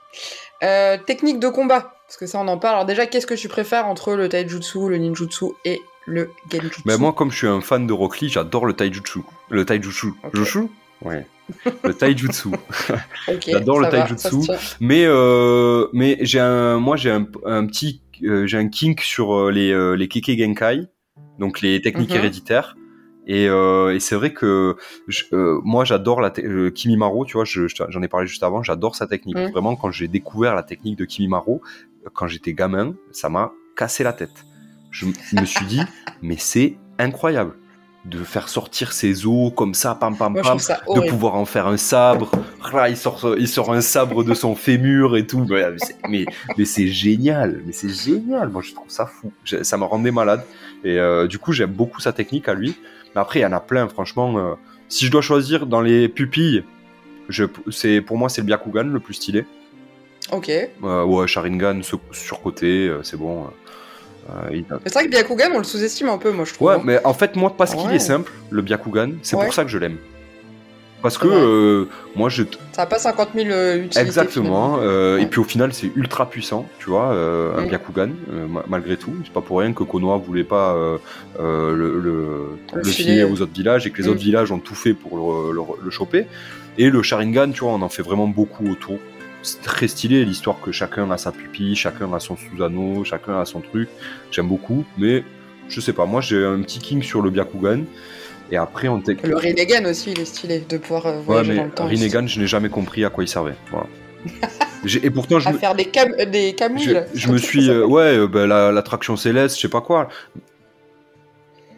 Euh, technique de combat, parce que ça, on en parle. Alors, déjà, qu'est-ce que tu préfères entre le taijutsu, le ninjutsu et le genjutsu? Mais moi, comme je suis un fan de Rock Lee, j'adore le taijutsu. Le taijutsu. Ok. Jutsu Ouais. Le taijutsu. [laughs] J'adore le va, taijutsu. Mais euh, mais j'ai un moi j'ai un, un petit euh, j'ai un kink sur les les Keke Genkai, donc les techniques Mhm. héréditaires. Et, euh, et c'est vrai que je- euh, moi j'adore la euh, Kimimaro, tu vois, je- je- j'en ai parlé juste avant, j'adore sa technique. Mhm. Vraiment, quand j'ai découvert la technique de Kimimaro, quand j'étais gamin, ça m'a cassé la tête. Je me suis dit, [laughs] mais c'est incroyable de faire sortir ses os comme ça, pam pam Moi, pam, de pouvoir en faire un sabre. Là, il sort, il sort un sabre de son fémur et tout. Mais, c'est- mais, mais c'est génial, mais c'est génial. Moi, je trouve ça fou. Ça me rendait malade. Et euh, du coup, j'aime beaucoup sa technique à lui. Mais après, il y en a plein, franchement. euh, si je dois choisir dans les pupilles, je, c'est, pour moi, c'est le Byakugan le plus stylé. Ok. Euh, ouais, Sharingan sur- surcoté, euh, c'est bon. il c'est vrai que Byakugan, on le sous-estime un peu, moi, je trouve. Ouais, hein. mais en fait, moi, parce qu'il est simple, le Byakugan, c'est Ouais. pour ça que je l'aime. Parce que euh, moi, je, Ça a pas 50 000 euh, utilités. Exactement. euh, Ouais. Et puis au final, c'est ultra puissant, tu vois, euh, un Mm. Byakugan, euh, ma- malgré tout. C'est pas pour rien que Konoha voulait pas euh, euh, le, le, Le le filer. aux autres villages et que les Mm. autres villages ont tout fait pour le, le- le choper. Et le Sharingan, tu vois, on en fait vraiment beaucoup autour. C'est très stylé l'histoire que chacun a sa pupille, chacun a son Susanoo, chacun a son truc. J'aime beaucoup, mais je sais pas, moi j'ai un petit king sur le Byakugan. Et après, on Le Rinnegan aussi, il est stylé de pouvoir euh, Ouais, voyager mais dans le temps. Rinnegan, je n'ai jamais compris à quoi il servait. Voilà. [laughs] Et pourtant, je À me, faire des, cam des camouilles. je, me suis. euh, ouais, euh, la- l'attraction céleste, je sais pas quoi.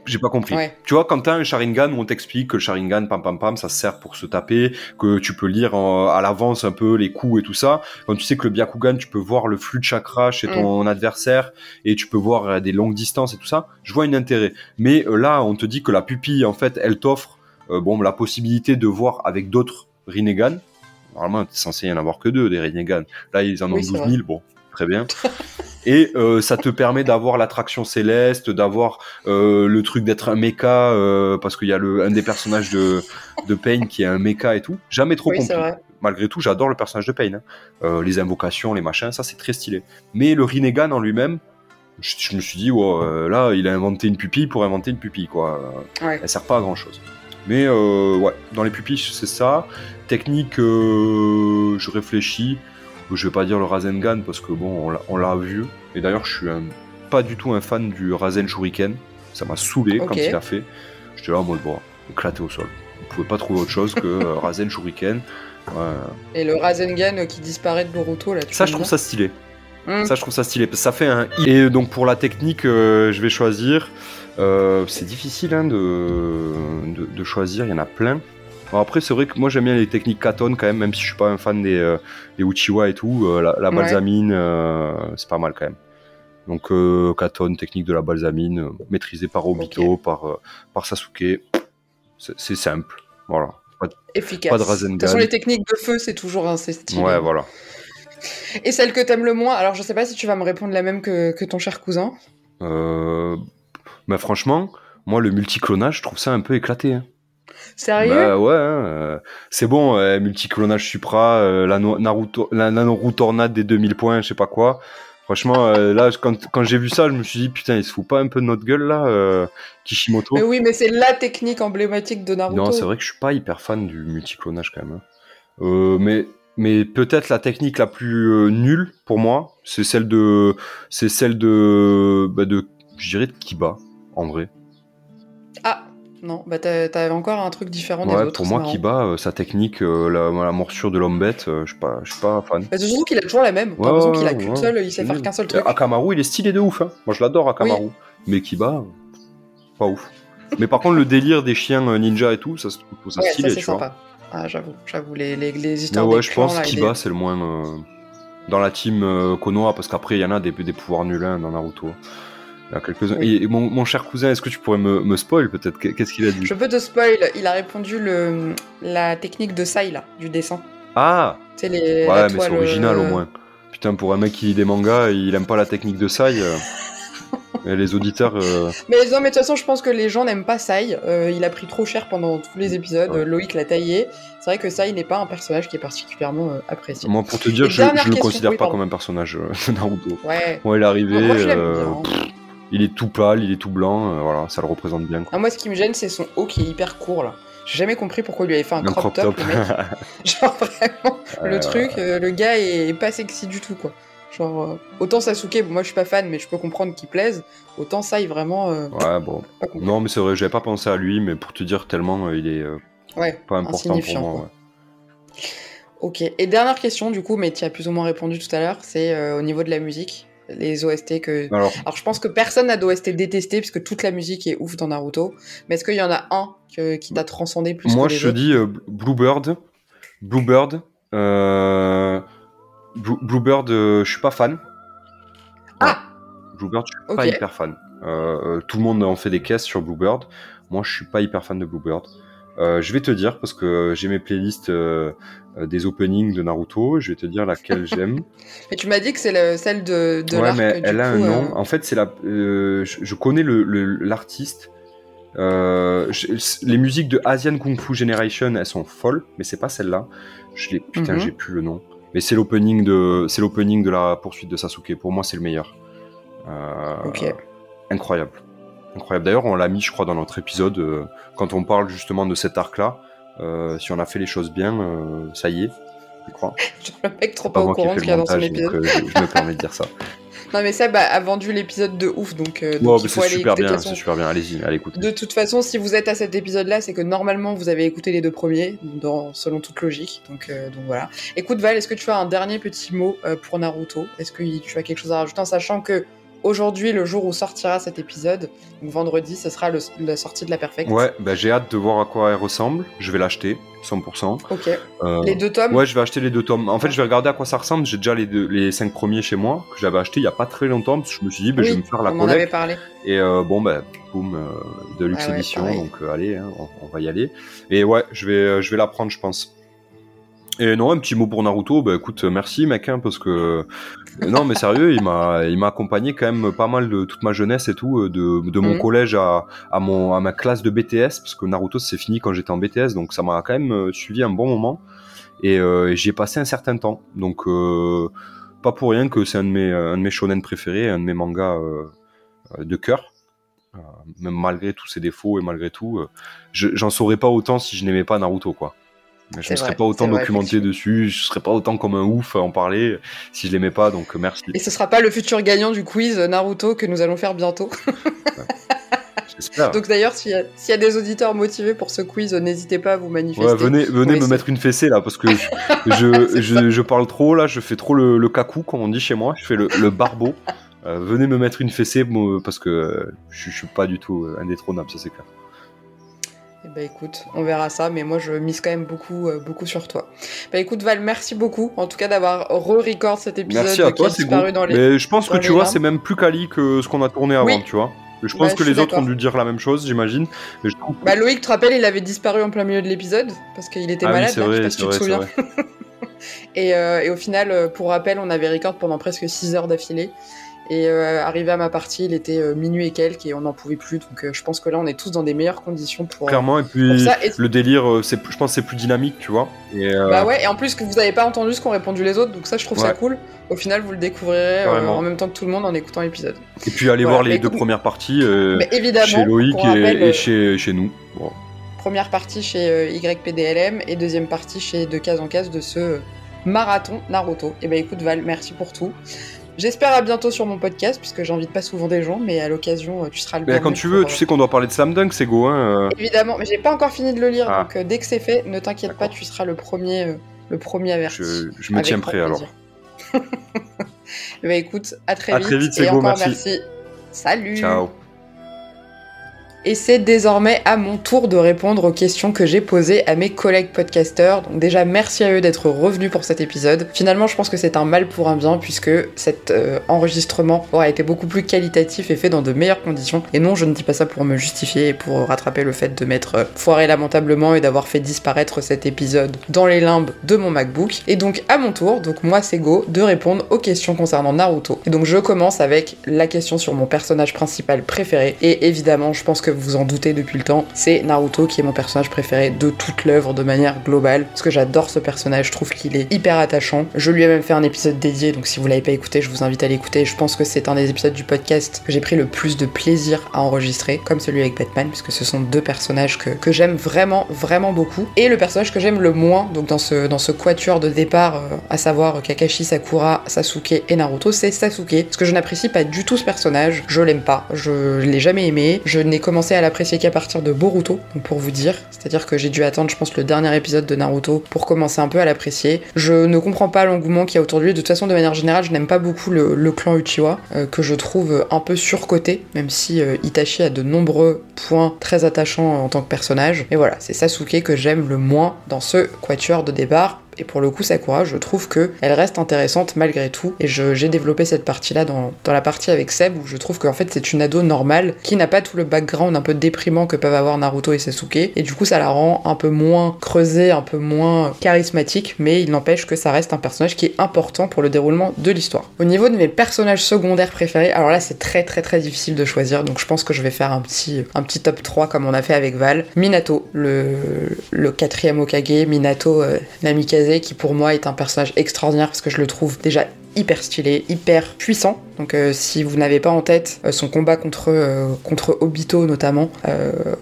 J'ai pas compris. Ouais. Tu vois, quand t'as un Sharingan où on t'explique que le Sharingan, pam pam pam, ça sert pour se taper, que tu peux lire en- à l'avance un peu les coups et tout ça. Quand tu sais que le Byakugan, tu peux voir le flux de chakra chez ton adversaire et tu peux voir euh, des longues distances et tout ça, je vois un intérêt. Mais euh, là, on te dit que la pupille, en fait, elle t'offre euh, bon, la possibilité de voir avec d'autres Rinnegan. Normalement, t'es censé y en avoir que deux, des Rinnegan. Là, ils en ont Oui, c'est 12 000, bon, très bien. Et euh, ça te permet d'avoir l'attraction céleste, d'avoir euh, le truc d'être un mecha, euh, parce qu'il y a le, un des personnages de, de Pain qui est un mecha et tout. Jamais trop Oui, vrai. Malgré tout, j'adore le personnage de Pain. hein. Les invocations, les machins, ça c'est très stylé. Mais le Rinnegan en lui-même, je, je me suis dit, ouais, euh, là, il a inventé une pupille pour inventer une pupille, quoi. Ouais. Elle sert pas à grand chose. Mais ouais, dans les pupilles, c'est ça. Technique, je réfléchis. Je vais pas dire le Rasengan parce que bon, on l'a- vu. Et d'ailleurs, je suis un- pas du tout un fan du Rasen Shuriken. Ça m'a saoulé quand il a fait. J'étais là en mode, bon, éclaté au sol. Vous pouvez pas trouver autre chose que euh, [laughs] Rasen Shuriken. Ouais. Et le Rasengan qui disparaît de Boruto, là. tu Ça, je trouve ça stylé. Hmm. Ça, je trouve ça stylé. ça fait un. Et donc, pour la technique, euh, je vais choisir. euh, c'est difficile hein, de, de, de choisir, il y en a plein. Après, c'est vrai que moi j'aime bien les techniques Katon quand même, même si je suis pas un fan des, euh, des Uchiwa et tout. euh, la, la balsamine, euh, c'est pas mal quand même. Donc Katon, technique de la balsamine, maîtrisée par Obito, par, par Sasuke. C'est simple. Voilà. Pas de- Efficace. Pas de de toute façon, les techniques de feu, c'est toujours assez stylé. Ouais, voilà. Et celle que t'aimes le moins, alors je sais pas si tu vas me répondre la même que, que ton cher cousin. Euh, bah, franchement, moi le multiclonage, je trouve ça un peu éclaté. hein. Sérieux? Bah ouais, hein, euh, c'est bon, euh, multiclonage Supra, euh, la, no- Naruto, la Tornade des 2000 points, je sais pas quoi. Franchement, euh, là, quand, quand j'ai vu ça, je me suis dit, putain, il se fout pas un peu de notre gueule, là, Kishimoto? Mais oui, mais c'est la technique emblématique de Naruto. Non, c'est vrai que je suis pas hyper fan du multiclonage, quand même. hein. Mais mais peut-être la technique la plus nulle, pour moi, c'est celle de... C'est celle de... Bah, de je dirais de Kiba, en vrai. Ah, non, bah t'as- t'avais encore un truc différent des Ouais, autres. pour moi. Kiba, euh, sa technique, euh, la, la morsure de l'homme bête, euh, je suis pas, je suis pas fan. Bah, surtout qu'il a toujours la même. T'as Ouais, l'impression ouais, qu'il a ouais, qu'une ouais. seule, il sait faire qu'un seul truc. Akamaru, il est stylé de ouf. Hein. Moi, je l'adore, Akamaru. Mais Kiba, euh, pas ouf. Mais par contre, le délire des chiens ninja et tout, ça, se trouve ça ouais, stylé, ça vois. sympa. Ah, j'avoue, j'avoue, les, les, les Mais histoires ouais, des je clans, pense là, Kiba, c'est le moins dans la team Konoha, parce qu'après, il y en a des, des pouvoirs nuls hein, dans Naruto. Oui. Et mon, mon cher cousin, est-ce que tu pourrais me, me spoil peut-être? Qu'est-ce qu'il a dit? Je peux te spoil, il a répondu le, la technique de Sai, là, du dessin. Ah les. Ouais, mais c'est original euh, au moins. Putain, pour un mec qui lit des mangas, il aime pas la technique de Sai. euh, [laughs] et les auditeurs. euh, Mais non, mais de toute façon, je pense que les gens n'aiment pas Sai. Euh, il a pris trop cher pendant tous les épisodes. Ouais. Euh, Loïc l'a taillé. C'est vrai que Sai n'est pas un personnage qui est particulièrement euh, apprécié. Moi, pour te dire, Et je, je le considère oui, pas pardon. comme un personnage euh, Naruto. Ouais. Moi, il est arrivé, Moi, je l'aime euh, bien. hein. pff, il est tout pâle, il est tout blanc, euh, voilà, ça le représente bien. Quoi. Ah, moi, ce qui me gêne, c'est son haut qui est hyper court là. J'ai jamais compris pourquoi il lui avait fait un, Un crop, top, le mec. [laughs] Genre vraiment, le truc, euh, le gars est pas sexy du tout quoi. Genre, euh, autant Sasuke, moi je suis pas fan, mais je peux comprendre qu'il plaise. Autant ça, il vraiment. euh, Ouais, bon. [laughs] Non, mais c'est vrai, j'avais pas pensé à lui, mais pour te dire tellement, euh, il est euh, Ouais, pas important pour moi. ouais. Ok. Et dernière question, du coup, mais tu as plus ou moins répondu tout à l'heure, c'est au niveau de la musique, les OST que. Alors, Alors, je pense que personne n'a d'OST détesté, puisque toute la musique est ouf dans Naruto. Mais est-ce qu'il y en a un que- qui t'a transcendé plus moi, que les je te dis euh, Bluebird. Bluebird. Euh... Blue- Bluebird, euh, je suis pas fan. Ah Bluebird, je suis pas hyper fan. Euh, tout le monde en fait des caisses sur Bluebird. Moi, je suis pas hyper fan de Bluebird. Je vais te dire, parce que j'ai mes playlists des openings de Naruto, je vais te dire laquelle [laughs] j'aime. Mais tu m'as dit que c'est le- celle de, de ouais, mais elle a coup, un nom. euh, En fait, c'est la. euh, je, je connais le- le- l'artiste. Euh, je- les musiques de Asian Kung Fu Generation, elles sont folles, mais c'est pas celle-là. Je l'ai. Putain, Mhm. j'ai plus le nom. Mais c'est l'opening de, c'est l'opening de la poursuite de Sasuke. Pour moi, c'est le meilleur. Euh, Ok. Incroyable, incroyable. D'ailleurs, on l'a mis, je crois, dans notre épisode euh, quand on parle justement de cet arc-là. Euh, si on a fait les choses bien, euh, ça y est, je crois. [laughs] Le mec trop pas pas au courant qu'il y a dans son donc épisode. je, je me permets de dire ça. [laughs] Non mais Seb a, a vendu l'épisode de ouf, donc, euh, donc c'est super écouter. Bien, c'est super bien. Allez-y, allez écoute. De toute façon, si vous êtes à cet épisode-là, c'est que normalement vous avez écouté les deux premiers, dans, selon toute logique. Donc, euh, donc voilà. Écoute Val, est-ce que tu as un dernier petit mot pour Naruto? Est-ce que tu as quelque chose à rajouter en sachant que aujourd'hui, le jour où sortira cet épisode, donc vendredi, ce sera le- la sortie de la Perfect. Ouais, bah, j'ai hâte de voir à quoi elle ressemble. Je vais l'acheter, 100%. Ok. Euh, Les deux tomes. Ouais, je vais acheter les deux tomes. En fait, je vais regarder à quoi ça ressemble. J'ai déjà les, deux, les cinq premiers chez moi, que j'avais acheté il y a pas très longtemps, parce que je me suis dit, bah, je vais me faire la on en avait collecte. parlé. Et euh, bon, bah, boum, euh, de luxe Ah ouais, pareil. donc euh, allez, hein, on, on va y aller. Et ouais, je vais, je vais la prendre, je pense. Et non, un petit mot pour Naruto, bah écoute, merci mec, hein, parce que euh, non, mais sérieux, il m'a, il m'a accompagné quand même pas mal de toute ma jeunesse et tout, euh, de, de mon Mhm. collège à, à mon, à ma classe de BTS, parce que Naruto c'est fini quand j'étais en BTS, donc ça m'a quand même euh, suivi un bon moment et euh, j'y ai passé un certain temps, donc euh, pas pour rien que c'est un de mes, un de mes shonen préférés, un de mes mangas euh, de cœur. Même malgré tous ses défauts et malgré tout, je- j'en saurais pas autant si je n'aimais pas Naruto, quoi. Je ne serais vrai, pas autant vrai, documenté dessus, je serais pas autant comme un ouf à en parler si je l'aimais pas, donc euh, merci. Et ce sera pas le futur gagnant du quiz Naruto que nous allons faire bientôt. [laughs] J'espère. Donc d'ailleurs, s'il y, a- s'il y a des auditeurs motivés pour ce quiz, n'hésitez pas à vous manifester. Ouais, venez, venez me essayer. mettre une fessée là, parce que je, [laughs] je, je, je parle trop là, je fais trop le, le comme on dit chez moi, je fais le, le barbeau. Euh, venez me mettre une fessée parce que euh, je, je suis pas du tout indétrônable, ça c'est clair. Bah écoute, on verra ça, mais moi je mise quand même beaucoup, euh, beaucoup sur toi. Bah écoute Val, merci beaucoup en tout cas d'avoir re-record cet épisode Merci à qui toi, c'est disparu bon. dans les... Mais je pense que tu vois, c'est même plus quali que ce qu'on a tourné avant, Oui. tu vois. Je Bah, pense je que les autres ont dû dire la même chose, j'imagine. Je Bah Loïc, tu te rappelles, il avait disparu en plein milieu de l'épisode parce qu'il était ah oui, malade, c'est là, je sais pas si tu te vrai, souviens. [laughs] Et, euh, et au final, euh, pour rappel, on avait record pendant presque 6 heures d'affilée. Et euh, arrivé à ma partie, il était euh, minuit et quelques et on n'en pouvait plus. Donc euh, je pense que là, on est tous dans des meilleures conditions pour, Clairement, et pour puis ça. Et- le délire, c'est, je pense que c'est plus dynamique, tu vois. Et, Bah ouais, et en plus que vous avez pas entendu ce qu'ont répondu les autres, donc ça, je trouve ça cool. Au final, vous le découvrirez en même temps que tout le monde en écoutant l'épisode. et puis Voilà, voir les mais deux écoute- premières parties chez Loïc et, chez, chez nous. Bon. première partie chez YPDLM et deuxième partie chez De Case en Case de ce marathon Naruto. Et bah écoute Val, merci pour tout. J'espère à bientôt sur mon podcast, puisque j'invite pas souvent des gens, mais à l'occasion, euh, tu seras le Mais quand tu veux, euh, tu sais qu'on doit parler de Slam Dunk, c'est go, hein. euh. Évidemment, mais j'ai pas encore fini de le lire, Ah. donc euh, dès que c'est fait, ne t'inquiète pas, tu seras le premier, euh, le premier averti. Je, je me tiens prêt alors. bah [laughs] écoute, à très À vite. très vite, et Sego, encore merci. Salut. Ciao. Et c'est désormais à mon tour de répondre aux questions que j'ai posées à mes collègues podcasteurs. Donc déjà merci à eux d'être revenus pour cet épisode. Finalement je pense que c'est un mal pour un bien puisque cet euh, enregistrement aura été beaucoup plus qualitatif et fait dans de meilleures conditions. Et non je ne dis pas ça pour me justifier et pour rattraper le fait de m'être euh, foiré lamentablement et d'avoir fait disparaître cet épisode dans les limbes de mon MacBook. Et donc à mon tour, donc moi c'est Go, de répondre aux questions concernant Naruto. Et donc je commence avec la question sur mon personnage principal préféré. Et évidemment je pense que vous en doutez depuis le temps, c'est Naruto qui est mon personnage préféré de toute l'œuvre de manière globale. Parce que j'adore ce personnage, je trouve qu'il est hyper attachant. Je lui ai même fait un épisode dédié, donc si vous l'avez pas écouté, je vous invite à l'écouter. Je pense que c'est un des épisodes du podcast que j'ai pris le plus de plaisir à enregistrer, comme celui avec Batman, puisque ce sont deux personnages que, que j'aime vraiment, vraiment beaucoup. Et le personnage que j'aime le moins, donc dans ce, dans ce quatuor de départ, euh, à savoir Kakashi, Sakura, Sasuke et Naruto, c'est Sasuke. Parce que je n'apprécie pas du tout ce personnage, je l'aime pas, je l'ai jamais aimé, je n'ai commencé à l'apprécier qu'à partir de Boruto, donc pour vous dire. C'est-à-dire que j'ai dû attendre, je pense, le dernier épisode de Naruto pour commencer un peu à l'apprécier. Je ne comprends pas l'engouement qu'il y a autour de lui. De toute façon, de manière générale, je n'aime pas beaucoup le, clan Uchiwa, euh, que je trouve un peu surcoté, même si euh, Itachi a de nombreux points très attachants en tant que personnage. Et voilà, c'est Sasuke que j'aime le moins dans ce quatuor de départ. Et pour le coup, Sakura, je trouve que elle reste intéressante malgré tout. Et j'ai développé cette partie-là dans, dans la partie avec Seb, où je trouve qu'en fait c'est une ado normale qui n'a pas tout le background un peu déprimant que peuvent avoir Naruto et Sasuke. Et du coup, ça la rend un peu moins creusée, un peu moins charismatique. Mais il n'empêche que ça reste un personnage qui est important pour le déroulement de l'histoire. Au niveau de mes personnages secondaires préférés, alors là c'est très très très difficile de choisir. Donc je pense que je vais faire un petit, un petit top 3 comme on a fait avec Val. Minato, le, le quatrième Okage, Minato euh, Namikaze, qui pour moi est un personnage extraordinaire parce que je le trouve déjà hyper stylé, hyper puissant. Donc euh, si vous n'avez pas en tête euh, son combat contre, euh, contre Obito notamment,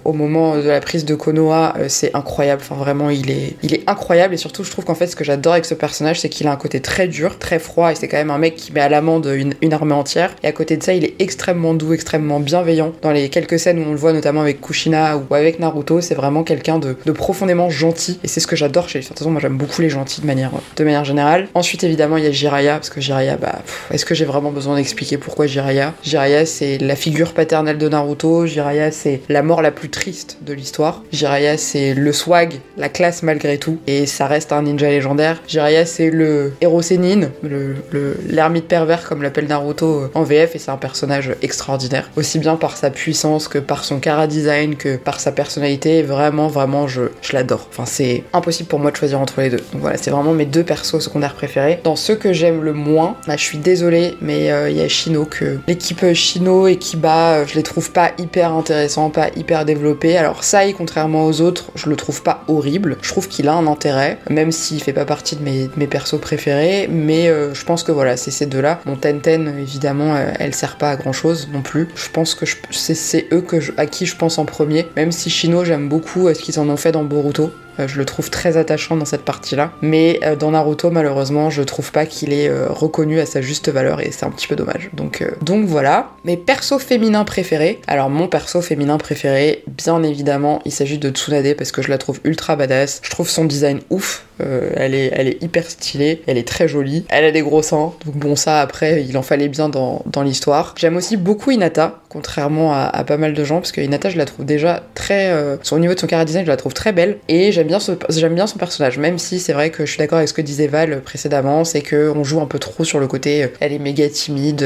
au moment de la prise de Konoha, c'est incroyable. Enfin vraiment, il est, il est incroyable et surtout je trouve qu'en fait ce que j'adore avec ce personnage, c'est qu'il a un côté très dur, très froid et c'est quand même un mec qui met à l'amende une, une armée entière. Et à côté de ça, il est extrêmement doux, extrêmement bienveillant. Dans les quelques scènes où on le voit notamment avec Kushina ou avec Naruto, c'est vraiment quelqu'un de, de profondément gentil et c'est ce que j'adore chez lui. De toute façon, moi j'aime beaucoup les gentils de manière, de manière générale. Ensuite, évidemment, il y a Jiraiya parce que Jiraiya, bah, est-ce que j'ai vraiment besoin d'expliquer pourquoi Jiraiya Jiraiya, c'est la figure paternelle de Naruto. Jiraiya, c'est la mort la plus triste de l'histoire. Jiraiya, c'est le swag, la classe malgré tout, et ça reste un ninja légendaire. Jiraiya, c'est le héros sénine, le le- l'ermite pervers comme l'appelle Naruto euh, en VF, et c'est un personnage extraordinaire, aussi bien par sa puissance que par son cara design que par sa personnalité. Vraiment, vraiment, je, je l'adore. Enfin, c'est impossible pour moi de choisir entre les deux. Donc voilà, c'est vraiment mes deux persos secondaires préférés. Dans ceux que j'aime le moins, là, je suis désolée, mais euh, il y a Shino que l'équipe Shino et Kiba, euh, je les trouve pas hyper intéressants, pas hyper développés. Alors Sai, contrairement aux autres, je le trouve pas horrible. Je trouve qu'il a un intérêt, même s'il fait pas partie de mes, persos préférés. Mais euh, je pense que voilà, c'est ces deux-là. Mon Tenten, évidemment, euh, elle sert pas à grand chose non plus. Je pense que c'est eux à qui je pense en premier. Même si Shino, j'aime beaucoup ce qu'ils en ont fait dans Boruto. Euh, je le trouve très attachant dans cette partie-là. Mais euh, dans Naruto, malheureusement, je trouve pas qu'il est euh, reconnu à sa juste valeur et c'est un petit peu dommage. Donc, donc voilà. Mes persos féminins préférés. Alors, mon perso féminin préféré, bien évidemment, il s'agit de Tsunade parce que je la trouve ultra badass. Je trouve son design ouf. Euh, elle, est, hyper stylée, elle est très jolie, elle a des gros seins, donc bon ça après il en fallait bien dans, l'histoire. J'aime aussi beaucoup Inata, contrairement à, pas mal de gens, parce que Inata je la trouve déjà très... Euh, au niveau de son cara design je la trouve très belle, et j'aime bien, son personnage, même si c'est vrai que je suis d'accord avec ce que disait Val précédemment, c'est qu'on joue un peu trop sur le côté, elle est méga timide,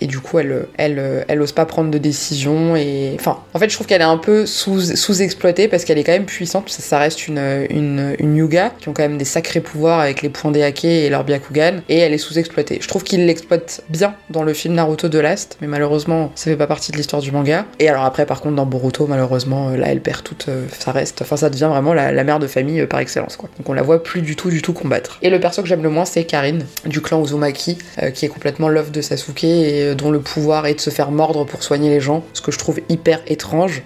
et du coup elle, elle, ose pas prendre de décision, et... En fait je trouve qu'elle est un peu sous-exploitée, parce qu'elle est quand même puissante, ça, ça reste une, une, une Yuga, qui ont quand même des sacrés pouvoirs avec les points d'Eake et leur Byakugan, et elle est sous-exploitée. Je trouve qu'il l'exploite bien dans le film Naruto de Last, mais malheureusement, ça fait pas partie de l'histoire du manga. Et alors après, par contre, dans Boruto, malheureusement, là, elle perd toute. Euh, ça reste. Enfin, ça devient vraiment la, mère de famille euh, par excellence, quoi. Donc on la voit plus du tout, du tout combattre. Et le perso que j'aime le moins, c'est Karine, du clan Uzumaki, euh, qui est complètement l'œuvre de Sasuke et dont le pouvoir est de se faire mordre pour soigner les gens, ce que je trouve hyper étrange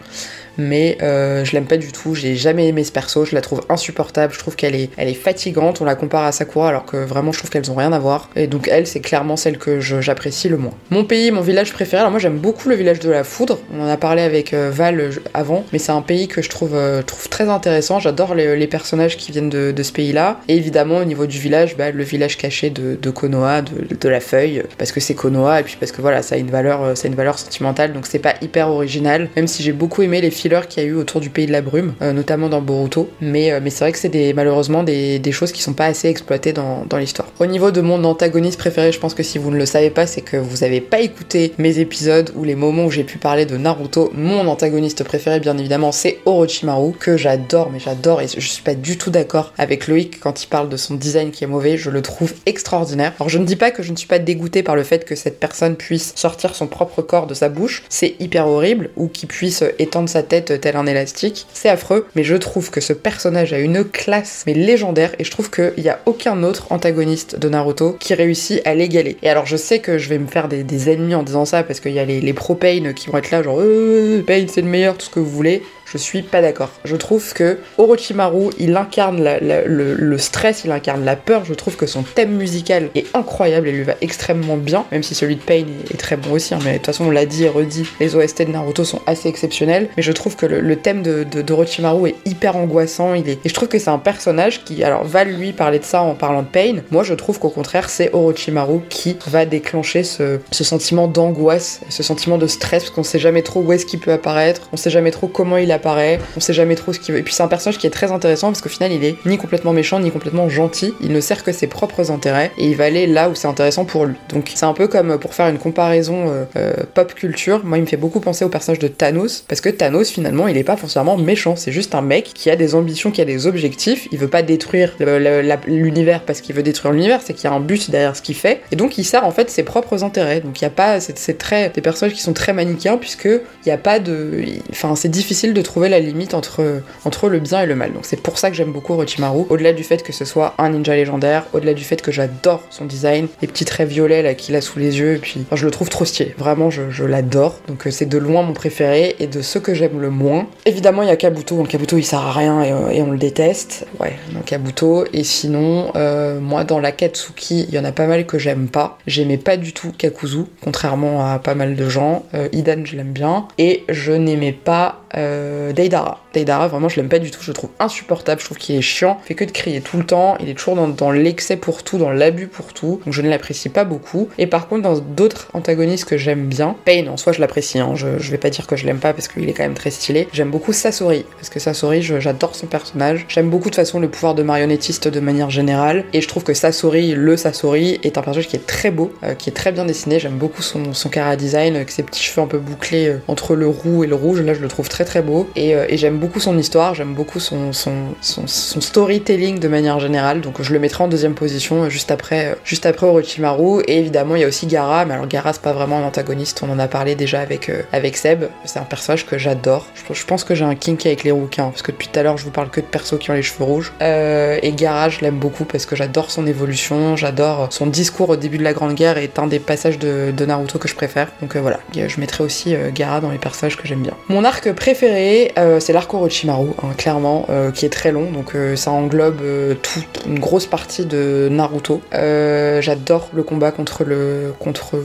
mais euh, je l'aime pas du tout. J'ai jamais aimé ce perso, je la trouve insupportable. Je trouve qu'elle est, elle est fatigante. On la compare à Sakura alors que vraiment je trouve qu'elles ont rien à voir. Et donc elle, c'est clairement celle que j'apprécie le moins. Mon pays, mon village préféré. Alors moi j'aime beaucoup le village de la Foudre. On en a parlé avec euh, Val euh, avant, mais c'est un pays que je trouve, trouve très intéressant. J'adore les, personnages qui viennent de, ce pays-là. Et évidemment au niveau du village, bah, le village caché de, de Konoha, de, la feuille, parce que c'est Konoha et puis parce que voilà, ça a une valeur, ça a une valeur sentimentale. Donc c'est pas hyper original. Même si j'ai beaucoup aimé les fillers qu'il y a eu autour du pays de la brume, euh, notamment dans Boruto. Mais, euh, mais c'est vrai que c'est des, malheureusement des, des, choses qui sont pas assez exploitées dans, dans l'histoire. Au niveau de mon antagoniste préféré, je pense que si vous ne le savez pas, c'est que vous avez pas écouté mes épisodes ou les moments où j'ai pu parler de Naruto. Mon antagoniste préféré, bien évidemment, c'est Orochimaru, que j'adore, mais j'adore et je suis pas du tout d'accord avec Loïc quand il parle de son design qui est mauvais. Je le trouve extraordinaire. Alors je ne dis pas que je ne suis pas dégoûtée par le fait que cette personne puisse sortir son propre corps de sa bouche. C'est hyper horrible. Ou qu'il puisse étendre sa tête tel un élastique. C'est affreux, mais je trouve que ce personnage a une classe mais légendaire et je trouve qu'il n'y a aucun autre antagoniste de Naruto qui réussit à l'égaler. Et alors je sais que je vais me faire des, ennemis en disant ça parce qu'il y a les, les pro-Pain qui vont être là genre euh, Pain c'est le meilleur, tout ce que vous voulez je suis pas d'accord. Je trouve que Orochimaru, il incarne le, stress, il incarne la peur. Je trouve que son thème musical est incroyable et lui va extrêmement bien, même si celui de Pain est, très bon aussi. Hein, mais de toute façon, on l'a dit et redit, les OST de Naruto sont assez exceptionnels. Mais je trouve que le, thème de, est hyper angoissant. Et je trouve que c'est un personnage qui, alors, va lui parler de ça en parlant de Pain. Moi, je trouve qu'au contraire, c'est Orochimaru qui va déclencher ce, sentiment d'angoisse, ce sentiment de stress, parce qu'on sait jamais trop où est-ce qu'il peut apparaître, on sait jamais trop comment il apparaît, on sait jamais trop ce qu'il veut. Et puis c'est un personnage qui est très intéressant parce qu'au final il est ni complètement méchant ni complètement gentil, il ne sert que ses propres intérêts et il va aller là où c'est intéressant pour lui. Donc c'est un peu comme pour faire une comparaison euh, euh, pop culture, moi il me fait beaucoup penser au personnage de Thanos parce que Thanos finalement il est pas forcément méchant, c'est juste un mec qui a des ambitions, qui a des objectifs, il veut pas détruire l'univers parce qu'il veut détruire l'univers, c'est qu'il y a un but derrière ce qu'il fait et donc il sert en fait ses propres intérêts. Donc il y a pas, c'est très des personnages qui sont très manichéens puisque il y a pas de, enfin c'est difficile de trouver la limite entre, entre le bien et le mal. Donc c'est pour ça que j'aime beaucoup Orochimaru. Au-delà du fait que ce soit un ninja légendaire, au-delà du fait que j'adore son design, les petits traits violets qu'il a sous les yeux, et puis je le trouve trop stylé. Vraiment, je, je l'adore. Donc euh, c'est de loin mon préféré et de ceux que j'aime le moins. Évidemment, il y a Kabuto. Donc Kabuto, il sert à rien et, euh, on le déteste. Ouais, donc Kabuto. Et sinon, euh, moi dans la Katsuki, il y en a pas mal que j'aime pas. J'aimais pas du tout Kakuzu, contrairement à pas mal de gens. Idan, je l'aime bien. Et je n'aimais pas Deidara. Deidara, vraiment, je l'aime pas du tout. Je le trouve insupportable. Je trouve qu'il est chiant. Il fait que de crier tout le temps. Il est toujours dans, l'excès pour tout, dans l'abus pour tout. Donc je ne l'apprécie pas beaucoup. Et par contre, dans d'autres antagonistes que j'aime bien, Pain, en soi, je l'apprécie. Hein. Je, je, vais pas dire que je l'aime pas parce qu'il est quand même très stylé. J'aime beaucoup Sasori. Parce que Sasori, j'adore son personnage. J'aime beaucoup de façon le pouvoir de marionnettiste de manière générale. Et je trouve que Sasori, le Sasori, est un personnage qui est très beau, euh, qui est très bien dessiné. J'aime beaucoup son, son design, avec ses petits cheveux un peu bouclés euh, entre le roux et le rouge. Là, je le trouve très très beau. Et, euh, et j'aime beaucoup son histoire, j'aime beaucoup son, storytelling de manière générale. Donc je le mettrai en deuxième position euh, juste après, euh, juste après Orochimaru. Et évidemment, il y a aussi Gara. Mais alors Gara, c'est pas vraiment un antagoniste. On en a parlé déjà avec, avec Seb. C'est un personnage que j'adore. Je, pense que j'ai un kink avec les rouquins. Parce que depuis tout à l'heure, je vous parle que de persos qui ont les cheveux rouges. Et Gara, je l'aime beaucoup parce que j'adore son évolution. J'adore son discours au début de la Grande Guerre. est un des passages de Naruto que je préfère. Donc voilà, je mettrai aussi Gara dans les personnages que j'aime bien. Mon arc préféré, euh, c'est l'arc Orochimaru, hein, clairement, euh, qui est très long, donc euh, ça englobe toute une grosse partie de Naruto. J'adore le combat contre le contre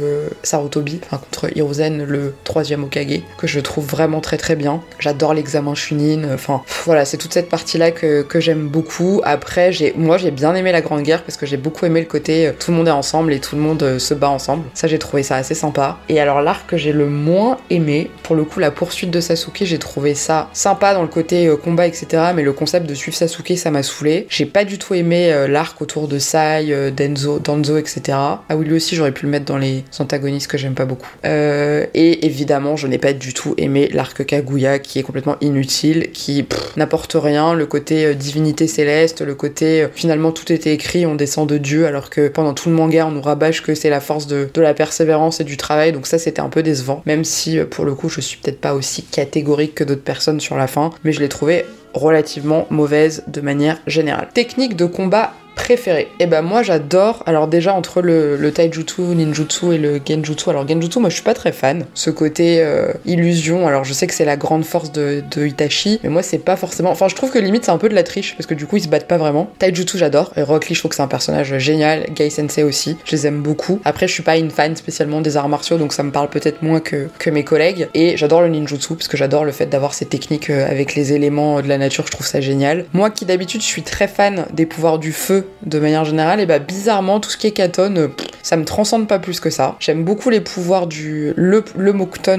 Sarutobi, enfin contre Hiruzen, le troisième Okage, que je trouve vraiment très très bien. J'adore l'examen Chunin, enfin voilà, c'est toute cette partie-là que, que j'aime beaucoup. Après, j'ai moi j'ai bien aimé la Grande Guerre parce que j'ai beaucoup aimé le côté tout le monde est ensemble et tout le monde se bat ensemble. Ça, j'ai trouvé ça assez sympa. Et alors l'arc que j'ai le moins aimé, pour le coup, la poursuite de Sasuke, j'ai trouvé ça sympa dans le côté euh, combat, etc. Mais le concept de suivre Sasuke, ça m'a saoulé. J'ai pas du tout aimé euh, l'arc autour de Sai, euh, Denzo, Danzo, etc. Ah oui, lui aussi, j'aurais pu le mettre dans les antagonistes que j'aime pas beaucoup. Et évidemment, je n'ai pas du tout aimé l'arc Kaguya, qui est complètement inutile, qui n'apporte rien. Le côté divinité céleste, le côté finalement tout était écrit, on descend de Dieu, alors que pendant tout le manga, on nous rabâche que c'est la force de, de la persévérance et du travail. Donc ça, c'était un peu décevant. Même si, pour le coup, je suis peut-être pas aussi catégorique que d'autres personnes sur la fin, mais je l'ai trouvé relativement mauvaise de manière générale. Technique de combat préférée. Et ben moi j'adore, alors déjà entre le, le taijutsu, ninjutsu et le genjutsu, alors genjutsu moi je suis pas très fan, ce côté euh, illusion, alors je sais que c'est la grande force de, de Itachi, mais moi c'est pas forcément, enfin je trouve que limite c'est un peu de la triche, parce que du coup ils se battent pas vraiment. Taijutsu j'adore, et Rock Lee je trouve que c'est un personnage génial, Gai Sensei aussi, je les aime beaucoup. Après je suis pas une fan spécialement des arts martiaux, donc ça me parle peut-être moins que, que mes collègues, et j'adore le ninjutsu, parce que j'adore le fait d'avoir ces techniques euh, avec les éléments de la nature, je trouve ça génial. Moi qui d'habitude je suis très fan des pouvoirs du feu de manière générale, et bah bizarrement tout ce qui est Katon, euh, ça me transcende pas plus que ça. J'aime beaucoup les pouvoirs du le, le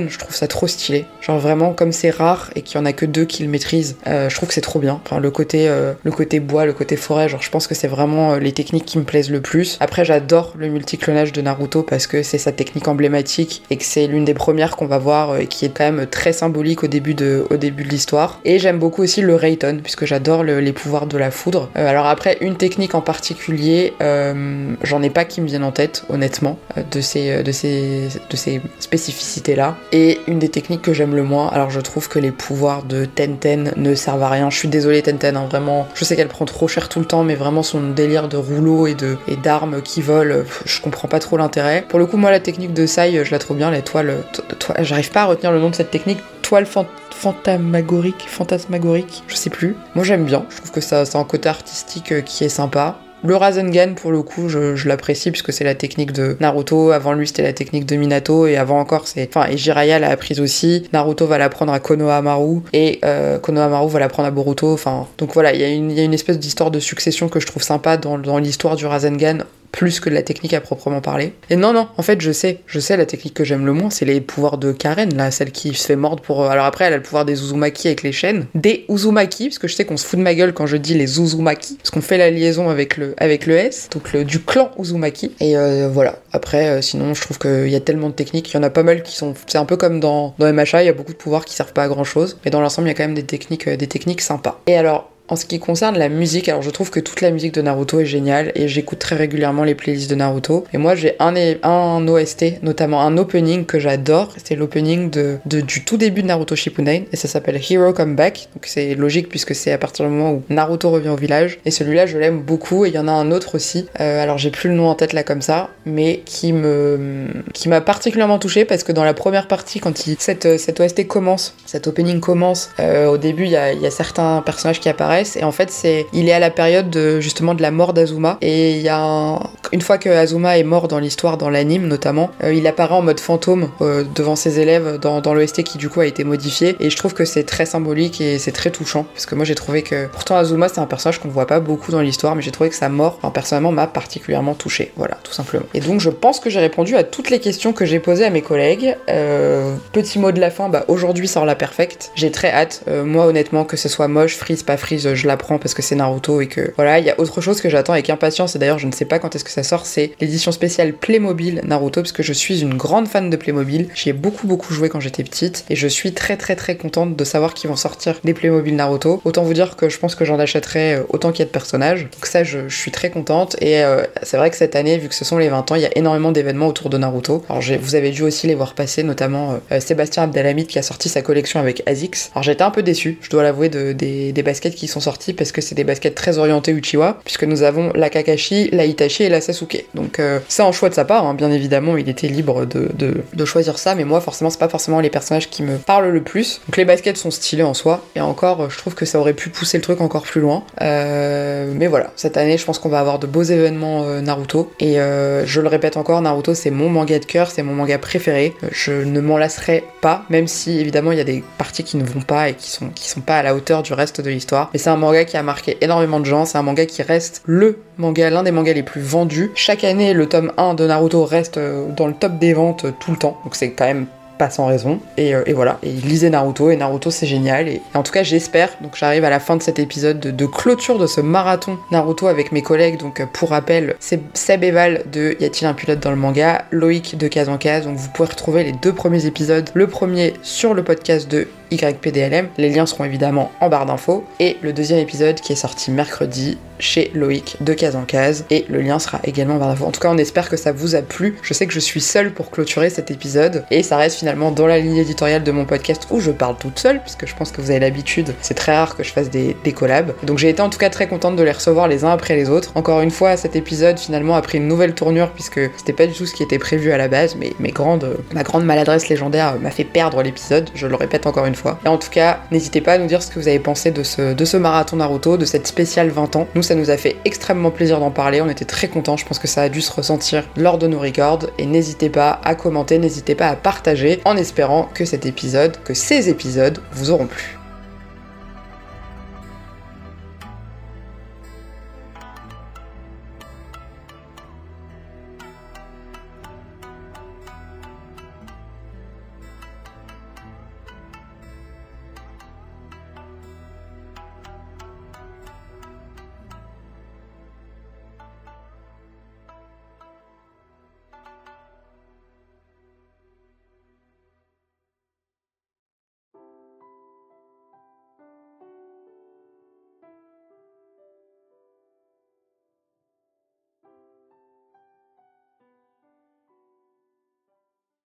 je trouve ça trop stylé. Genre vraiment comme c'est rare et qu'il y en a que deux qui le maîtrisent, euh, je trouve que c'est trop bien. Enfin le côté euh, le côté bois, le côté forêt, genre je pense que c'est vraiment les techniques qui me plaisent le plus. Après j'adore le multiclonage de Naruto parce que c'est sa technique emblématique et que c'est l'une des premières qu'on va voir et qui est quand même très symbolique au début de au début de l'histoire. Et j'aime beaucoup aussi le Rayton puisque j'adore le- les pouvoirs de la foudre. Alors après une technique en particulier, euh, j'en ai pas qui me viennent en tête honnêtement euh, de ces euh, de ces de ces spécificités là. Et une des techniques que j'aime le moins, alors je trouve que les pouvoirs de Tenten ne servent à rien. Je suis désolée Tenten, hein, vraiment. Je sais qu'elle prend trop cher tout le temps, mais vraiment son délire de rouleau et de et d'armes qui volent, je comprends pas trop l'intérêt. Pour le coup, moi la technique de Sai, je la trouve bien, la toile, to- toile- j'arrive pas à retenir le nom de cette technique, toile fan- fantasmagorique, fantasmagorique, je sais plus. Moi j'aime bien, je trouve que ça, c'est un côté artistique euh, qui est sympa. Le Rasengan, pour le coup, je, l'apprécie puisque c'est la technique de Naruto. Avant lui, c'était la technique de Minato. Et avant encore, c'est. Enfin, et Jiraiya l'a apprise aussi. Naruto va l'apprendre à Konohamaru. Et euh, Konohamaru va l'apprendre à Boruto. Enfin, donc voilà, il y, a une- espèce d'histoire de succession que je trouve sympa dans, dans l'histoire du Rasengan plus que de la technique à proprement parler. Et non, non, en fait, je sais, je sais la technique que j'aime le moins, c'est les pouvoirs de Karen, là, celle qui se fait mordre pour. Alors après, elle a le pouvoir des Uzumaki avec les chaînes. Des Uzumaki, parce que je sais qu'on se fout de ma gueule quand je dis les Uzumaki, parce qu'on fait la liaison avec le, avec le S, donc le, du clan Uzumaki. Et euh, voilà. Après, euh, sinon, je trouve qu'il y a tellement de techniques, il y en a pas mal qui sont. C'est un peu comme dans, dans MHA, il y a beaucoup de pouvoirs qui servent pas à grand chose, mais dans l'ensemble, il y a quand même des techniques, euh, des techniques sympas. Et alors, en ce qui concerne la musique, alors je trouve que toute la musique de Naruto est géniale et j'écoute très régulièrement les playlists de Naruto. Et moi j'ai un, OST, notamment un opening que j'adore, c'est l'opening de, du tout début de Naruto Shippuden et ça s'appelle Hero Come Back. Donc c'est logique puisque c'est à partir du moment où Naruto revient au village. Et celui-là je l'aime beaucoup et il y en a un autre aussi. Euh, alors j'ai plus le nom en tête là comme ça, mais qui me qui m'a particulièrement touché parce que dans la première partie quand il, cette, OST commence, cet opening commence, euh, au début il y a certains personnages qui apparaissent et en fait c'est il est à la période de, justement de la mort d'Azuma. Et il y a un- une fois que Azuma est mort dans l'histoire dans l'anime notamment euh, il apparaît en mode fantôme euh, devant ses élèves dans, dans l'OST qui du coup a été modifié. Et je trouve que c'est très symbolique et c'est très touchant. Parce que moi j'ai trouvé que pourtant Azuma c'est un personnage qu'on voit pas beaucoup dans l'histoire mais j'ai trouvé que sa mort personnellement m'a particulièrement touché voilà tout simplement. Et donc je pense que j'ai répondu à toutes les questions que j'ai posées à mes collègues. Euh, petit mot de la fin. Bah aujourd'hui sort la perfecte. J'ai très hâte. Moi honnêtement que ce soit moche freeze pas je l'apprends parce que c'est Naruto et que voilà il y a autre chose que j'attends avec impatience. Et d'ailleurs je ne sais pas quand est-ce que ça sort. C'est l'édition spéciale Playmobil Naruto parce que je suis une grande fan de Playmobil. J'y ai beaucoup beaucoup joué quand j'étais petite et je suis très très très contente de savoir qu'ils vont sortir des Playmobil Naruto. Autant vous dire que je pense que j'en achèterai euh, autant qu'il y a de personnages. Donc ça je, suis très contente. Et euh, c'est vrai que cette année vu que ce sont les 20 ans il y a énormément d'événements autour de Naruto. Alors vous avez dû aussi les voir passer notamment euh, Sébastien Abdelhamid qui a sorti sa collection avec Azix alors j'étais un peu déçue je dois l'avouer de- des, baskets qui sont sortis parce que c'est des baskets très orientées Uchiwa, puisque nous avons la Kakashi, la Itachi et la Sasuke. Donc euh, c'est un choix de sa part, hein. bien évidemment, il était libre de, de, choisir ça, mais moi forcément c'est pas forcément les personnages qui me parlent le plus. Donc les baskets sont stylées en soi, et encore je trouve que ça aurait pu pousser le truc encore plus loin. Euh, mais voilà, cette année je pense qu'on va avoir de beaux événements euh, Naruto, et euh, je le répète encore, Naruto c'est mon manga de cœur, c'est mon manga préféré. Je ne m'en lasserai pas, même si évidemment il y a des parties qui ne vont pas et qui sont, qui sont pas à la hauteur du reste de l'histoire. C'est un manga qui a marqué énormément de gens, c'est un manga qui reste le manga, l'un des mangas les plus vendus. Chaque année, le tome 1 de Naruto reste euh, dans le top des ventes euh, tout le temps, donc c'est quand même pas sans raison. Et, euh, et voilà, et lisez Naruto, et Naruto c'est génial. Et, en tout cas, j'espère, donc j'arrive à la fin de cet épisode de, clôture de ce marathon Naruto avec mes collègues. Donc euh, pour rappel, c'est Seb et Val de Y a-t-il un pilote dans le manga, Loïc de Case en Case. Donc vous pouvez retrouver les deux premiers épisodes. Le premier sur le podcast de YPDLM. Les liens seront évidemment en barre d'infos. Et le deuxième épisode qui est sorti mercredi chez Loïc de case en case. Et le lien sera également en barre d'infos. En tout cas, on espère que ça vous a plu. Je sais que je suis seule pour clôturer cet épisode. Et ça reste finalement dans la ligne éditoriale de mon podcast où je parle toute seule, puisque je pense que vous avez l'habitude. C'est très rare que je fasse des, collabs. Donc j'ai été en tout cas très contente de les recevoir les uns après les autres. Encore une fois, cet épisode finalement a pris une nouvelle tournure puisque c'était pas du tout ce qui était prévu à la base. Mais ma grande maladresse légendaire m'a fait perdre l'épisode. Je le répète encore une Et en tout cas, n'hésitez pas à nous dire ce que vous avez pensé de ce, de ce marathon Naruto, de cette spéciale 20 ans. Nous, ça nous a fait extrêmement plaisir d'en parler. On était très contents. Je pense que ça a dû se ressentir lors de nos records. Et n'hésitez pas à commenter, n'hésitez pas à partager en espérant que cet épisode, que ces épisodes vous auront plu.